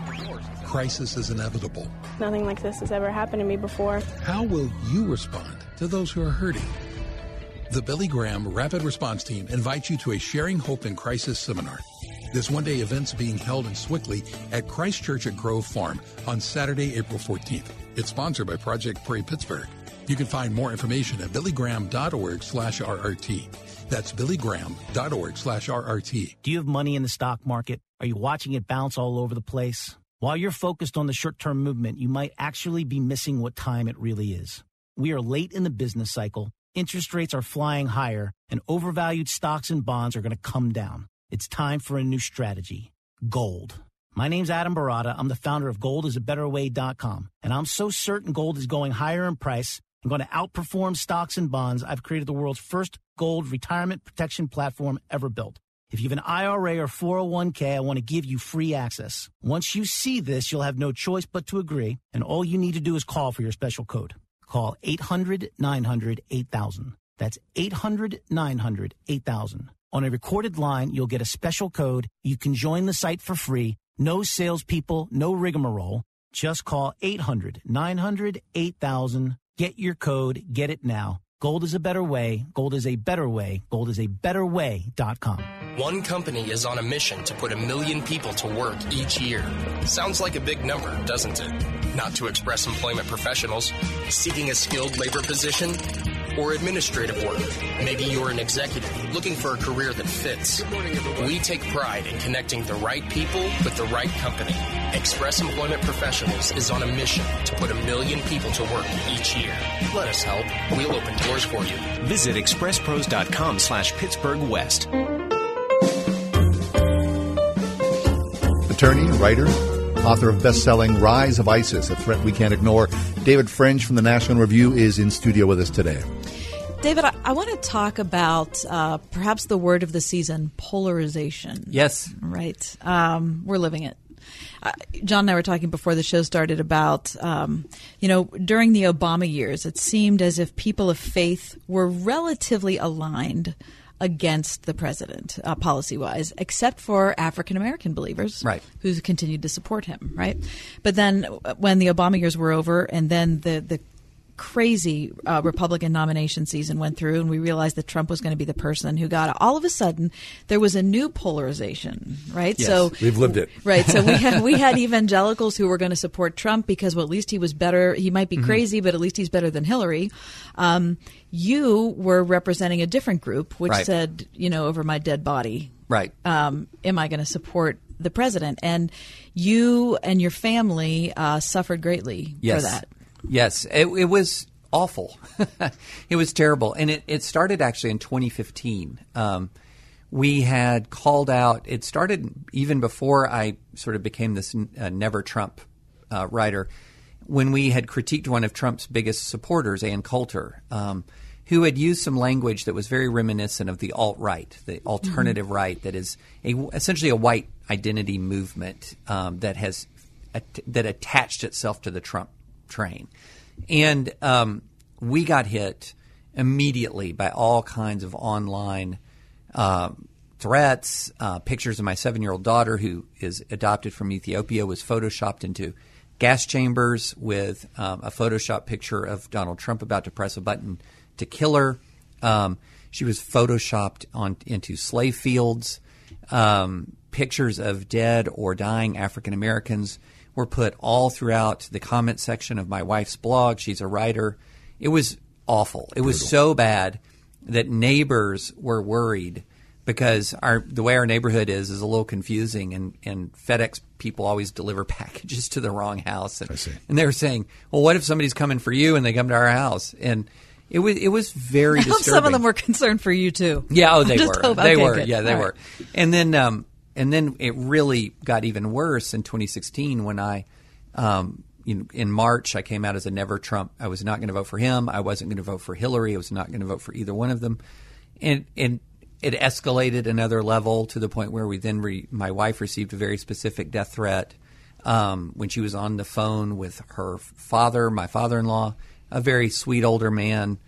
Speaker 45: Crisis is inevitable.
Speaker 41: Nothing like this has ever happened to me before.
Speaker 45: How will you respond to those who are hurting? The Billy Graham Rapid Response Team invites you to a Sharing Hope in Crisis seminar. This one day event's being held in Sewickley at Christ Church at Grove Farm on Saturday, April 14th. It's sponsored by Project Pray Pittsburgh. You can find more information at billygraham.org slash RRT. That's billygraham.org slash RRT.
Speaker 51: Do you have money in the stock market? Are you watching it bounce all over the place? While you're focused on the short term movement, you might actually be missing what time it really is. We are late in the business cycle, interest rates are flying higher, and overvalued stocks and bonds are going to come down. It's time for a new strategy gold. My name's Adam Baratta. I'm the founder of goldisabetterway.com, and I'm so certain gold is going higher in price and going to outperform stocks and bonds. I've created the world's first gold retirement protection platform ever built. If you have an IRA or 401k, I want to give you free access. Once you see this, you'll have no choice but to agree, and all you need to do is call for your special code. Call 800 900 8000. That's 800 900 8000. On a recorded line, you'll get a special code. You can join the site for free. No salespeople, no rigmarole. Just call 800 900 8000. Get your code. Get it now. Gold is a better way. Gold is a better way. Gold is a better way.com.
Speaker 52: One company is on a mission to put a million people to work each year. Sounds like a big number, doesn't it? Not to express employment professionals seeking a skilled labor position or administrative work. Maybe you're an executive looking for a career that fits. We take pride in connecting the right people with the right company. Express Employment Professionals is on a mission to put a million people to work each year. Let us help. We'll open doors for you.
Speaker 12: Visit expresspros.com slash Pittsburgh West.
Speaker 2: Attorney, writer, author of best-selling Rise of ISIS, A Threat We Can't Ignore. David French from the National Review is in studio with us today.
Speaker 3: David, I, I want to talk about uh, perhaps the word of the season, polarization.
Speaker 46: Yes.
Speaker 3: Right. Um, we're living it. Uh, John and I were talking before the show started about, um, you know, during the Obama years, it seemed as if people of faith were relatively aligned against the president, uh, policy wise, except for African American believers,
Speaker 46: right.
Speaker 3: who continued to support him, right? But then uh, when the Obama years were over, and then the the crazy uh, Republican nomination season went through, and we realized that Trump was going to be the person who got it. All of a sudden, there was a new polarization, right?
Speaker 2: Yes,
Speaker 3: so
Speaker 2: we've lived it,
Speaker 3: right? So we had we had evangelicals who were going to support Trump because, well, at least he was better. He might be
Speaker 46: Mm-hmm.
Speaker 3: crazy, but at least he's better than Hillary. Um, you were representing a different group, which
Speaker 46: Right.
Speaker 3: said, you know, over my dead body,
Speaker 46: Right.
Speaker 3: um, am I going to support the president? And you and your family uh, suffered greatly
Speaker 46: yes.
Speaker 3: for that.
Speaker 46: Yes, it, it was awful. it was terrible, and it, it started actually in 2015. Um, we had called out. It started even before I sort of became this uh, never Trump uh, writer. When we had critiqued one of Trump's biggest supporters, Ann Coulter, um, who had used some language that was very reminiscent of the alt right, the alternative right, that is a, essentially a white identity movement um, that has that attached itself to the Trump train, and um, we got hit immediately by all kinds of online um, threats. Uh, pictures of my seven-year-old daughter, who is adopted from Ethiopia, was photoshopped into gas chambers with um, a Photoshop picture of Donald Trump about to press a button to kill her. Um, she was photoshopped on into slave fields. Um, pictures of dead or dying African Americans were put all throughout the comment section of my wife's blog. She's a writer. It was awful. It was so bad that neighbors were worried because our the way our neighborhood is is a little confusing and, and FedEx people always deliver packages to the wrong house and, and they were saying, Well what if somebody's coming for you and they come to our house? And it was it was very
Speaker 3: I hope
Speaker 46: disturbing.
Speaker 3: some of them were concerned for you too.
Speaker 46: Yeah, oh, they were.
Speaker 3: hope-
Speaker 46: They
Speaker 3: okay,
Speaker 46: were.
Speaker 3: good.
Speaker 46: Yeah, they
Speaker 3: All
Speaker 46: were.
Speaker 3: right.
Speaker 46: And then, um, and then it really got even worse in 2016 when I, um, know, in March I came out as a never Trump. I was not going to vote for him. I wasn't going to vote for Hillary. I was not going to vote for either one of them. And and it escalated another level to the point where we then re- my wife received a very specific death threat um, when she was on the phone with her father, my father-in-law, a very sweet older man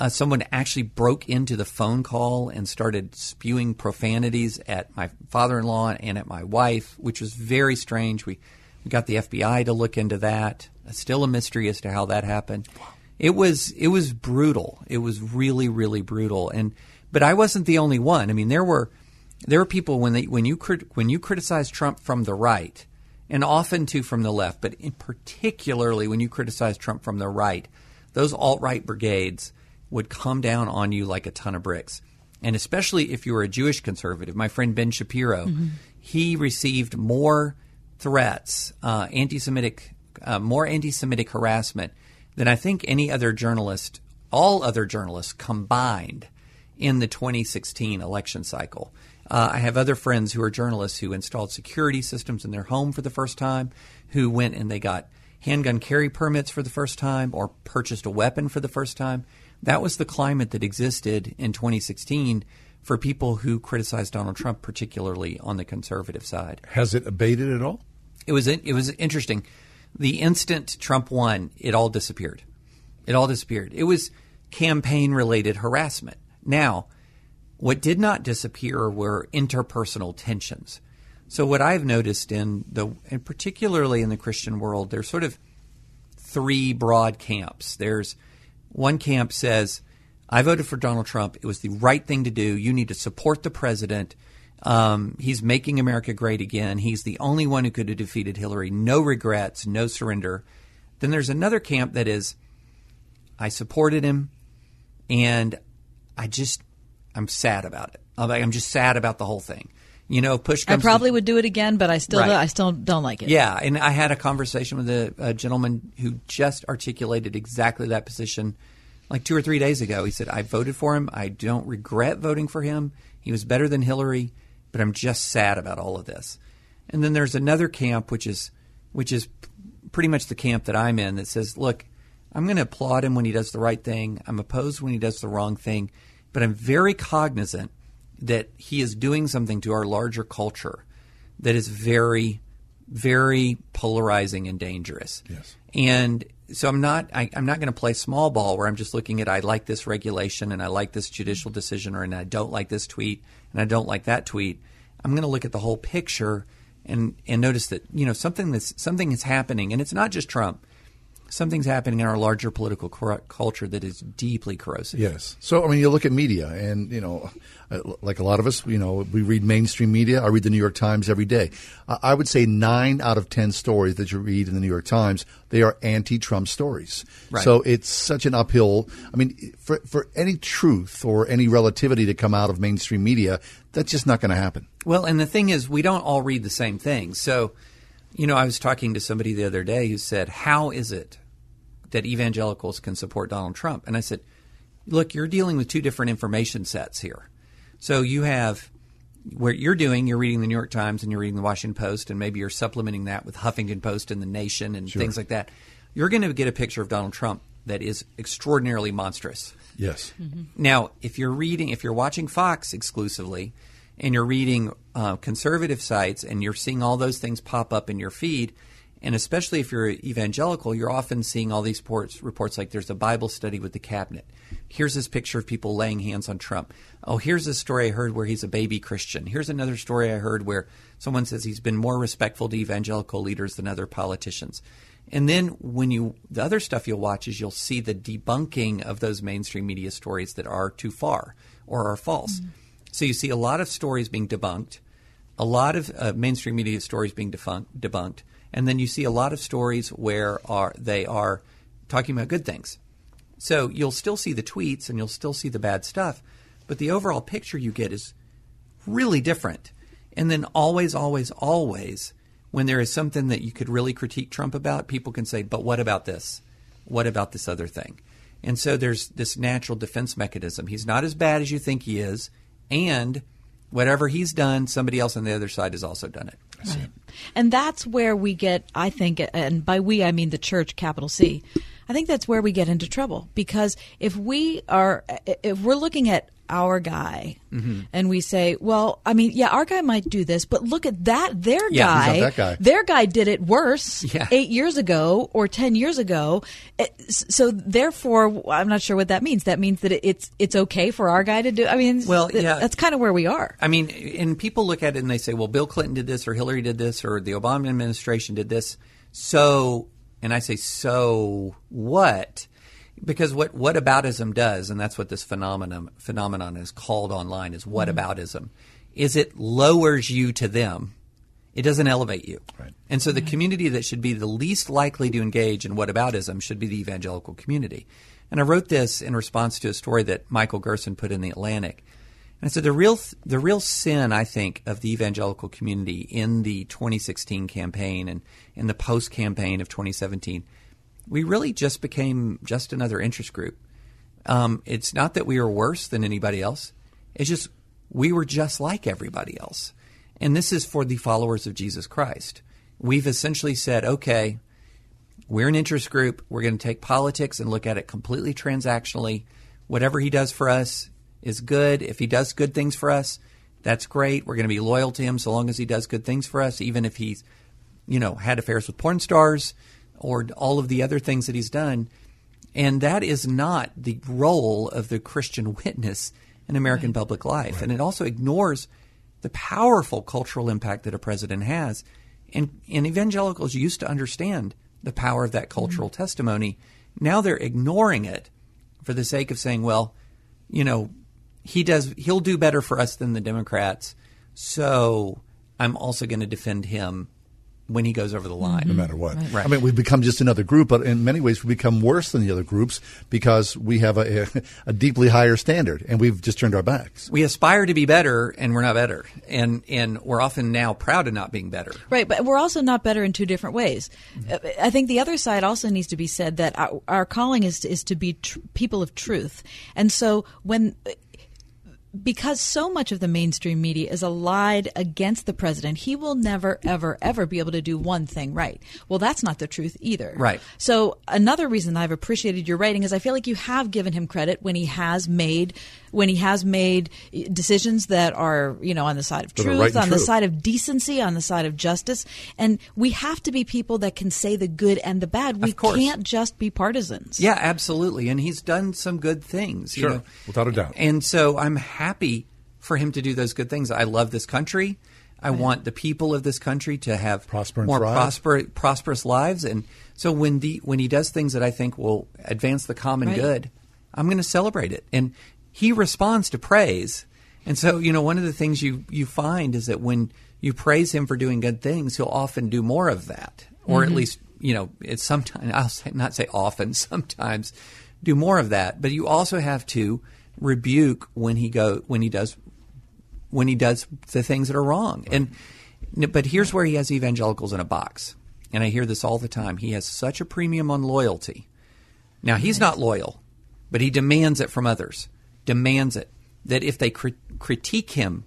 Speaker 46: uh, someone actually broke into the phone call and started spewing profanities at my father-in-law and at my wife, which was very strange. We we got the FBI to look into that. It's still a mystery as to how that happened. It was it was brutal. It was really really brutal. And but I wasn't the only one. I mean, there were there were people when they when you crit- when you criticize Trump from the right, and often too from the left, but in particularly when you criticize Trump from the right, those alt right brigades would come down on you like a ton of bricks. And especially if you were a Jewish conservative, my friend Ben Shapiro,
Speaker 53: Mm-hmm.
Speaker 46: he received more threats, uh, anti-Semitic, uh, more anti-Semitic harassment than I think any other journalist, all other journalists combined in the 2016 election cycle. Uh, I have other friends who are journalists who installed security systems in their home for the first time, who went and they got handgun carry permits for the first time or purchased a weapon for the first time. That was the climate that existed in 2016 for people who criticized Donald Trump, particularly on the conservative side.
Speaker 2: Has it abated at all?
Speaker 46: It was it was interesting. The instant Trump won, it all disappeared. It all disappeared. It was campaign related harassment. Now, what did not disappear were interpersonal tensions. So what I've noticed in the and particularly in the Christian world, there's sort of three broad camps. There's one camp says, I voted for Donald Trump. It was the right thing to do. You need to support the president. Um, he's making America great again. He's the only one who could have defeated Hillary. No regrets, no surrender. Then there's another camp that is, I supported him, and I just, I'm sad about it. I'm I'm just sad about the whole thing. You know, push
Speaker 3: I
Speaker 46: comes. to-
Speaker 3: probably would do it again, but I still
Speaker 46: Right.
Speaker 3: I still don't like it.
Speaker 46: yeah, and I had a conversation with a, a gentleman who just articulated exactly that position like two or three days ago. He said, I voted for him. I don't regret voting for him. He was better than Hillary, but I'm just sad about all of this. And then there's another camp, which is which is pretty much the camp that I'm in, that says, look, I'm going to applaud him when he does the right thing. I'm opposed when he does the wrong thing, but I'm very cognizant that he is doing something to our larger culture that is very, very polarizing and dangerous.
Speaker 2: Yes.
Speaker 46: And so I'm not I, I'm not going to play small ball where I'm just looking at I like this regulation and I like this judicial decision or and I don't like this tweet and I don't like that tweet. I'm going to look at the whole picture and and notice that you know something that's something is happening and it's not just Trump. Something's happening in our larger political cor- culture that is deeply corrosive.
Speaker 2: Yes. So I mean, you look at media, and you know, uh, like a lot of us, you know, we read mainstream media. I read the New York Times every day. I I would say nine out of ten stories that you read in the New York Times, they are anti-Trump stories.
Speaker 46: Right.
Speaker 2: So it's such an uphill. I mean, for for any truth or any relativity to come out of mainstream media, that's just not going to happen.
Speaker 46: Well, and the thing is, we don't all read the same thing. So, you know, I was talking to somebody the other day who said, How is it that evangelicals can support Donald Trump? And I said, Look, you're dealing with two different information sets here. So you have what you're doing, you're reading the New York Times and you're reading the Washington Post, and maybe you're supplementing that with Huffington Post and The Nation and
Speaker 2: Sure.
Speaker 46: things like that. You're going to get a picture of Donald Trump that is extraordinarily monstrous.
Speaker 2: Yes.
Speaker 46: Now, if you're reading, if you're watching Fox exclusively, and you're reading uh, conservative sites, and you're seeing all those things pop up in your feed, and especially if you're evangelical, you're often seeing all these reports, reports like there's a Bible study with the cabinet. Here's this picture of people laying hands on Trump. Oh, here's a story I heard where he's a baby Christian. Here's another story I heard where someone says he's been more respectful to evangelical leaders than other politicians. And then when you the other stuff you'll watch is you'll see the debunking of those mainstream media stories that are too far or are false. So you see a lot of stories being debunked, a lot of uh, mainstream media stories being defunct, debunked, and then you see a lot of stories where are they are talking about good things. So you'll still see the tweets and you'll still see the bad stuff, but the overall picture you get is really different. And then always, always, always, when there is something that you could really critique Trump about, people can say, but what about this? What about this other thing? And so there's this natural defense mechanism. He's not as bad as you think he is, and whatever he's done, somebody else on the other side has also done it.
Speaker 3: And that's where we get, I think, and by we I mean the church, capital C. I think that's where we get into trouble. Because if we are, if we're looking at our guy
Speaker 46: Mhm.
Speaker 3: and we say, well, I mean, yeah, our guy might do this, but look at that, their
Speaker 46: Yeah,
Speaker 3: guy,
Speaker 46: that guy.
Speaker 3: their guy did it worse
Speaker 46: Yeah.
Speaker 3: eight years ago or 10 years ago. So therefore, I'm not sure what that means. That means that it's, it's okay for our guy to do, I mean,
Speaker 46: Well, yeah.
Speaker 3: that's kind of where we are.
Speaker 46: I mean, and people look at it and they say, well, Bill Clinton did this, or Hillary did this, or the Obama administration did this. So, and I say, so what? Because what whataboutism does, and that's what this phenomenon phenomenon is called online, is whataboutism, mm-hmm. is it lowers you to them. It doesn't elevate you. Right. And so the mm-hmm. community that should be the least likely to engage in what whataboutism should be the evangelical community. And I wrote this in response to a story that Michael Gerson put in the Atlantic. And so the real the real sin, I think, of the evangelical community in the 2016 campaign and in the post campaign of 2017, we really just became just another interest group. Um, it's not that we were worse than anybody else. It's just we were just like everybody else. And this is for the followers of Jesus Christ. We've essentially said, okay, we're an interest group. We're going to take politics and look at it completely transactionally. Whatever he does for us is good. If he does good things for us, that's great. We're going to be loyal to him so long as he does good things for us, even if he's, you know, had affairs with porn stars or all of the other things that he's done. And that is not the role of the Christian witness in American public life. And it also ignores the powerful cultural impact that a president has. And, and evangelicals used to understand the power of that mm-hmm. cultural testimony. Now they're ignoring it for the sake of saying, well, you know, he does he'll do better for us than the Democrats. So I'm also going to defend him when he goes over the line.
Speaker 2: no matter what.
Speaker 46: Right.
Speaker 2: I mean, we've become just another group, but in many ways, we become worse than the other groups because we have a, a deeply higher standard, and we've just turned our backs.
Speaker 46: we aspire to be better and we're not better. And and we're often now proud of not being better.
Speaker 3: Right, but we're also not better in two different ways. Uh, I think the other side also needs to be said that our, our calling is is to be tr- people of truth, and so when. Because so much of the mainstream media is allied against the president, he will never, ever, ever be able to do one thing right. Well, that's not the truth either.
Speaker 46: Right.
Speaker 3: So another reason I've appreciated your writing is I feel like you have given him credit when he has made when he has made decisions that are you know on the side of truth,
Speaker 2: right and
Speaker 3: on the side of decency, on the side of justice, and we have to be people that can say the good and the bad. We can't just be partisans.
Speaker 46: Yeah, absolutely. And he's done some good things. you
Speaker 2: Sure,
Speaker 46: know.
Speaker 2: without a doubt.
Speaker 46: And so I'm happy for him to do those good things. I love this country. I want the people of this country to have
Speaker 2: Prosper
Speaker 46: more
Speaker 2: thrive.
Speaker 46: prosper, prosperous lives. And so when the when he does things that I think will advance the common
Speaker 3: Right.
Speaker 46: good, I'm going to celebrate it. And he responds to praise. And so you know one of the things you you find is that when you praise him for doing good things, he'll often do more of that, or at
Speaker 53: Mhm.
Speaker 46: least you know it's sometimes I'll say, not say often, sometimes do more of that. But you also have to rebuke when he go when he does when he does the things that are wrong. And but here's where he has evangelicals in a box. And I hear this all the time. He has such a premium on loyalty. Now he's not loyal, but he demands it from others. Demands it that if they crit- critique him,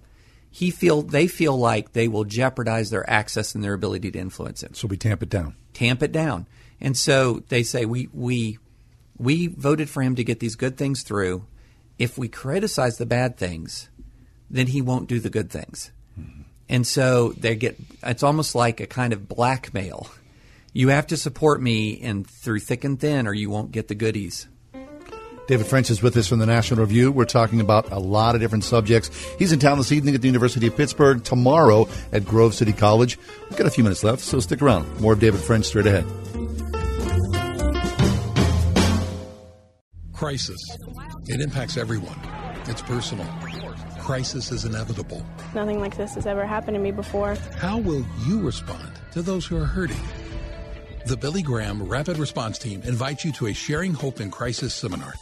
Speaker 46: he feel they feel like they will jeopardize their access and their ability to influence him.
Speaker 2: So we tamp it down.
Speaker 46: Tamp it down. And so they say we we we voted for him to get these good things through. If we criticize the bad things, then he won't do the good things. Mm-hmm. And so they get it's almost like a kind of blackmail. You have to support me and through thick and thin or you won't get the goodies.
Speaker 2: David French is with us from the National Review. We're talking about a lot of different subjects. He's in town this evening at the University of Pittsburgh, tomorrow at Grove City College. We've got a few minutes left, so stick around. More of David French straight ahead.
Speaker 45: Crisis. It impacts everyone. It's personal. Crisis is inevitable.
Speaker 41: Nothing like this has ever happened to me before.
Speaker 45: How will you respond to those who are hurting? The Billy Graham Rapid Response Team invites you to a Sharing Hope in Crisis seminar.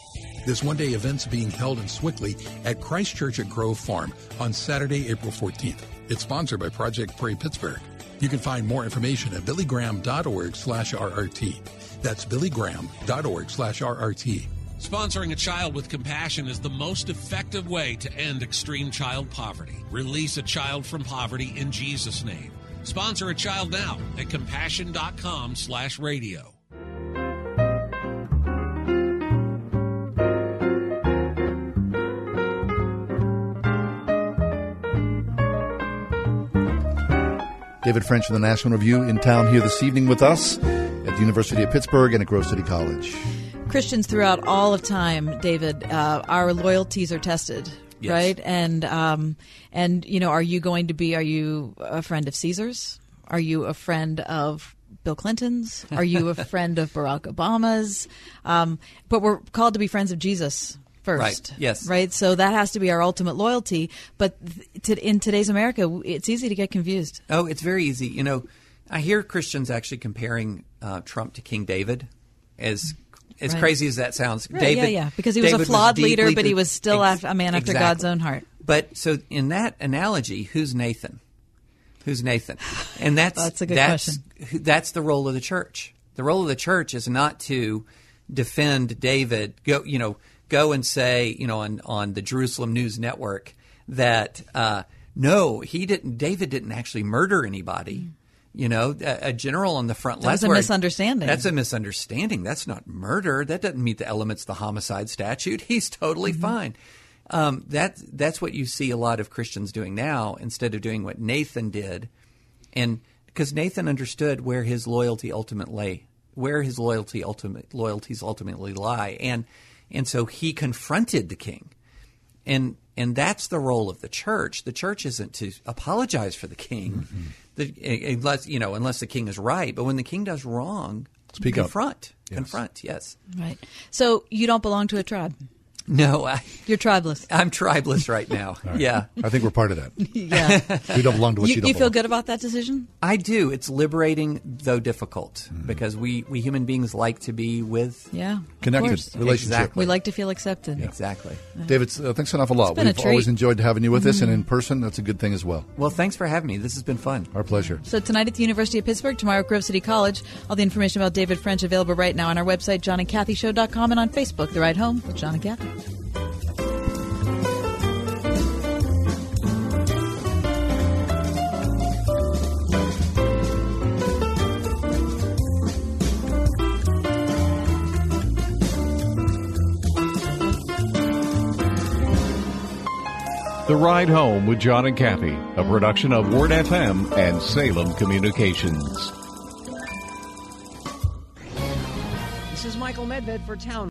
Speaker 45: This one day event's being held in Sewickley at Christ Church at Grove Farm on Saturday, April 14th. It's sponsored by Project Pray Pittsburgh. You can find more information at billygraham.org slash RRT. That's billygraham.org slash RRT.
Speaker 54: Sponsoring a child with compassion is the most effective way to end extreme child poverty. Release a child from poverty in Jesus' name. Sponsor a child now at compassion.com slash radio.
Speaker 2: David French from the National Review in town here this evening with us at the University of Pittsburgh and at Grove City College.
Speaker 3: Christians throughout all of time, David, uh, our loyalties are tested.
Speaker 46: Yes.
Speaker 3: Right, and um, and you know, are you going to be? Are you a friend of Caesar's? Are you a friend of Bill Clinton's? Are you a friend of Barack Obama's? Um, but we're called to be friends of Jesus first.
Speaker 46: Right, yes.
Speaker 3: Right. So that has to be our ultimate loyalty. But th- to, in today's America, it's easy to get confused.
Speaker 46: Oh, it's very easy. You know, I hear Christians actually comparing uh, Trump to King David as as
Speaker 3: Right.
Speaker 46: crazy as that sounds.
Speaker 3: Right,
Speaker 46: David,
Speaker 3: yeah, yeah, because he was a
Speaker 46: David
Speaker 3: flawed leader, but he was still
Speaker 46: Ex-
Speaker 3: a man after
Speaker 46: exactly.
Speaker 3: God's own heart.
Speaker 46: But so in that analogy, who's Nathan? Who's Nathan? And that's
Speaker 3: That's a good
Speaker 46: that's, That's the role of the church. The role of the church is not to defend David. Go, you know, go and say, you know, on on the Jerusalem News Network that uh, no, he didn't. David didn't actually murder anybody. You know, a, a general on the front
Speaker 3: That
Speaker 46: left.
Speaker 3: was a misunderstanding.
Speaker 46: That's a misunderstanding. That's not murder. That doesn't meet the elements of the homicide statute. He's totally
Speaker 3: Mm-hmm.
Speaker 46: fine. Um, that that's what you see a lot of Christians doing now instead of doing what Nathan did, and because Nathan understood where his loyalty ultimately lay, where his loyalty ultimate loyalties ultimately lie, and and so he confronted the king, and and that's the role of the church. The church isn't to apologize for the king,
Speaker 2: Mm-hmm.
Speaker 46: the, unless you know unless the king is right. But when the king does wrong,
Speaker 2: Speak up.
Speaker 46: confront, confront. Yes.
Speaker 3: Right. So you don't belong to a tribe.
Speaker 46: No, I,
Speaker 3: You're tribeless.
Speaker 46: I'm tribeless right now.
Speaker 2: All right.
Speaker 46: Yeah.
Speaker 2: I think we're part of that.
Speaker 3: Yeah.
Speaker 2: we don't belong to what you,
Speaker 3: you,
Speaker 2: don't
Speaker 3: you feel
Speaker 2: belong.
Speaker 3: good about that decision?
Speaker 46: I do. It's liberating, though difficult,
Speaker 2: Mm-hmm.
Speaker 46: because we, we human beings like to be with
Speaker 3: Yeah.
Speaker 2: Connected
Speaker 3: course.
Speaker 2: relationship.
Speaker 46: Exactly.
Speaker 3: We like to feel accepted.
Speaker 46: Exactly.
Speaker 2: David, uh, thanks an awful lot.
Speaker 3: It's been
Speaker 2: We've always
Speaker 3: treat.
Speaker 2: enjoyed having you with us, and
Speaker 3: Mhm.
Speaker 2: in person, that's a good thing as well.
Speaker 46: Well, thanks for having me. This has been fun.
Speaker 2: Our pleasure.
Speaker 3: So tonight at the University of Pittsburgh, tomorrow at Grove City College. All the information about David French available right now on our website, johnandkathyshow.com, and on Facebook, The Ride Home with John and Kathy.
Speaker 53: The Ride Home with John and Kathy, a production of Word FM and Salem Communications.
Speaker 55: This is Michael Medved for Town.